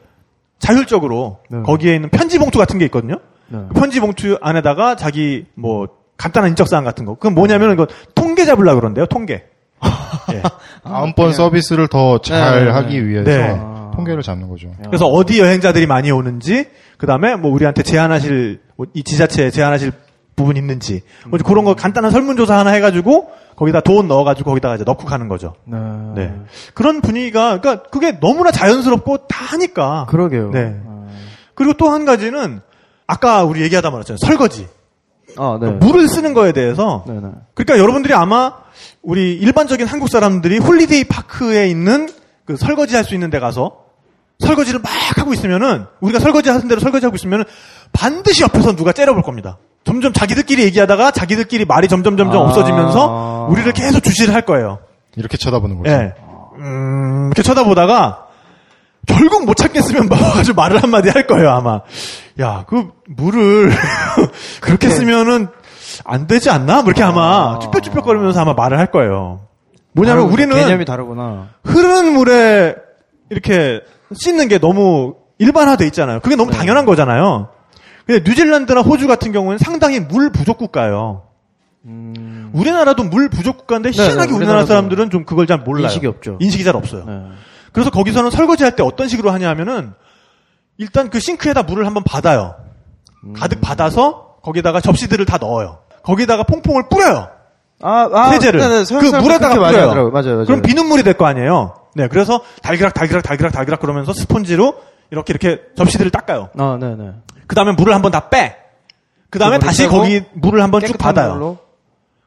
자율적으로 네. 거기에 있는 편지 봉투 같은 게 있거든요. 네. 그 편지 봉투 안에다가 자기 뭐 간단한 인적사항 같은 거. 그건 뭐냐면 이거 통계 잡으려 그런데요. 통계. 예. 다음번 서비스를 더잘 네, 네, 하기 위해서 네. 통계를 잡는 거죠. 그래서 어디 여행자들이 많이 오는지, 그 다음에 뭐 우리한테 제안하실, 뭐이 지자체에 제안하실 부분 있는지, 뭐 그런 거 간단한 설문조사 하나 해가지고, 거기다 돈 넣어가지고 거기다가 이제 넣고 가는 거죠. 네. 네. 그런 분위기가, 그러니까 그게 너무나 자연스럽고 다 하니까. 그러게요. 네. 어. 그리고 또 한 가지는, 아까 우리 얘기하다 말았잖아요. 설거지. 아, 네. 물을 쓰는 거에 대해서. 네, 네. 그러니까 여러분들이 아마 우리 일반적인 한국 사람들이 holiday park에 있는 그 설거지 할 수 있는 데 가서 설거지를 막 하고 있으면은 우리가 설거지 하는 대로 설거지 하고 있으면은 반드시 옆에서 누가 째려볼 겁니다. 점점 자기들끼리 얘기하다가 자기들끼리 말이 점점 점점 아. 없어지면서 우리를 계속 주시를 할 거예요. 이렇게 쳐다보는 거죠. 예. 음, 이렇게 쳐다보다가 결국 못 찾겠으면 와가지고 말을 한마디 할 거예요, 아마. 야, 그 물을 그렇게 쓰면은 안 되지 않나? 뭐 이렇게 아마 쭈뼛쭈뼛거리면서 아마 말을 할 거예요. 뭐냐면 다르구나. 우리는 개념이 다르구나. 흐르는 물에 이렇게 씻는 게 너무 일반화돼 있잖아요. 그게 너무 당연한 거잖아요. 근데 뉴질랜드나 호주 같은 경우는 상당히 물 부족 국가예요. 우리나라도 물 부족 국가인데 희한하게 우리나라 우리나라도 사람들은 좀 그걸 잘 몰라요. 인식이 없죠. 인식이 잘 없어요. 네. 그래서 거기서는 설거지 할 때 어떤 식으로 하냐 하면은 일단 그 싱크에다 물을 한번 받아요. 가득 받아서 거기다가 접시들을 다 넣어요. 거기다가 퐁퐁을 뿌려요. 아, 아, 세제를. 네네, 서양 그 물에다가 뿌려요. 하더라고요. 맞아요, 맞아요. 그럼 비눗물이 될 거 아니에요. 네, 그래서 달기락 달기락 달기락 달기락 그러면서 스펀지로 이렇게 이렇게 접시들을 닦아요. 아, 네 네. 그 다음에 물을 한번 다 빼. 그 다음에 다시 거기 물을 한번 쭉 받아요. 물로?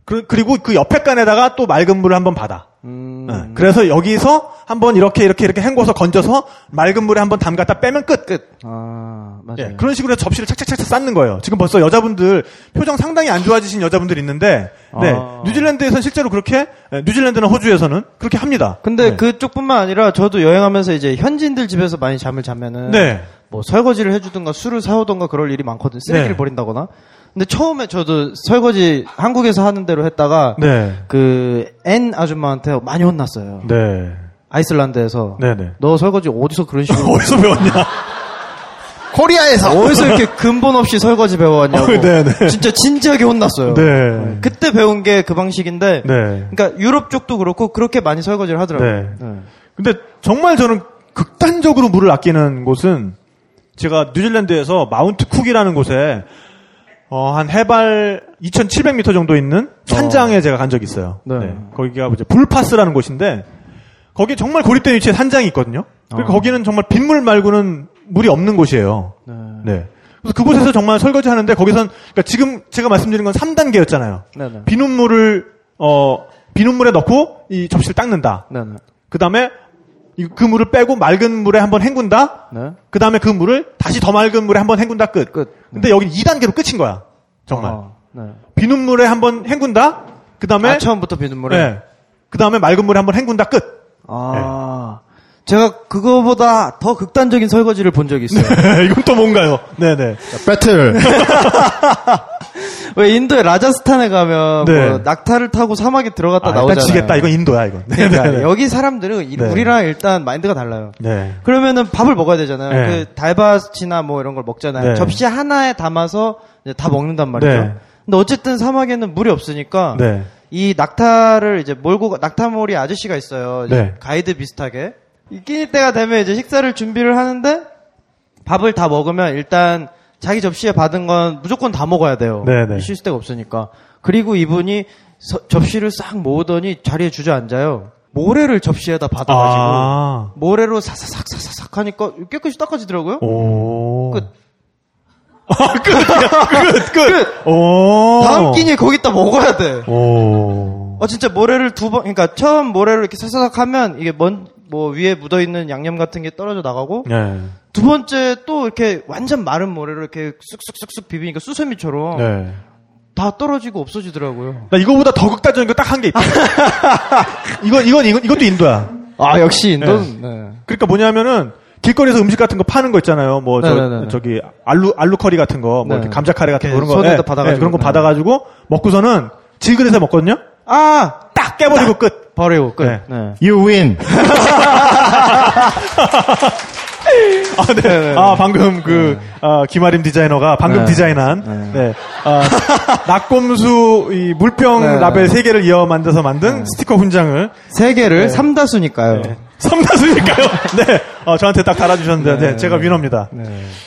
그, 리고그 옆에 칸에다가 또 맑은 물을 한번 받아. 음. 네, 그래서 여기서 한번 이렇게 이렇게 이렇게 헹궈서 건져서 맑은 물에 한번 담갔다 빼면 끝. 끝. 아, 맞아요. 예, 그런 식으로 해서 접시를 착착착착 쌓는 거예요. 지금 벌써 여자분들 표정 상당히 안 좋아지신 여자분들 있는데, 네, 아. 뉴질랜드에서는 실제로 그렇게, 예, 뉴질랜드나 호주에서는 그렇게 합니다. 근데 네. 그쪽뿐만 아니라 저도 여행하면서 이제 현지인들 집에서 많이 잠을 자면은 네. 뭐 설거지를 해주든가 술을 사오든가 그럴 일이 많거든 쓰레기를 네. 버린다거나 근데 처음에 저도 설거지 한국에서 하는 대로 했다가 네, 그 N 아줌마한테 많이 혼났어요 네, 아이슬란드에서 네, 네. 너 설거지 어디서 그런 식으로 어디서 배웠냐? 코리아에서 어디서 이렇게 근본 없이 설거지 배워왔냐고 어, 네, 네. 진짜 진지하게 혼났어요 네. 그때 배운 게 그 방식인데 네. 그러니까 유럽 쪽도 그렇고 그렇게 많이 설거지를 하더라고요 네. 네. 근데 정말 저는 극단적으로 물을 아끼는 곳은 제가 뉴질랜드에서 마운트 쿡이라는 곳에 어, 한 해발 2,700m 정도 있는 산장에 제가 간 적이 있어요. 네. 거기가 이제 불파스라는 곳인데 거기 정말 고립된 위치에 산장이 있거든요. 그리고 어. 거기는 정말 빗물 말고는 물이 없는 곳이에요. 네. 네. 그래서 그곳에서 정말 설거지 하는데 거기선 그러니까 지금 제가 말씀드린 건 3단계였잖아요. 네, 네. 비눗물을 어 비눗물에 넣고 이 접시를 닦는다. 네, 네. 그 다음에 그 물을 빼고 맑은 물에 한번 헹군다. 네. 그 다음에 그 물을 다시 더 맑은 물에 한번 헹군다 끝. 끝. 근데 여기 2단계로 끝인 거야. 정말. 아, 네. 비눗물에 한번 헹군다. 그 다음에 아, 처음부터 비눗물에. 네. 그 다음에 맑은 물에 한번 헹군다 끝. 아. 제가 그거보다 더 극단적인 설거지를 본 적이 있어요. 이건 또 뭔가요? 네네. 배틀. 왜 인도의 라자스탄에 가면 네. 뭐 낙타를 타고 사막에 들어갔다 아, 나오잖아요. 지겠다. 이건 인도야 이건. 그러니까. 여기 사람들은 이- 네. 우리랑 일단 마인드가 달라요. 네. 그러면은 밥을 먹어야 되잖아요. 네. 그 달밭이나 뭐 이런 걸 먹잖아요. 네. 접시 하나에 담아서 다 먹는단 말이죠. 네. 근데 어쨌든 사막에는 물이 없으니까 네. 이 낙타를 이제 몰고 가- 낙타몰이 아저씨가 있어요. 가이드 비슷하게. 이 끼니 때가 되면 이제 식사를 준비를 하는데 밥을 다 먹으면 일단 자기 접시에 받은 건 무조건 다 먹어야 돼요. 네, 네. 쉴 데가 없으니까. 그리고 이분이 서- 접시를 싹 모으더니 자리에 주저앉아요. 모래를 접시에다 받아가지고 아. 모래로 사사삭 사사삭 하니까 깨끗이 닦아지더라고요. 오. 끝. 끝, 끝. 오. 다음 끼니에 거기다 먹어야 돼. 오. 어 진짜 모래를 두 번, 그러니까 처음 모래를 이렇게 사사삭 하면 이게 먼 뭐 위에 묻어 있는 양념 같은 게 떨어져 나가고 네. 두 번째 또 이렇게 완전 마른 모래를 이렇게 쑥쑥쑥쑥 비비니까 수세미처럼 네. 다 떨어지고 없어지더라고요. 나 이거보다 더 극단적인 거 딱한게 있다. 이건, 이건, 이건, 이것도 인도야. 아 역시 인도는 네. 그러니까 뭐냐면은, 길거리에서 음식 같은 거 파는 거 있잖아요. 뭐, 저, 네네네네. 저기, 알루, 알루 커리 같은 거, 뭐, 네. 감자 카레 같은 거, 그런 거. 네, 받아가지고. 네, 그런 거 네. 받아가지고, 먹고서는 질그릇에 먹거든요? 아 딱 깨버리고 끝. 버리고 끝. 네. 네. You win. 아, 네. 아, 방금 그, 아, 김아림 디자이너가 방금 네. 디자인한, 네. 아, 낙곰수 이 물병 네. 라벨 세 개를 이어 만들어서 만든 스티커 훈장을 세 개를 삼다수니까요. 삼다수니까요. 네. 어, 저한테 딱 달아주셨는데, 네, 제가 위너입니다. 네.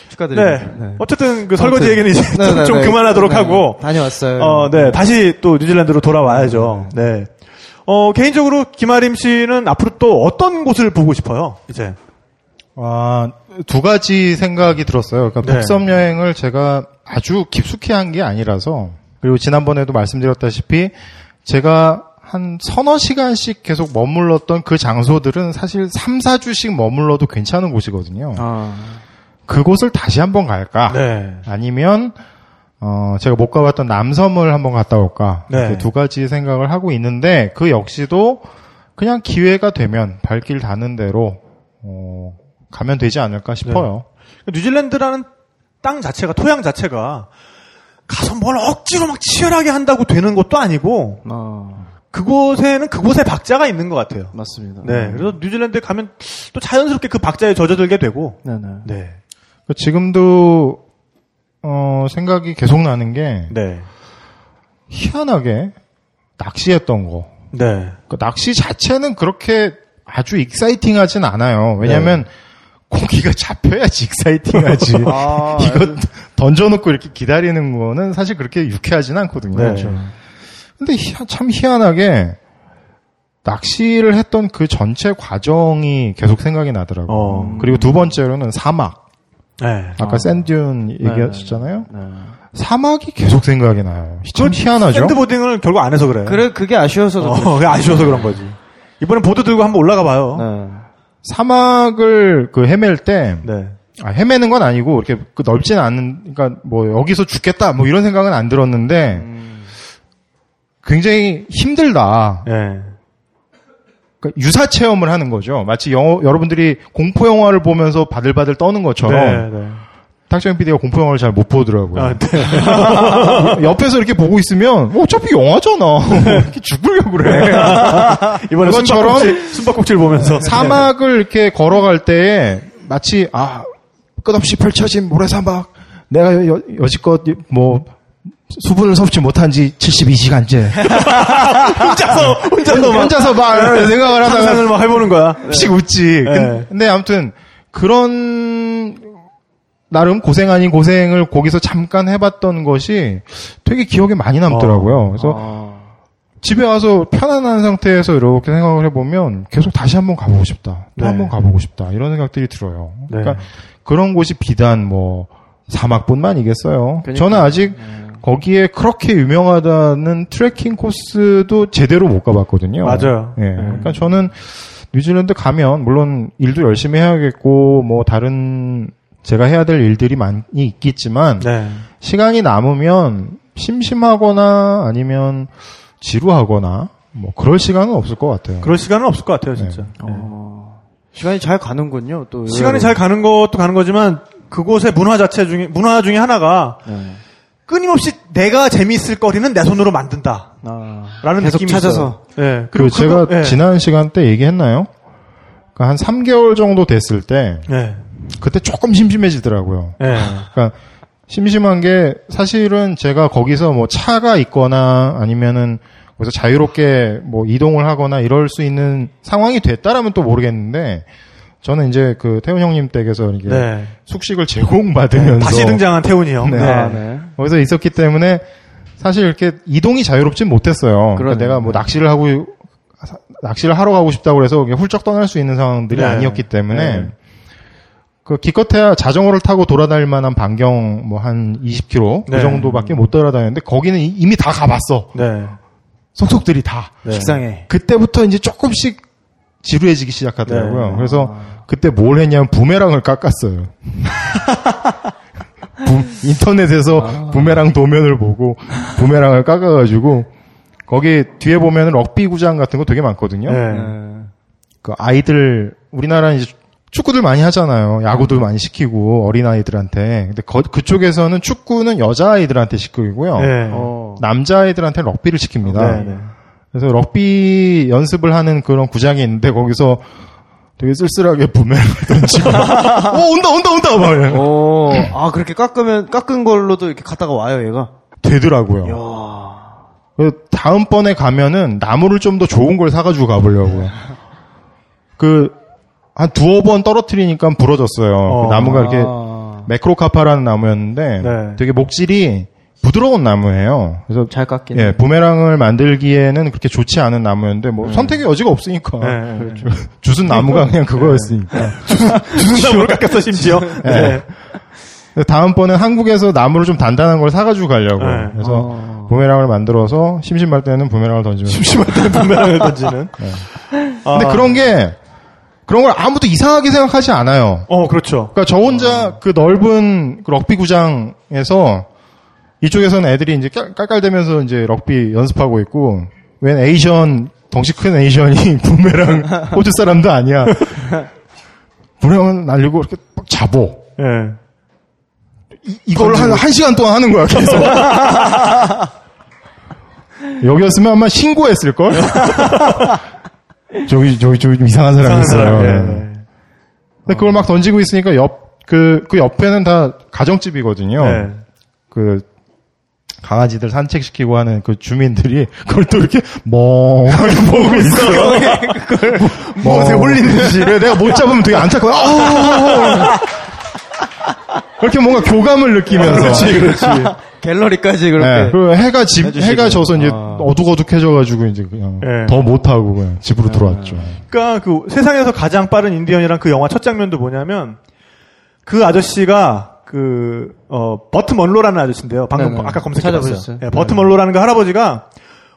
축하드립니다. 어쨌든 그 설거지 얘기는 이제 네, 네, 좀 네. 그만하도록 네. 하고, 다녀왔어요. 어, 네. 다시 또 뉴질랜드로 돌아와야죠. 네. 어, 개인적으로 김아림 씨는 앞으로 또 어떤 곳을 보고 싶어요? 이제. 아, 두 가지 생각이 들었어요. 그러니까 네. 북섬 여행을 제가 아주 깊숙이 한 게 아니라서 그리고 지난번에도 말씀드렸다시피 제가 한 서너 시간씩 계속 머물렀던 그 장소들은 사실 3, 4주씩 머물러도 괜찮은 곳이거든요. 아, 그곳을 다시 한번 갈까? 네. 아니면 어, 제가 못 가봤던 남섬을 한번 갔다 올까? 네. 두 가지 생각을 하고 있는데 그 역시도 그냥 기회가 되면 발길 닿는 대로 어, 가면 되지 않을까 싶어요. 뉴질랜드라는 땅 자체가 토양 자체가 가서 뭘 억지로 막 치열하게 한다고 되는 것도 아니고 아, 그곳에는 그곳의 박자가 있는 것 같아요. 맞습니다. 네, 그래서 뉴질랜드에 가면 또 자연스럽게 그 박자에 젖어들게 되고, 네네. 네, 지금도 어, 생각이 계속 나는 게 네, 희한하게 낚시했던 거. 네, 그 낚시 자체는 그렇게 아주 exciting하진 않아요. 왜냐하면 고기가 잡혀야지 exciting하지. 아, 이거 던져놓고 이렇게 기다리는 거는 사실 그렇게 유쾌하진 않거든요. 네. 근데 희한- 참 희한하게 낚시를 했던 그 전체 과정이 계속 생각이 나더라고요. 어. 그리고 두 번째로는 사막. 네. 아까 sand dune 얘기하셨잖아요. 네. 사막이 계속 생각이 나요. 참 희한하죠. 샌드보딩을 결국 안 해서 그래. 그래 그게 아쉬워서도 어, 아쉬워서 그런 거지. 이번엔 보드 들고 한번 올라가 봐요. 네. 사막을 그 헤맬 때 네. 아, 헤매는 건 아니고 이렇게 그 넓지는 않은 그러니까 뭐 여기서 죽겠다 뭐 이런 생각은 안 들었는데 굉장히 힘들다. 네. 그러니까 유사 체험을 하는 거죠. 마치 영어, 여러분들이 공포 영화를 보면서 바들바들 떠는 것처럼 네, 네. 탁정 PD가 공포 영화를 잘 못 보더라고요. 아, 네. 옆에서 이렇게 보고 있으면 어, 어차피 영화잖아. 이렇게 죽으려고 그래. 이번에 그것처럼 숨바꼭질, 보면서. 사막을 이렇게 걸어갈 때에 마치 아 끝없이 펼쳐진 모래사막 내가 여, 여, 여지껏 뭐 수분을 섭취 못한 지 72시간째 혼자서, 혼자서 막 혼자서 막 생각을 하다가 상상을 막 해보는 거야. 씩 웃지. 네. 근- 근데 아무튼 그런 나름 고생 아닌 고생을 거기서 잠깐 해봤던 것이 되게 기억에 많이 남더라고요. 그래서 아, 집에 와서 편안한 상태에서 이렇게 생각을 해보면 계속 다시 한번 가보고 싶다. 또 네. 한번 가보고 싶다. 이런 생각들이 들어요. 네. 그러니까 그런 곳이 비단 뭐 사막뿐만이겠어요. 그러니까. 저는 아직 거기에 그렇게 유명하다는 트레킹 코스도 제대로 못 가봤거든요. 맞아요. 예. 네. 그러니까 저는 뉴질랜드 가면 물론 일도 열심히 해야겠고 뭐 다른 제가 해야 될 일들이 많이 있겠지만 네. 시간이 남으면 심심하거나 아니면 지루하거나 뭐 그럴 시간은 없을 것 같아요. 그럴 시간은 없을 것 같아요, 진짜. 네. 어, 시간이 잘 가는군요. 또 시간이 잘 가는 것도 가는 거지만 그곳의 문화 자체 중에 문화 중에 하나가 네. 끊임없이 내가 재미있을 거리는 내 손으로 만든다. 아, 라는 계속 느낌이 찾아서. 있어요. 예. 그 그리고 제가 그거- 예. 지난 시간 때 얘기했나요? 그러니까 한 3개월 정도 됐을 때 예. 그때 조금 심심해지더라고요. 예. 그러니까 심심한 게 사실은 제가 거기서 뭐 차가 있거나 아니면은 거기서 자유롭게 뭐 이동을 하거나 이럴 수 있는 상황이 됐다라면 또 모르겠는데 저는 이제 그 태훈 형님 댁에서 이게 네. 숙식을 제공받으면서 다시 등장한 태훈이 형. 네. 네. 아, 네. 거기서 있었기 때문에 사실 이렇게 이동이 자유롭진 못했어요. 그러니까. 내가 뭐 낚시를 하고 낚시를 하러 가고 싶다고 그래서 그냥 훌쩍 떠날 수 있는 상황들이 네. 아니었기 때문에 네. 그 기껏해야 자전거를 타고 돌아다닐 만한 반경 뭐 한 20km 그 네. 정도밖에 못 돌아다녔는데 거기는 이- 이미 다 가봤어. 네. 속속들이 다. 네. 식상해. 그때부터 이제 조금씩 지루해지기 시작하더라고요. 네. 그래서 그때 뭘 했냐면 부메랑을 깎았어요. 부- 인터넷에서 부메랑 도면을 보고 부메랑을 깎아가지고 거기 뒤에 보면은 럭비 구장 같은 거 되게 많거든요. 네. 네. 그 아이들 우리나라는 이제 축구들 많이 하잖아요. 야구도 많이 시키고 어린 아이들한테. 근데 거- 그쪽에서는 축구는 여자 아이들한테 시키고요. 네. 어. 남자 아이들한테 럭비를 시킵니다. 네, 네. 그래서 럭비 연습을 하는 그런 구장이 있는데 거기서 되게 쓸쓸하게 부메랑을 던지고 어 온다 온다 온다 막 이래. 오, 아, 그렇게 깎으면, 깎은 걸로도 이렇게 갔다가 와요, 얘가? 되더라고요. 이야. 그래서 다음번에 가면은 나무를 좀 더 좋은 걸 사가지고 가보려고요. 그, 한 두어 번 떨어뜨리니까 부러졌어요. 어. 그 나무가 이렇게 아, 매크로카파라는 나무였는데 네. 되게 목질이 부드러운 나무예요. 그래서 잘 깎이네. 예, 부메랑을 만들기에는 그렇게 좋지 않은 나무였는데 뭐 선택의 여지가 없으니까 네. 그렇죠. 주순 나무가 그냥 그거였으니까. 주는 나무를 깎았어, 심지어. 네. 그래서 다음번엔 한국에서 나무를 좀 단단한 걸 사가지고 가려고. 네. 그래서 어. 부메랑을 만들어서 심심할 때는 부메랑을 던지면. 심심할 때는 부메랑을 던지는. 근데 아. 그런 게 그런 걸 아무도 이상하게 생각하지 않아요. 어, 그렇죠. 그러니까 저 혼자 그 넓은 그 럭비 구장에서 이쪽에서는 애들이 이제 깔- 깔깔대면서 이제 럭비 연습하고 있고 웬 Asian 덩치 큰 Asian이 부메랑 호주 사람도 아니야. 부메랑은 날리고 이렇게 막 잡어. 예. 이걸 한, 한 시간 동안 하는 거야, 계속. 여기였으면 아마 신고했을걸? 저기, 저기, 저기 좀 이상한 사람이 있어요. 네. 근데 그걸 막 던지고 있으니까 옆, 그, 그 옆에는 다 가정집이거든요. 네. 그, 강아지들 산책시키고 하는 그 주민들이 그걸 또 이렇게 멍하게 보고 있어요. 그걸 홀린 듯이. 그래, 내가 못 잡으면 되게 안타까워. 아! 그렇게 뭔가 교감을 느끼면서. 그렇지, 그렇지. 갤러리까지 그렇게. 네, 그리고 해가 집, 해주시고. 해가 져서 이제 아. 어둑어둑해져가지고 이제 그냥 네. 더 못하고 그냥 집으로 들어왔죠. 그러니까 그 세상에서 가장 빠른 인디언이란 그 영화 첫 장면도 뭐냐면 그 아저씨가 그 어, 버트 먼로라는 아저씨인데요. 방금 네네. 아까 검색해봤어요. 예, 버트 먼로라는 그 할아버지가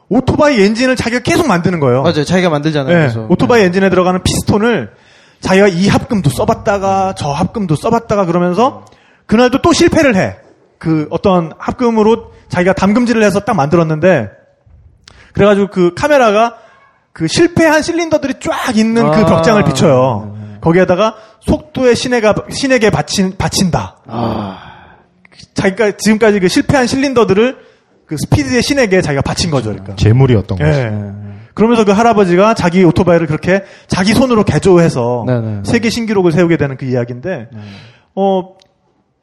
오토바이 엔진을 자기가 계속 만드는 거예요. 맞아요. 자기가 만들잖아요. 예, 그래서. 오토바이 엔진에 들어가는 피스톤을 자기가 이 합금도 써봤다가 저 합금도 써봤다가 그러면서 그날도 또 실패를 해. 그 어떤 합금으로 자기가 담금질을 해서 딱 만들었는데 그래가지고 그 카메라가 그 실패한 실린더들이 쫙 있는 그 아. 벽장을 비춰요. 거기에다가 속도의 신에가 신에게 바친 바친다. 아, 자기가 지금까지 그 실패한 실린더들을 그 스피드의 신에게 자기가 바친 거죠, 그러니까. 재물이었던 거죠. 예. 그러면서 그 할아버지가 자기 오토바이를 그렇게 자기 손으로 개조해서 네네. 세계 신기록을 세우게 되는 그 이야기인데, 어,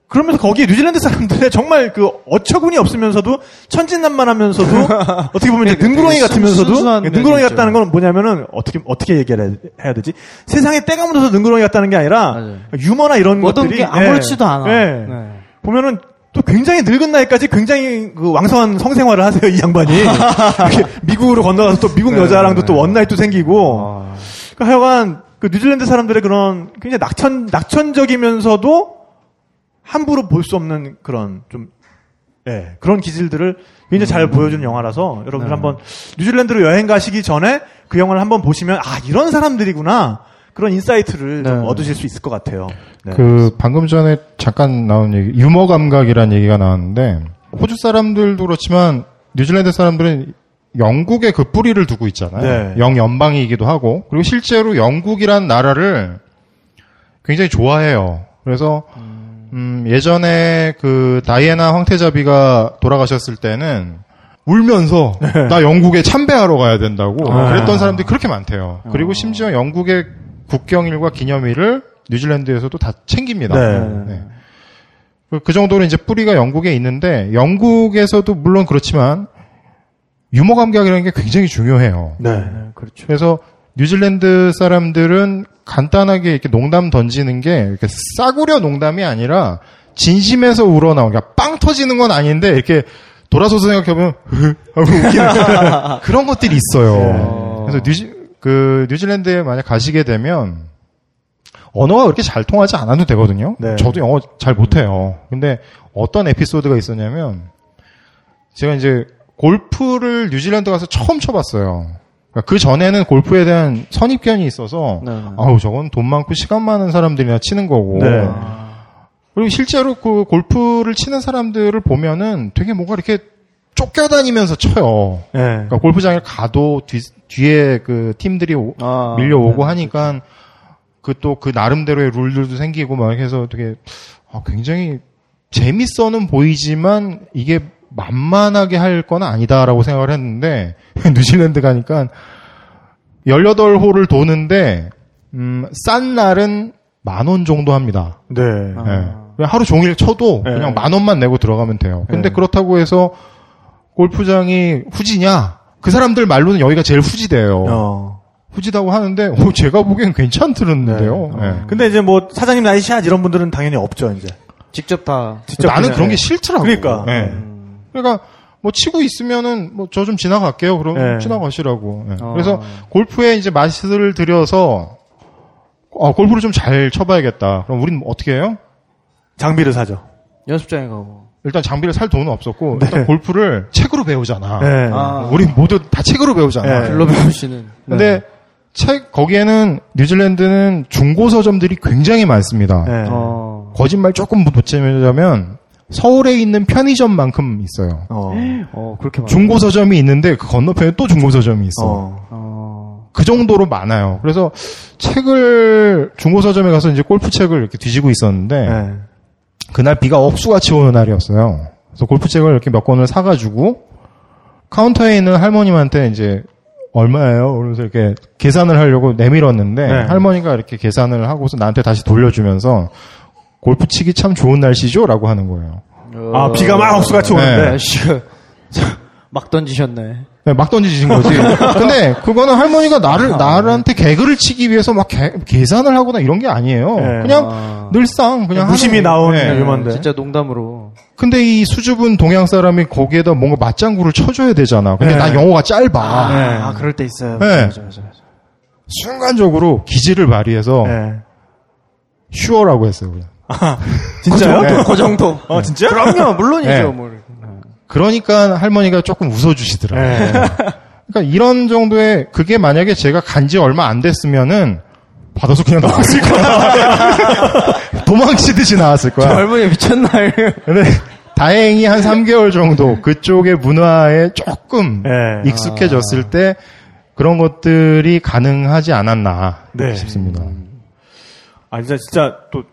그러면서 거기에 뉴질랜드 사람들의 정말 그 어처구니 없으면서도 천진난만하면서도 어떻게 보면 이제 능구렁이 같으면서도 순수한 능구렁이. 같다는 건 뭐냐면은 어떻게 어떻게 얘기를 해야 되지? 세상에 때가 묻어서 능구렁이 같다는 게 아니라 맞아요. 유머나 이런 것들이 게 아무렇지도 예, 않아. 예. 네. 보면은 또 굉장히 늙은 나이까지 굉장히 그 왕성한 성생활을 하세요 이 양반이 미국으로 건너가서 또 미국 여자랑도 또 one night도 생기고 그러니까 하여간 그 뉴질랜드 사람들의 그런 굉장히 낙천 낙천적이면서도 함부로 볼 수 없는 그런 좀 예, 그런 기질들을 굉장히 잘 음. 보여주는 영화라서 여러분들 네. 한번 뉴질랜드로 여행 가시기 전에 그 영화를 한번 보시면 아 이런 사람들이구나 그런 insight를 좀 네. 얻으실 수 있을 것 같아요. 네. 그 방금 전에 잠깐 나온 얘기 유머 감각이라는 얘기가 나왔는데 호주 사람들도 그렇지만 뉴질랜드 사람들은 영국의 그 뿌리를 두고 있잖아요. 네. 영연방이기도 하고 그리고 실제로 영국이란 나라를 굉장히 좋아해요. 그래서 음, 예전에 그 다이애나 황태자비가 돌아가셨을 때는 울면서 나 영국에 참배하러 가야 된다고 아. 그랬던 사람들이 그렇게 많대요. 그리고 심지어 영국의 국경일과 기념일을 뉴질랜드에서도 다 챙깁니다. 네. 네. 그- 그 정도로 이제 뿌리가 영국에 있는데 영국에서도 물론 그렇지만 유머 감각이라는 게 굉장히 중요해요. 네. 네, 그렇죠. 그래서 뉴질랜드 사람들은 간단하게 이렇게 농담 던지는 게 이렇게 싸구려 농담이 아니라 진심에서 우러나온 그러니까 빵 터지는 건 아닌데 이렇게 돌아서서 생각해보면 하고 웃기는 그런 것들이 있어요. 그래서 뉴지 그 뉴질랜드에 만약 가시게 되면 언어가 그렇게 잘 통하지 않아도 되거든요. 네. 저도 영어 잘 못해요. 근데 어떤 에피소드가 있었냐면 제가 이제 골프를 뉴질랜드 가서 처음 쳐봤어요. 그러니까 그 전에는 골프에 대한 선입견이 있어서 네. 아우 저건 돈 많고 시간 많은 사람들이나 치는 거고 네. 그리고 실제로 그 골프를 치는 사람들을 보면은 되게 뭔가 이렇게 쫓겨다니면서 쳐요. 네. 그러니까 골프장에 가도 뒤, 뒤에 그 팀들이 오- 아, 밀려오고 네. 하니까 그또그 나름대로의 룰들도 생기고 막 해서 되게 아, 굉장히 재밌어는 보이지만 이게 만만하게 할 건 아니다라고 생각을 했는데 뉴질랜드 가니까 18홀을 도는데 음, 싼 날은 만 원 정도 합니다. 네. 아. 예. 그냥 하루 종일 쳐도 네. 그냥 만 원만 내고 들어가면 돼요. 근데 네. 그렇다고 해서 골프장이 후지냐? 그 사람들 말로는 여기가 제일 후지대요. 어. 후지다고 하는데 어, 제가 보기엔 괜찮더는데요. 네. 예. 근데 이제 뭐 사장님 나이샷 이런 분들은 당연히 없죠 이제. 직접 다. 직접 나는 그냥, 그런 예. 게 싫더라고. 그러니까. 예. 그러니까 뭐 치고 있으면은 뭐 저 좀 지나갈게요. 그럼 네. 지나가시라고. 예. 어. 그래서 골프에 이제 맛을 들여서 어, 골프를 좀 잘 쳐봐야겠다. 그럼 우리는 어떻게 해요? 장비를 사죠. 연습장에 가고. 일단 장비를 살 돈은 없었고 네. 일단 골프를 책으로 배우잖아. 네. 아. 우리 모두 다 책으로 배우잖아. 네. 글로벌 씨는. 근데 책 거기에는 뉴질랜드는 중고 서점들이 굉장히 많습니다. 네. 어. 거짓말 조금 붙이자면 서울에 있는 편의점만큼 있어요. 어. 어, 그렇게 많아. 중고 서점이 있는데 그 건너편에 또 중고 서점이 있어. 어. 어. 그 정도로 많아요. 그래서 책을 중고 서점에 가서 이제 골프 책을 이렇게 뒤지고 있었는데 네. 그날 비가 억수같이 오는 날이었어요. 그래서 골프 책을 이렇게 몇 권을 사가지고 카운터에 있는 할머님한테 이제 얼마예요? 그러면서 이렇게 계산을 하려고 내밀었는데 네. 할머니가 이렇게 계산을 하고서 나한테 다시 돌려주면서 골프 치기 참 좋은 날씨죠?라고 하는 거예요. 아 비가 막 억수같이 오는데. 네. 막 던지셨네. 네, 막 던지신 거지. 근데 그거는 할머니가 나를 나한테 개그를 치기 위해서 막 개- 계산을 하거나 이런 게 아니에요. 네. 그냥 아. 늘상 그냥 무심히 나온 네. 유머인데. 진짜 농담으로. 근데 이 수줍은 동양 사람이 거기에다 뭔가 맞장구를 쳐줘야 되잖아. 근데 네. 나 영어가 짧아. 네. 아, 그럴 때 있어요. 네. 맞아, 맞아, 맞아. 순간적으로 기질을 발휘해서 네. 슈어라고 했어요. 그냥. 진짜요? 네. 그 정도. 어 진짜? 그럼요, 물론이죠. 네. 뭐. 그러니까 할머니가 조금 웃어주시더라고요. 네. 그러니까 이런 정도의 그게 만약에 제가 간 지 얼마 안 됐으면은 받아서 그냥 나왔을 거야. 도망치듯이 나왔을 저 거야. 할머니 미쳤나요? 근데 다행히 한 3개월 정도 그쪽의 문화에 조금 네. 익숙해졌을 때 그런 것들이 가능하지 않았나 네. 싶습니다. 아 진짜 진짜 또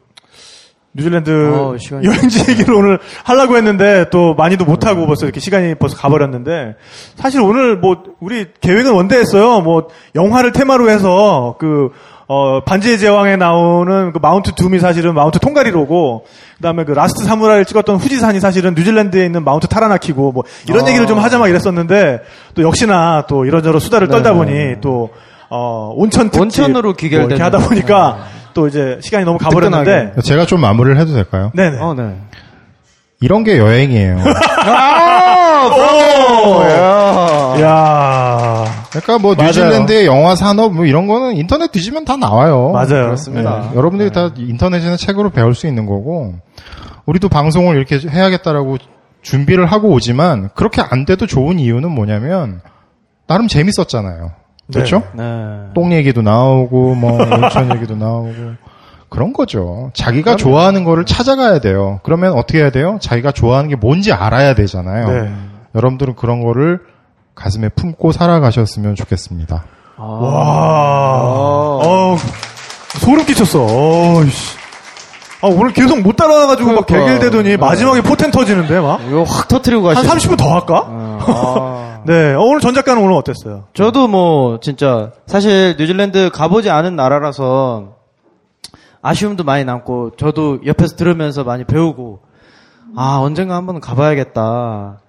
뉴질랜드 어, 여행지 얘기를 오늘 하려고 했는데 또 많이도 못 하고 벌써 이렇게 시간이 벌써 가버렸는데 사실 오늘 뭐 우리 계획은 원대했어요. 뭐 영화를 테마로 해서 그 어, 반지의 제왕에 나오는 그 Mount Doom이 사실은 Mount 통가리로고, 그 다음에 그 라스트 사무라이를 찍었던 후지산이 사실은 뉴질랜드에 있는 Mount 타라나키고, 뭐, 이런 아. 얘기를 좀 하자 막 이랬었는데, 또 역시나 또 이런저런 수다를 떨다 보니 또, 어, 온천 특집. 온천으로 뭐 귀결되는. 이렇게 하다 보니까 또 이제 시간이 너무 가버렸는데, 뜨끈하게. 제가 좀 마무리를 해도 될까요? 네네. 어, 네. 이런 게 여행이에요. 야 그러니까 뭐 맞아요. 뉴질랜드의 영화 산업 뭐 이런 거는 인터넷 뒤지면 다 나와요. 맞아요. 그렇습니다. 네, 여러분들이 다 인터넷이나 책으로 배울 수 있는 거고 우리도 방송을 이렇게 해야겠다라고 준비를 하고 오지만 그렇게 안 돼도 좋은 이유는 뭐냐면 나름 재밌었잖아요. 그렇죠? 네. 똥 얘기도 나오고 뭐 온천 얘기도 나오고 그런 거죠. 자기가 좋아하는 거를 찾아가야 돼요. 그러면 어떻게 해야 돼요? 자기가 좋아하는 게 뭔지 알아야 되잖아요. 네. 여러분들은 그런 거를 가슴에 품고 살아가셨으면 좋겠습니다. 와. 어, 소름 끼쳤어. 어이씨. 아, 오늘 계속 못 따라가가지고 막 그러니까. 개길대더니 마지막에 포텐 터지는데 막. 이거 확 터트리고 한 가시죠. 30분 더 할까? 아. 네. 어, 오늘 전 작가는 오늘 어땠어요? 저도 뭐 진짜 사실 뉴질랜드 가보지 않은 나라라서 아쉬움도 많이 남고 저도 옆에서 들으면서 많이 배우고 아 언젠가 한번 가봐야겠다.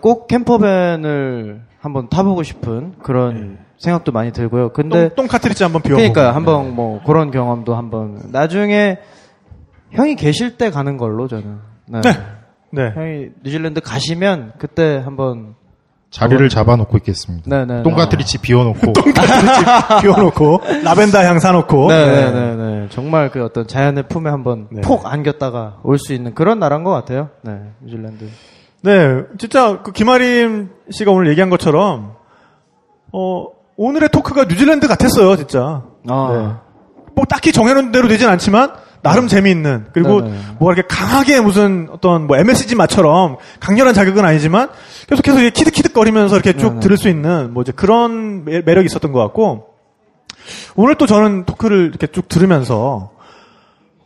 꼭 캠퍼밴을 한번 타보고 싶은 그런 생각도 많이 들고요. 근데 똥, 똥 카트리지 한번 비워보고. 그러니까 한번 뭐 그런 경험도 한번 나중에 형이 계실 때 가는 걸로 저는. 네. 네. 네. 형이 뉴질랜드 가시면 그때 한번 자리를 잡아놓고 있겠습니다. 네네. 똥가트리치 비워놓고 카트리지 비워놓고, 라벤더 향 사놓고. 네네 네. 정말 그 어떤 자연의 품에 한번 네. 폭 안겼다가 올 수 있는 그런 나라인 것 같아요. 네, 뉴질랜드. 네, 진짜 그 김아림 씨가 오늘 얘기한 것처럼 어 오늘의 토크가 뉴질랜드 같았어요, 진짜. 아, 뭐 딱히 정해놓은 대로 되진 않지만 나름 재미있는 그리고 네네. 뭐 이렇게 강하게 무슨 어떤 뭐 MSG 맛처럼 강렬한 자극은 아니지만 계속해서 키득키득거리면서 이렇게 쭉 네네. 들을 수 있는 뭐 이제 그런 매- 매력이 있었던 것 같고 오늘 또 저는 토크를 이렇게 쭉 들으면서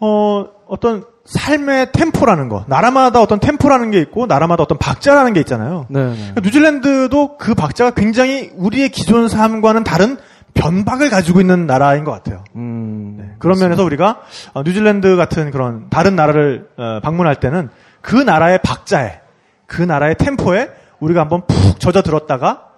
어 어떤 삶의 템포라는 거 나라마다 어떤 템포라는 게 있고 나라마다 어떤 박자라는 게 있잖아요. 그러니까 뉴질랜드도 그 박자가 굉장히 우리의 기존 삶과는 다른 변박을 가지고 있는 나라인 것 같아요. 음, 그런 면에서 우리가 어, 뉴질랜드 같은 그런 다른 나라를 어, 방문할 때는 그 나라의 박자에 그 나라의 템포에 우리가 한번 푹 젖어 들었다가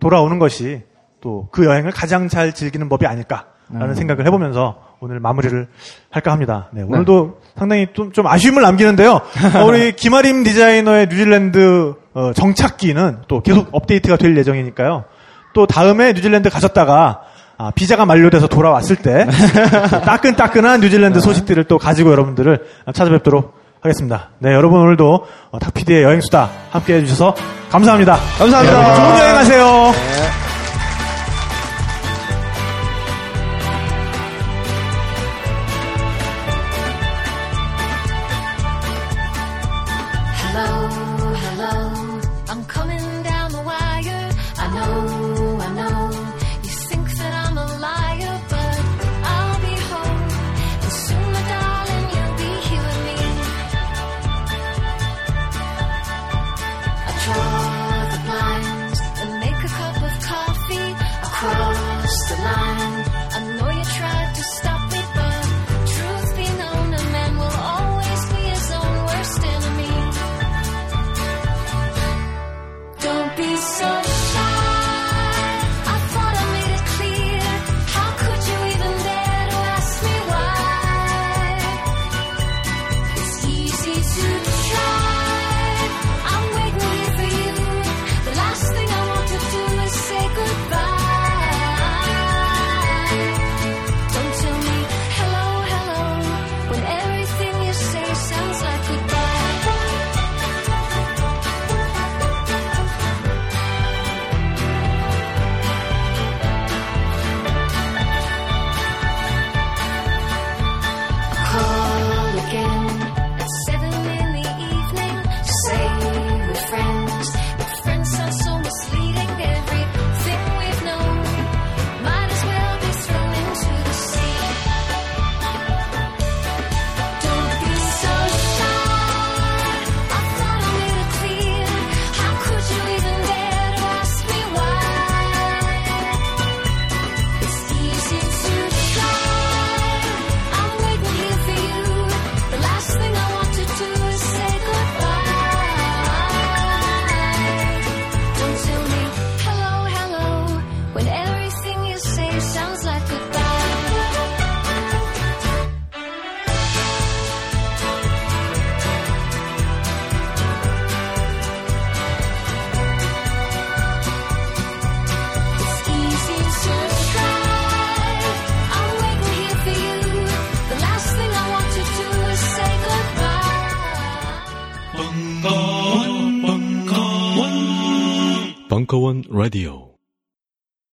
돌아오는 것이 또 그 여행을 가장 잘 즐기는 법이 아닐까라는 생각을 해보면서 오늘 마무리를 할까 합니다. 네, 오늘도 상당히 좀, 좀 아쉬움을 남기는데요. 어, 우리 김아림 디자이너의 뉴질랜드 어, 정착기는 또 계속 업데이트가 될 예정이니까요. 또 다음에 뉴질랜드 가셨다가 아, 비자가 만료돼서 돌아왔을 때 따끈따끈한 뉴질랜드 소식들을 또 가지고 여러분들을 찾아뵙도록 하겠습니다. 네, 여러분 오늘도 어, 탁피디의 여행수다 함께 해주셔서 감사합니다. 감사합니다. 네, 좋은 여행 하세요. Hello,